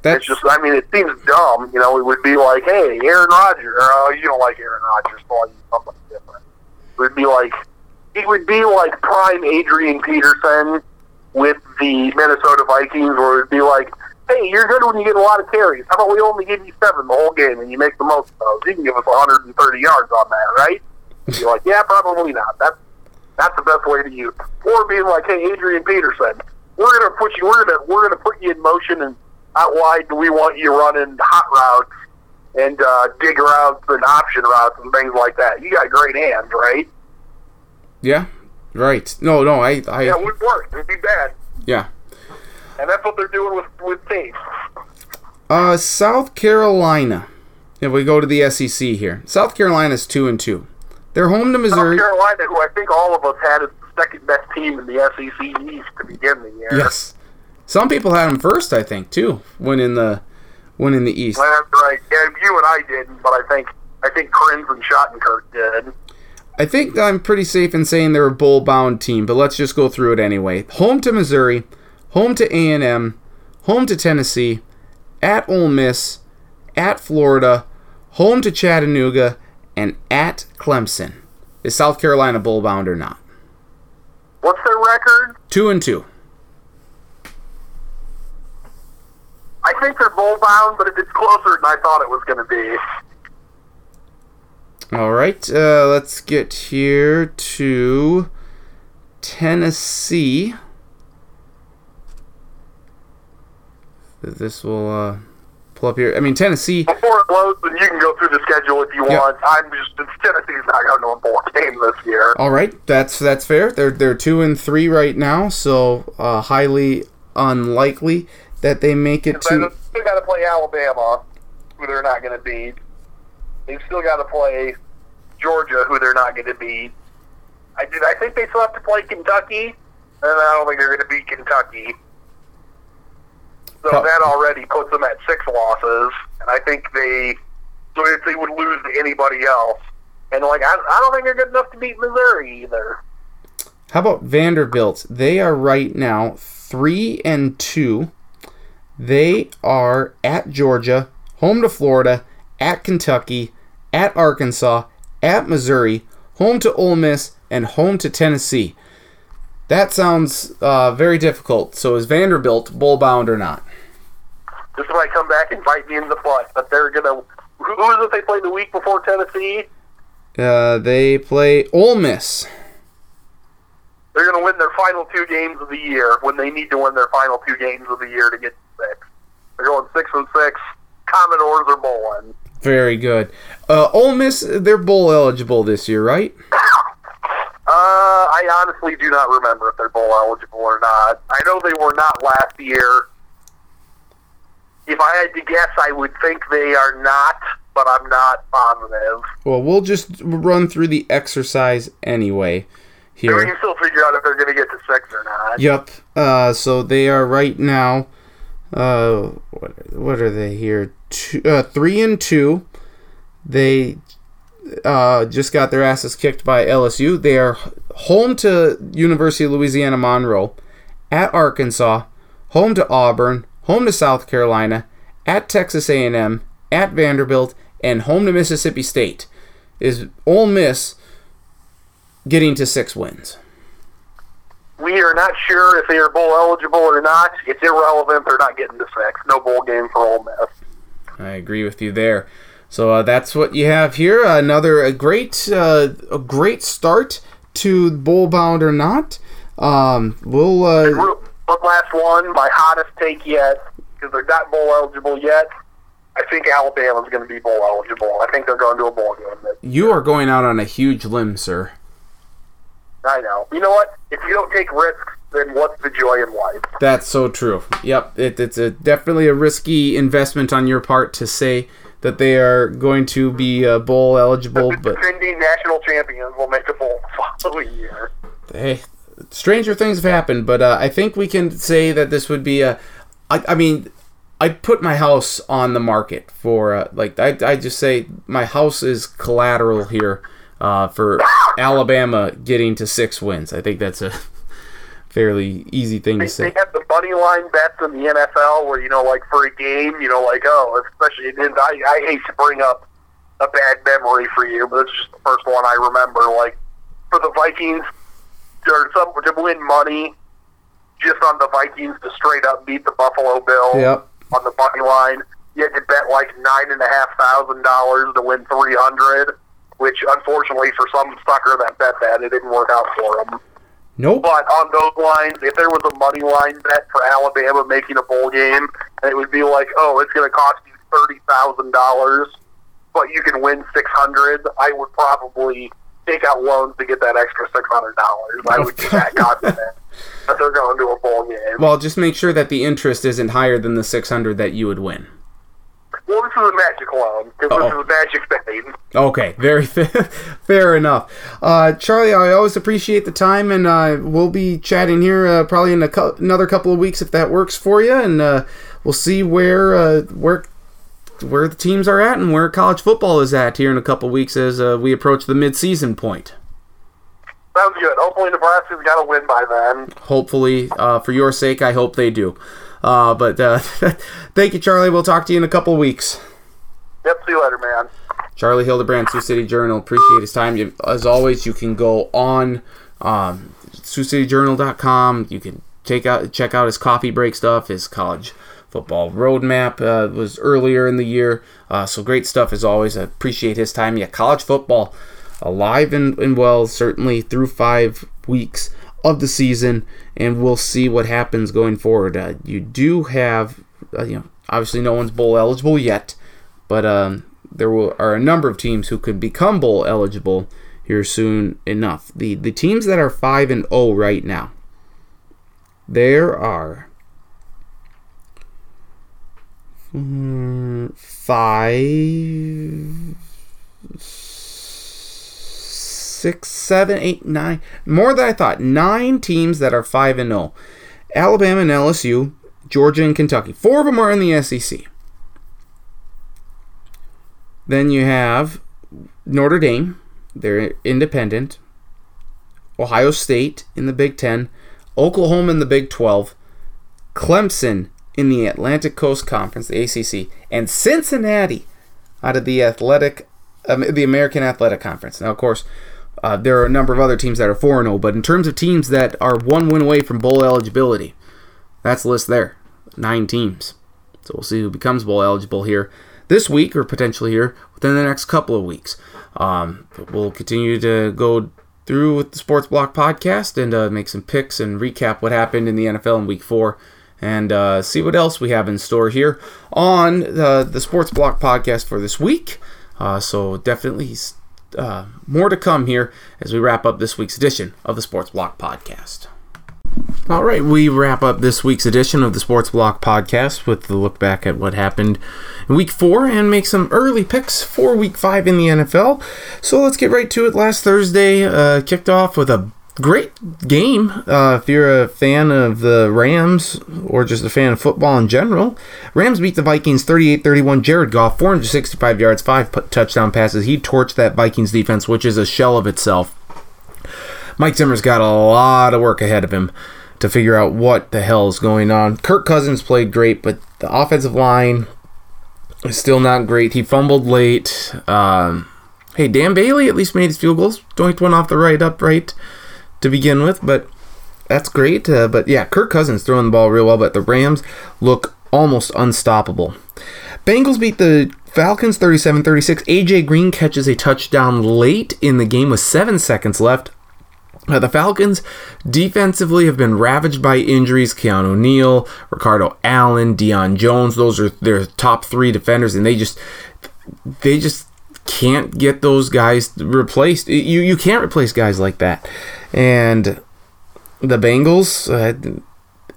That's It's just, I mean, it seems dumb. You know, it would be like, hey, Aaron Rodgers. Oh, you don't like Aaron Rodgers, so use something different. It would be like, it would be like prime Adrian Peterson with the Minnesota Vikings, where it would be like, hey, you're good when you get a lot of carries. How about we only give you seven the whole game and you make the most of those? You can give us 130 yards on that, right? You're like, yeah, probably not. That's that's the best way to use. Or being like, hey, Adrian Peterson, we're gonna put you, we're gonna we're gonna put you in motion and out wide. We want you running hot routes and uh, dig routes and option routes and things like that. You got great hands, right? yeah, right. No, no, I I Yeah, it would work. It'd be bad, yeah. and that's what they're doing with with Tate. Uh, South Carolina. If we go to the SEC here, South Carolina's two and two. They're home to Missouri. South Carolina, who I think all of us had as the second best team in the SEC East to begin the year. Yes. Some people had them first, I think, too. Winning the winning the East. That's right. Yeah, you and I didn't, but I think I think Kriens and Schottenkirk did. I think I'm pretty safe in saying they're a bowl bound team, but let's just go through it anyway. Home to Missouri, home to A&M, home to Tennessee, at Ole Miss, at Florida, home to Chattanooga, and at Clemson. Is South Carolina bowl bound or not? What's their record? Two and two. I think they're bowl bound, but it's closer than I thought it was going to be. All right, uh, let's get here to Tennessee. This will uh, pull up here. I mean, Tennessee. Before it loads, and you can go through the schedule if you Yeah. want. I'm just Tennessee's not going to a bowl game this year. All right, that's that's fair. They're they're two and three right now, so uh, highly unlikely that they make it to. they've still got to play Alabama, who they're not going to beat. They've still got to play Georgia, who they're not going to beat. I did. I think they still have to play Kentucky, and I don't think they're going to beat Kentucky. So that already puts them at six losses, and I think they. So if they would lose to anybody else, and like I, I don't think they're good enough to beat Missouri either. How about Vanderbilt? They are right now three and two. They are at Georgia, home to Florida, at Kentucky, at Arkansas, at Missouri, home to Ole Miss, and home to Tennessee. That sounds uh, very difficult. So is Vanderbilt bowl bound or not? This might come back and bite me in the butt, but they're gonna. Who, is it they played the week before Tennessee? Uh, they play Ole Miss. They're going to win their final two games of the year when they need to win their final two games of the year to get six. They're going six and six. Commodores are bowling. Very good. Uh, Ole Miss, they're bowl eligible this year, right? Uh, I honestly do not remember if they're bowl eligible or not. I know they were not last year. If I had to guess, I would think they are not, but I'm not positive. Well, we'll just run through the exercise anyway So we can still figure out if they're going to get to six or not. Yep. Uh, so they are right now. Uh, what, what are they here? Two, uh, three and two. They uh, just got their asses kicked by LSU. They are home to University of Louisiana Monroe, at Arkansas, home to Auburn, home to South Carolina, at Texas A&M, at Vanderbilt, and home to Mississippi State. Is Ole Miss getting to six wins? We are not sure if they are bowl eligible or not. It's irrelevant. They're not getting to six. No bowl game for Ole Miss. I agree with you there. So uh, that's what you have here. Another a great, uh, a great start to bowl bound or not. Um, we'll uh, One last one, my hottest take yet, because they're not bowl eligible yet. I think Alabama's going to be bowl eligible. I think they're going to a bowl game. you are going out on a huge limb, sir. I know. You know what? If you don't take risks, then what's the joy in life? That's so true. Yep, it, it's a definitely a risky investment on your part to say that they are going to be uh, bowl eligible, The but defending national champions will make a bowl the following year. hey, stranger things have happened. But uh, I think we can say that this would be a. I, I mean, I'd put my house on the market for uh, like I I just say my house is collateral here uh, for Alabama getting to six wins. I think that's a fairly easy thing They, to say. they have the money line bets in the NFL where, you know, like for a game, you know, like, oh, especially, I, I hate to bring up a bad memory for you, but it's just the first one I remember. Like, for the Vikings, or some, to win money just on the Vikings to straight up beat the Buffalo Bills Yep. on the money line, you had to bet like nine and a half thousand dollars to win three hundred. Which, unfortunately, for some sucker that bet that, it didn't work out for them. Nope. But on those lines, if there was a money line bet for Alabama making a bowl game, and it would be like, oh, it's going to cost you thirty thousand dollars, but you can win six hundred, I would probably take out loans to get that extra six hundred dollars. I would be that confident that they're going to a bowl game. Well, just make sure that the interest isn't higher than the six hundred that you would win. Well, this is a magic wand because this is a magic betting. Okay, very fair, fair enough. Uh, Charlie, I always appreciate the time, and uh, we'll be chatting here uh, probably in a cou- another couple of weeks if that works for you, and uh, we'll see where uh, where where the teams are at and where college football is at here in a couple weeks as uh, we approach the midseason point. Sounds good. Hopefully Nebraska's got to win by then. Hopefully, uh, for your sake, I hope they do. Uh, but uh, thank you, Charlie. We'll talk to you in a couple weeks. Yep. See you later, man. Charlie Hildebrand, Sioux City Journal. Appreciate his time. As always, you can go on um, SiouxCityJournal.com. You can take out check out his coffee break stuff, his college football roadmap uh, was earlier in the year. Uh, so great stuff as always. I appreciate his time. Yeah, college football alive and, and well, certainly through five weeks of the season, and we'll see what happens going forward. Uh, you do have, uh, you know, obviously no one's bowl eligible yet, but um, there will, are a number of teams who could become bowl eligible here soon enough. The the teams that are five and zero right now. There are mm, five, six, seven, eight, nine. More than I thought. Nine teams that are five and zero. Alabama and LSU, Georgia and Kentucky. Four of them are in the SEC. Then you have Notre Dame. They're independent. Ohio State in the Big Ten. Oklahoma in the Big 12, Clemson in the Atlantic Coast Conference, the ACC, and Cincinnati out of the Athletic, um, the American Athletic Conference. Now, of course, uh, there are a number of other teams that are 4 0, but in terms of teams that are one win away from bowl eligibility, that's the list there. Nine teams. So we'll see who becomes bowl eligible here this week or potentially here within the next couple of weeks. Um, we'll continue to go through with the Sports Block podcast and uh, make some picks and recap what happened in the NFL in Week Four, and uh, see what else we have in store here on uh, the Sports Block podcast for this week. Uh, so definitely uh, more to come here as we wrap up this week's edition of the Sports Block podcast. All right, we wrap up this week's edition of the Sports Block podcast with the look back at what happened in week four and make some early picks for week five in the NFL. So let's get right to it. Last Thursday uh, kicked off with a great game. Uh, if you're a fan of the Rams or just a fan of football in general, Rams beat the Vikings 38 31. Jared Goff, 465 yards, five touchdown passes. He torched that Vikings defense, which is a shell of itself. Mike Zimmer's got a lot of work ahead of him to figure out what the hell is going on. Kirk Cousins played great, but the offensive line is still not great. He fumbled late. Um, hey, Dan Bailey at least made his field goals. Doinked one off the right upright to begin with, but that's great. Uh, but yeah, Kirk Cousins throwing the ball real well, but the Rams look almost unstoppable. Bengals beat the Falcons 37 36. AJ Green catches a touchdown late in the game with seven seconds left. Uh, the Falcons defensively have been ravaged by injuries. Keanu Neal, Ricardo Allen, Deion Jones, those are their top three defenders, and they just they just can't get those guys replaced. You you can't replace guys like that. And the Bengals, uh,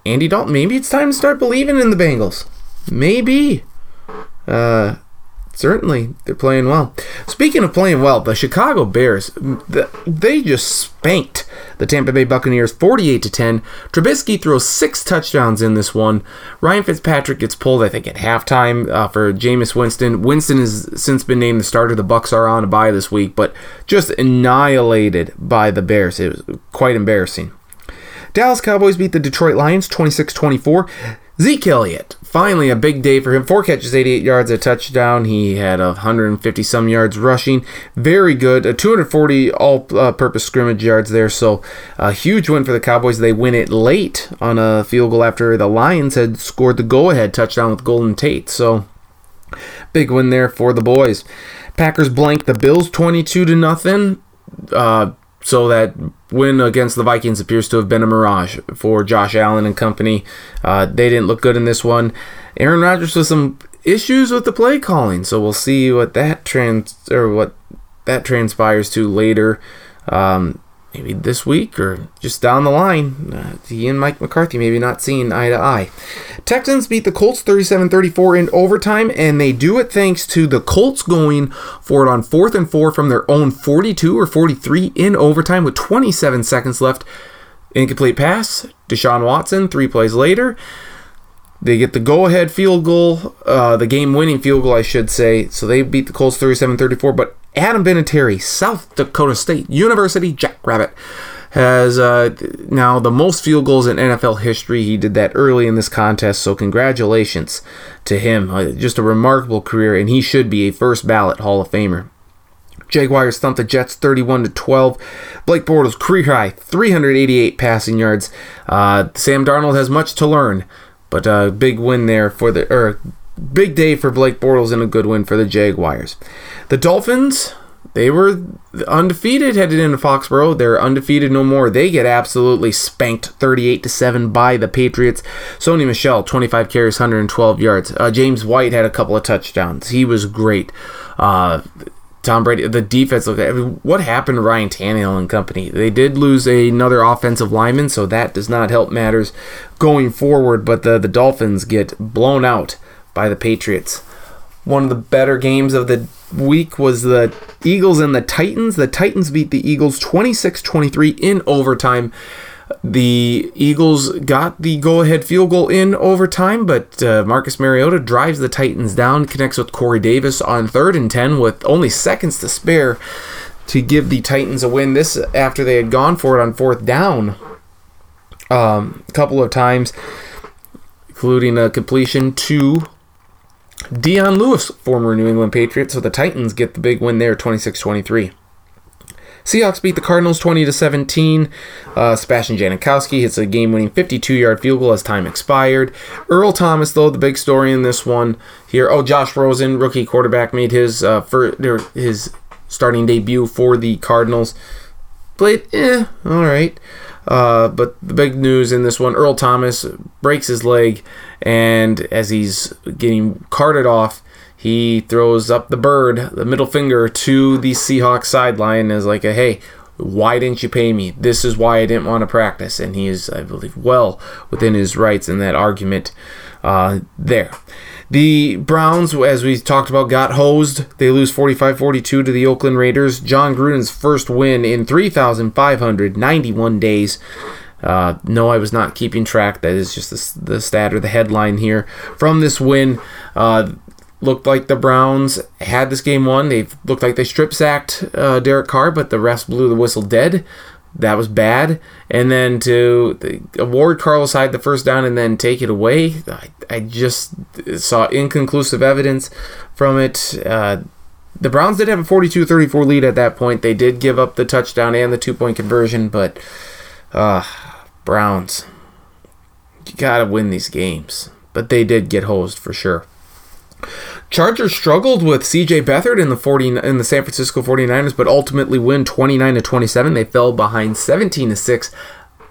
Andy Dalton, maybe it's time to start believing in the Bengals. Maybe. Uh, certainly they're playing well. Speaking of playing well, the Chicago Bears they just spanked the Tampa Bay Buccaneers 48 to 10. Trubisky throws six touchdowns in this one. Ryan Fitzpatrick gets pulled, I think, at halftime uh, for Jameis Winston. Winston has since been named the starter. The Bucs are on a bye this week, but just annihilated by the Bears. It was quite embarrassing. Dallas Cowboys beat the Detroit Lions 26 24. Zeke Elliott, finally a big day for him. Four catches, 88 yards, a touchdown. He had 150 some yards rushing. Very good. A 240 all uh, purpose scrimmage yards there. So a huge win for the Cowboys. They win it late on a field goal after the Lions had scored the go ahead touchdown with Golden Tate. So big win there for the boys. Packers blank the Bills 22 to nothing. Uh, so that win against the Vikings appears to have been a mirage for Josh Allen and company. Uh, they didn't look good in this one. Aaron Rodgers with some issues with the play calling, so we'll see what that trans or what that transpires to later. Um, maybe this week or just down the line. Uh, he and Mike McCarthy maybe not seeing eye to eye. Texans beat the Colts 37 34 in overtime, and they do it thanks to the Colts going for it on fourth and four from their own 42 or 43 in overtime with 27 seconds left. Incomplete pass. Deshaun Watson, three plays later. They get the go ahead field goal, uh, the game winning field goal, I should say. So they beat the Colts 37 34. But Adam Vinatieri, South Dakota State University Jackrabbit, has uh, now the most field goals in NFL history. He did that early in this contest, so congratulations to him. Uh, just a remarkable career, and he should be a first ballot Hall of Famer. Jaguars thumped the Jets 31 to 12. Blake Bortles career high 388 passing yards. Uh, Sam Darnold has much to learn, but a big win there for the or big day for Blake Bortles and a good win for the Jaguars. The Dolphins they were undefeated headed into Foxborough. They're undefeated no more. They get absolutely spanked 38 to 7 by the Patriots. Sony Michel, 25 carries, 112 yards. Uh, James White had a couple of touchdowns. He was great. Uh, Tom Brady, the defense. Look, I mean, what happened to Ryan Tannehill and company? They did lose another offensive lineman, so that does not help matters going forward. But the the Dolphins get blown out by the Patriots. One of the better games of the week was the Eagles and the Titans. The Titans beat the Eagles 26-23 in overtime. The Eagles got the go ahead field goal in overtime, but uh, Marcus Mariota drives the Titans down, connects with Corey Davis on third and 10 with only seconds to spare to give the Titans a win. This after they had gone for it on fourth down um, a couple of times, including a completion to Dion Lewis, former New England Patriot. So the Titans get the big win there, 26 23. Seahawks beat the Cardinals 20 to 17. Uh, Sebastian Janikowski hits a game-winning 52-yard field goal as time expired. Earl Thomas, though, the big story in this one here. Oh, Josh Rosen, rookie quarterback, made his uh, for his starting debut for the Cardinals. Played, eh, all right. Uh, but the big news in this one, Earl Thomas breaks his leg, and as he's getting carted off, he throws up the bird, the middle finger to the Seahawks sideline as like a hey, why didn't you pay me? This is why I didn't want to practice. And he is, I believe, well within his rights in that argument uh, there. The Browns, as we talked about, got hosed. They lose 45 42 to the Oakland Raiders. Jon Gruden's first win in 3,591 days. Uh, no, I was not keeping track. That is just the, the stat or the headline here. From this win, uh, looked like the Browns had this game won. They looked like they strip sacked uh, Derek Carr, but the refs blew the whistle dead. That was bad. And then to award Carlos Hyde the first down and then take it away, I, I just saw inconclusive evidence from it. Uh, the Browns did have a 42 34 lead at that point. They did give up the touchdown and the two point conversion, but uh, Browns, you got to win these games. But they did get hosed for sure. Chargers struggled with CJ Beathard in the 40 in the San Francisco 49ers but ultimately win 29 to 27. They fell behind 17 to 6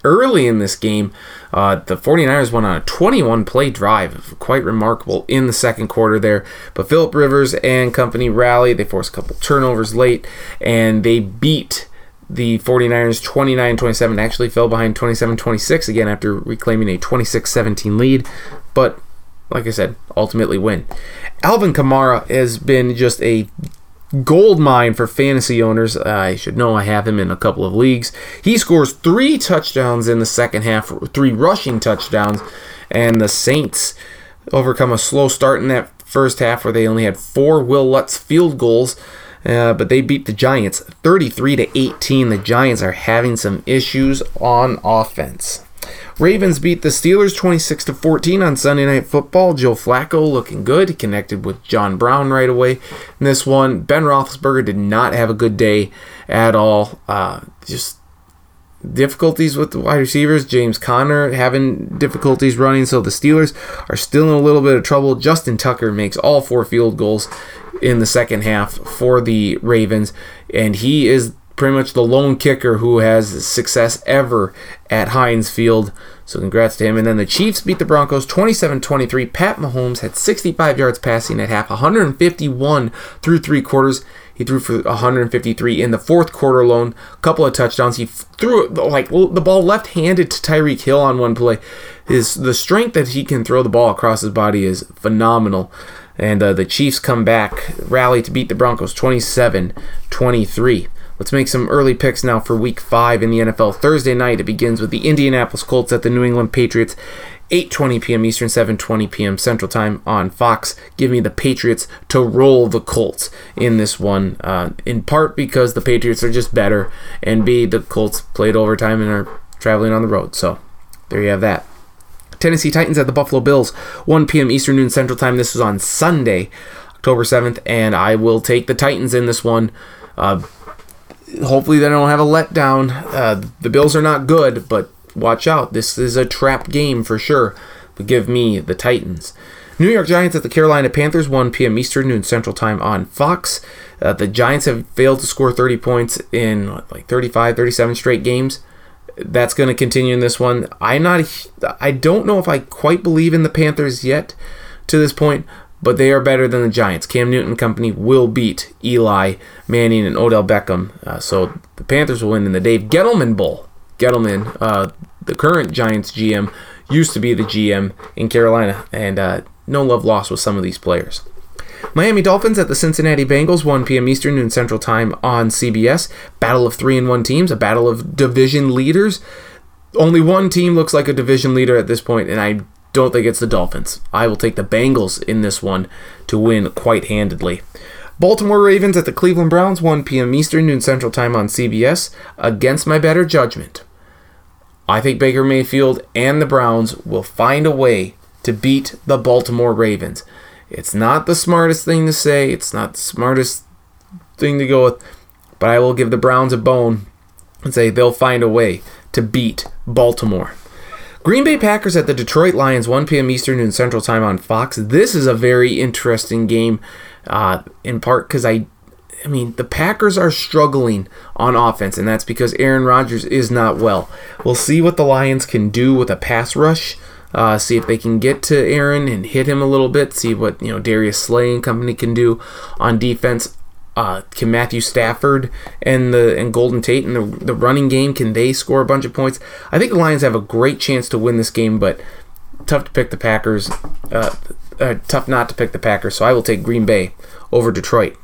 early in this game. Uh, the 49ers went on a 21 play drive, quite remarkable in the second quarter there. But Philip Rivers and company rallied. They forced a couple turnovers late and they beat the 49ers 29 27. Actually fell behind 27 26 again after reclaiming a 26 17 lead. But like I said, ultimately win. Alvin Kamara has been just a gold mine for fantasy owners. I should know I have him in a couple of leagues. He scores three touchdowns in the second half, three rushing touchdowns, and the Saints overcome a slow start in that first half where they only had four Will Lutz field goals. Uh, but they beat the Giants 33 to 18. The Giants are having some issues on offense. Ravens beat the Steelers 26 to 14 on Sunday Night Football. Joe Flacco looking good. He connected with John Brown right away. In this one, Ben Roethlisberger did not have a good day at all. Uh, just difficulties with the wide receivers. James Conner having difficulties running, so the Steelers are still in a little bit of trouble. Justin Tucker makes all four field goals in the second half for the Ravens, and he is pretty much the lone kicker who has success ever at Heinz Field. So congrats to him. And then the Chiefs beat the Broncos 27-23. Pat Mahomes had 65 yards passing at half, 151 through three quarters. He threw for 153 in the fourth quarter alone. A couple of touchdowns. He threw like the ball left-handed to Tyreek Hill on one play. His the strength that he can throw the ball across his body is phenomenal. And uh, the Chiefs come back, rally to beat the Broncos 27 23. Let's make some early picks now for week five in the NFL. Thursday night, it begins with the Indianapolis Colts at the New England Patriots. 8:20 p.m. Eastern, 7:20 p.m. Central Time on Fox. Give me the Patriots to roll the Colts in this one, uh, in part because the Patriots are just better, and B the Colts played overtime and are traveling on the road. So there you have that. Tennessee Titans at the Buffalo Bills, 1 p.m. Eastern Noon Central Time. This is on Sunday, October 7th, and I will take the Titans in this one. Uh, hopefully, they don't have a letdown. Uh, the Bills are not good, but watch out. This is a trap game for sure. But give me the Titans. New York Giants at the Carolina Panthers, 1 p.m. Eastern Noon Central Time on Fox. Uh, the Giants have failed to score 30 points in like 35, 37 straight games. That's going to continue in this one. I'm not. I don't know if I quite believe in the Panthers yet to this point, but they are better than the Giants. Cam Newton company will beat Eli Manning and Odell Beckham. Uh, so the Panthers will win in the Dave Gettleman Bowl. Gettleman, uh, the current Giants GM, used to be the GM in Carolina, and uh, no love lost with some of these players. Miami Dolphins at the Cincinnati Bengals, 1 p.m. Eastern Noon Central Time on CBS. Battle of three and one teams, a battle of division leaders. Only one team looks like a division leader at this point, and I don't think it's the Dolphins. I will take the Bengals in this one to win quite handedly. Baltimore Ravens at the Cleveland Browns, 1 p.m. Eastern, noon Central Time on CBS, against my better judgment. I think Baker Mayfield and the Browns will find a way to beat the Baltimore Ravens. It's not the smartest thing to say, it's not the smartest thing to go with, but I will give the Browns a bone and say they'll find a way to beat Baltimore. Green Bay Packers at the Detroit Lions, 1 p.m. Eastern and Central Time on Fox. This is a very interesting game, uh, in part because I, I mean, the Packers are struggling on offense, and that's because Aaron Rodgers is not well. We'll see what the Lions can do with a pass rush. Uh, see if they can get to Aaron and hit him a little bit. See what you know Darius Slay and company can do on defense uh, can Matthew Stafford and the and Golden Tate and the, the running game can they score a bunch of points? I think the Lions have a great chance to win this game, but tough to pick the Packers. Uh, uh, tough not to pick the Packers, so I will take Green Bay over Detroit.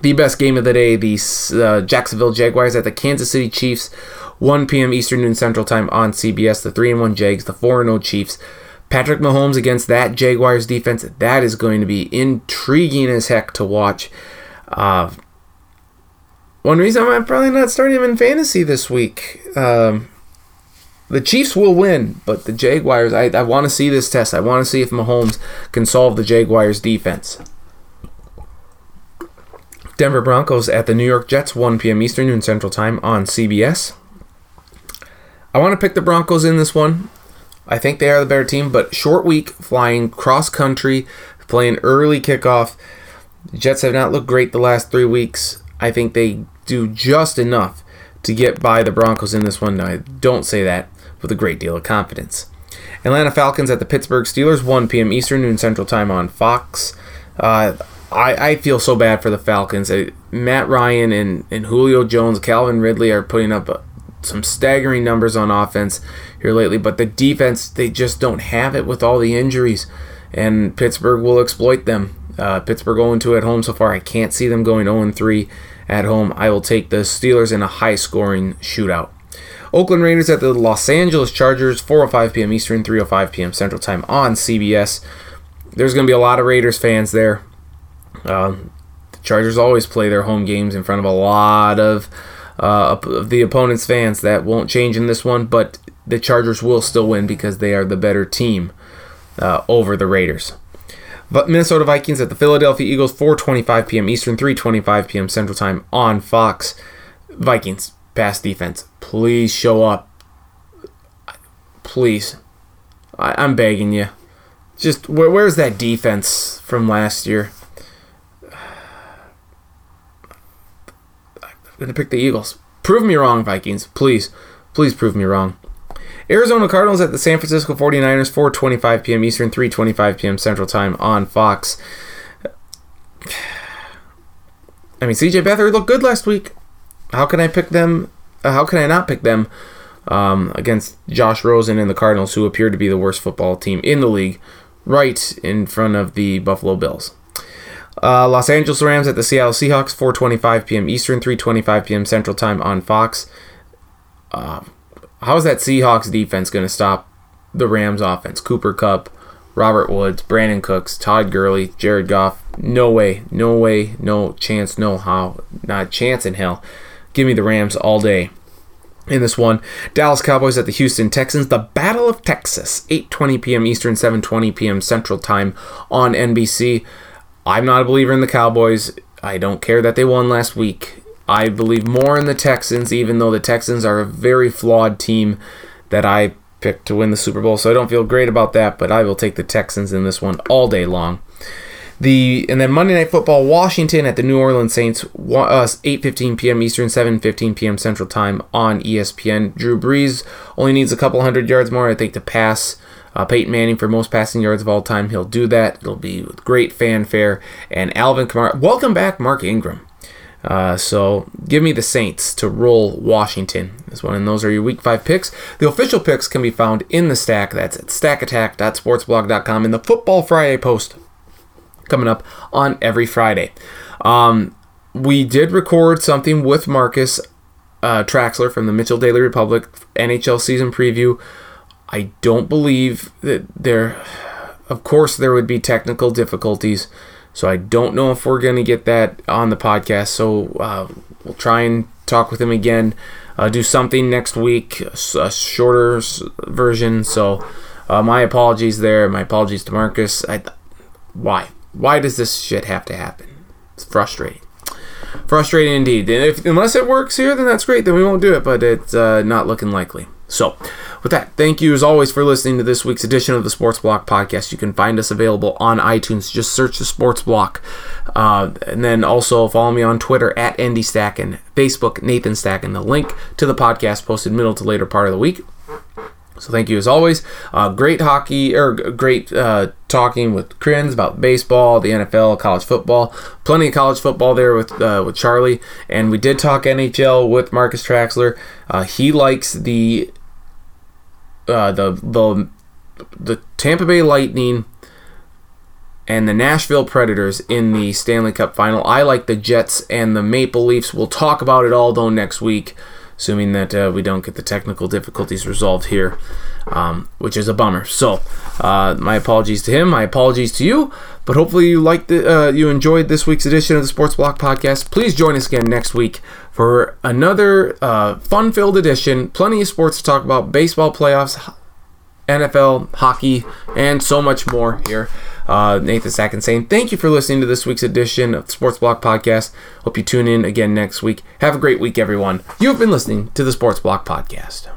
The best game of the day: the uh, Jacksonville Jaguars at the Kansas City Chiefs, 1 p.m. Eastern Noon Central Time on CBS. The three and one Jags, the four and zero Chiefs. Patrick Mahomes against that Jaguars defense. That is going to be intriguing as heck to watch. Uh, one reason I'm probably not starting him in fantasy this week. Um, the Chiefs will win, but the Jaguars, I, I want to see this test. I want to see if Mahomes can solve the Jaguars' defense. Denver Broncos at the New York Jets, 1 p.m. Eastern, noon Central Time on CBS. I want to pick the Broncos in this one. I think they are the better team, but short week, flying cross country, playing early kickoff. The Jets have not looked great the last three weeks. I think they do just enough to get by the Broncos in this one. I don't say that with a great deal of confidence. Atlanta Falcons at the Pittsburgh Steelers, 1 p.m. Eastern, noon Central Time on Fox. Uh, I, I feel so bad for the Falcons. Uh, Matt Ryan and, and Julio Jones, Calvin Ridley are putting up uh, some staggering numbers on offense here lately, but the defense, they just don't have it with all the injuries, and Pittsburgh will exploit them. Uh, Pittsburgh 0 2 at home so far. I can't see them going 0 3 at home. I will take the Steelers in a high scoring shootout. Oakland Raiders at the Los Angeles Chargers, 4:05 p.m. Eastern, 3:05 p.m. Central Time on CBS. There's going to be a lot of Raiders fans there. Um, the Chargers always play their home games in front of a lot of uh, the opponent's fans. That won't change in this one, but the Chargers will still win because they are the better team uh, over the Raiders. Minnesota Vikings at the Philadelphia Eagles, 4:25 p.m. Eastern, 3:25 p.m. Central Time on Fox. Vikings pass defense, please show up. Please, I, am begging you. Just where, where's that defense from last year? I'm gonna pick the Eagles. Prove me wrong, Vikings. Please, please prove me wrong. Arizona Cardinals at the San Francisco 49ers, 4:25 p.m. Eastern, 3:25 p.m. Central Time on Fox. I mean, CJ Beathard looked good last week. How can I pick them? Uh, how can I not pick them um, against Josh Rosen and the Cardinals, who appear to be the worst football team in the league, right in front of the Buffalo Bills? Uh, Los Angeles Rams at the Seattle Seahawks, 4:25 p.m. Eastern, 3:25 p.m. Central Time on Fox. Uh, how is that Seahawks defense going to stop the Rams offense. Cooper Kupp, Robert Woods, Brandin Cooks, Todd Gurley, Jared Goff. No way, no way, no chance, no how, not chance in hell. Give me the Rams all day in this one. Dallas Cowboys at the Houston Texans. The Battle of Texas, 8:20 p.m. Eastern, 7:20 p.m. Central Time on NBC. I'm not a believer in the Cowboys. I don't care that they won last week. I believe more in the Texans, even though the Texans are a very flawed team that I picked to win the Super Bowl. So I don't feel great about that, but I will take the Texans in this one all day long. The and then Monday Night Football, Washington at the New Orleans Saints, uh, 8:15 p.m. Eastern, 7:15 p.m. Central Time on ESPN. Drew Brees only needs a couple hundred yards more, I think, to pass uh, Peyton Manning for most passing yards of all time. He'll do that. It'll be with great fanfare. And Alvin Kamara, welcome back, Mark Ingram. Uh, so give me the Saints to roll Washington. This one, and those are your Week Five picks. The official picks can be found in the stack. That's at stackattack.sportsblog.com in the Football Friday post coming up on every Friday. Um, we did record something with Marcus uh, Traxler from the Mitchell Daily Republic NHL season preview. I don't believe that there, of course, there would be technical difficulties. So I don't know if we're going to get that on the podcast. So uh, we'll try and talk with him again. Uh, do something next week, a shorter version. So uh, my apologies there. My apologies to Marcus. I, why? Why does this shit have to happen? It's frustrating. Frustrating indeed. And if, unless it works here, then that's great. Then we won't do it. But it's uh, not looking likely. So, with that, thank you as always for listening to this week's edition of the Sports Block podcast. You can find us available on iTunes. Just search the Sports Block. Uh, and then also follow me on Twitter at Andy Stacken, Facebook Nathan Stacken. The link to the podcast posted middle to later part of the week. So thank you as always. Uh, great hockey or great uh, talking with Kriens about baseball, the NFL, college football. Plenty of college football there with uh, with Charlie, and we did talk NHL with Marcus Traxler. Uh, he likes the uh, the the the Tampa Bay Lightning and the Nashville Predators in the Stanley Cup final. I like the Jets and the Maple Leafs. We'll talk about it all though next week assuming that uh, we don't get the technical difficulties resolved here, um, which is a bummer. So, uh, my apologies to him. My apologies to you. But hopefully you liked the, uh, you enjoyed this week's edition of the Sports Block Podcast. Please join us again next week for another uh, fun-filled edition. Plenty of sports to talk about: baseball playoffs, NFL, hockey, and so much more here. Uh, Nathan Stacken saying thank you for listening to this week's edition of the Sports Block Podcast. Hope you tune in again next week. Have a great week, everyone. You have been listening to the Sports Block Podcast.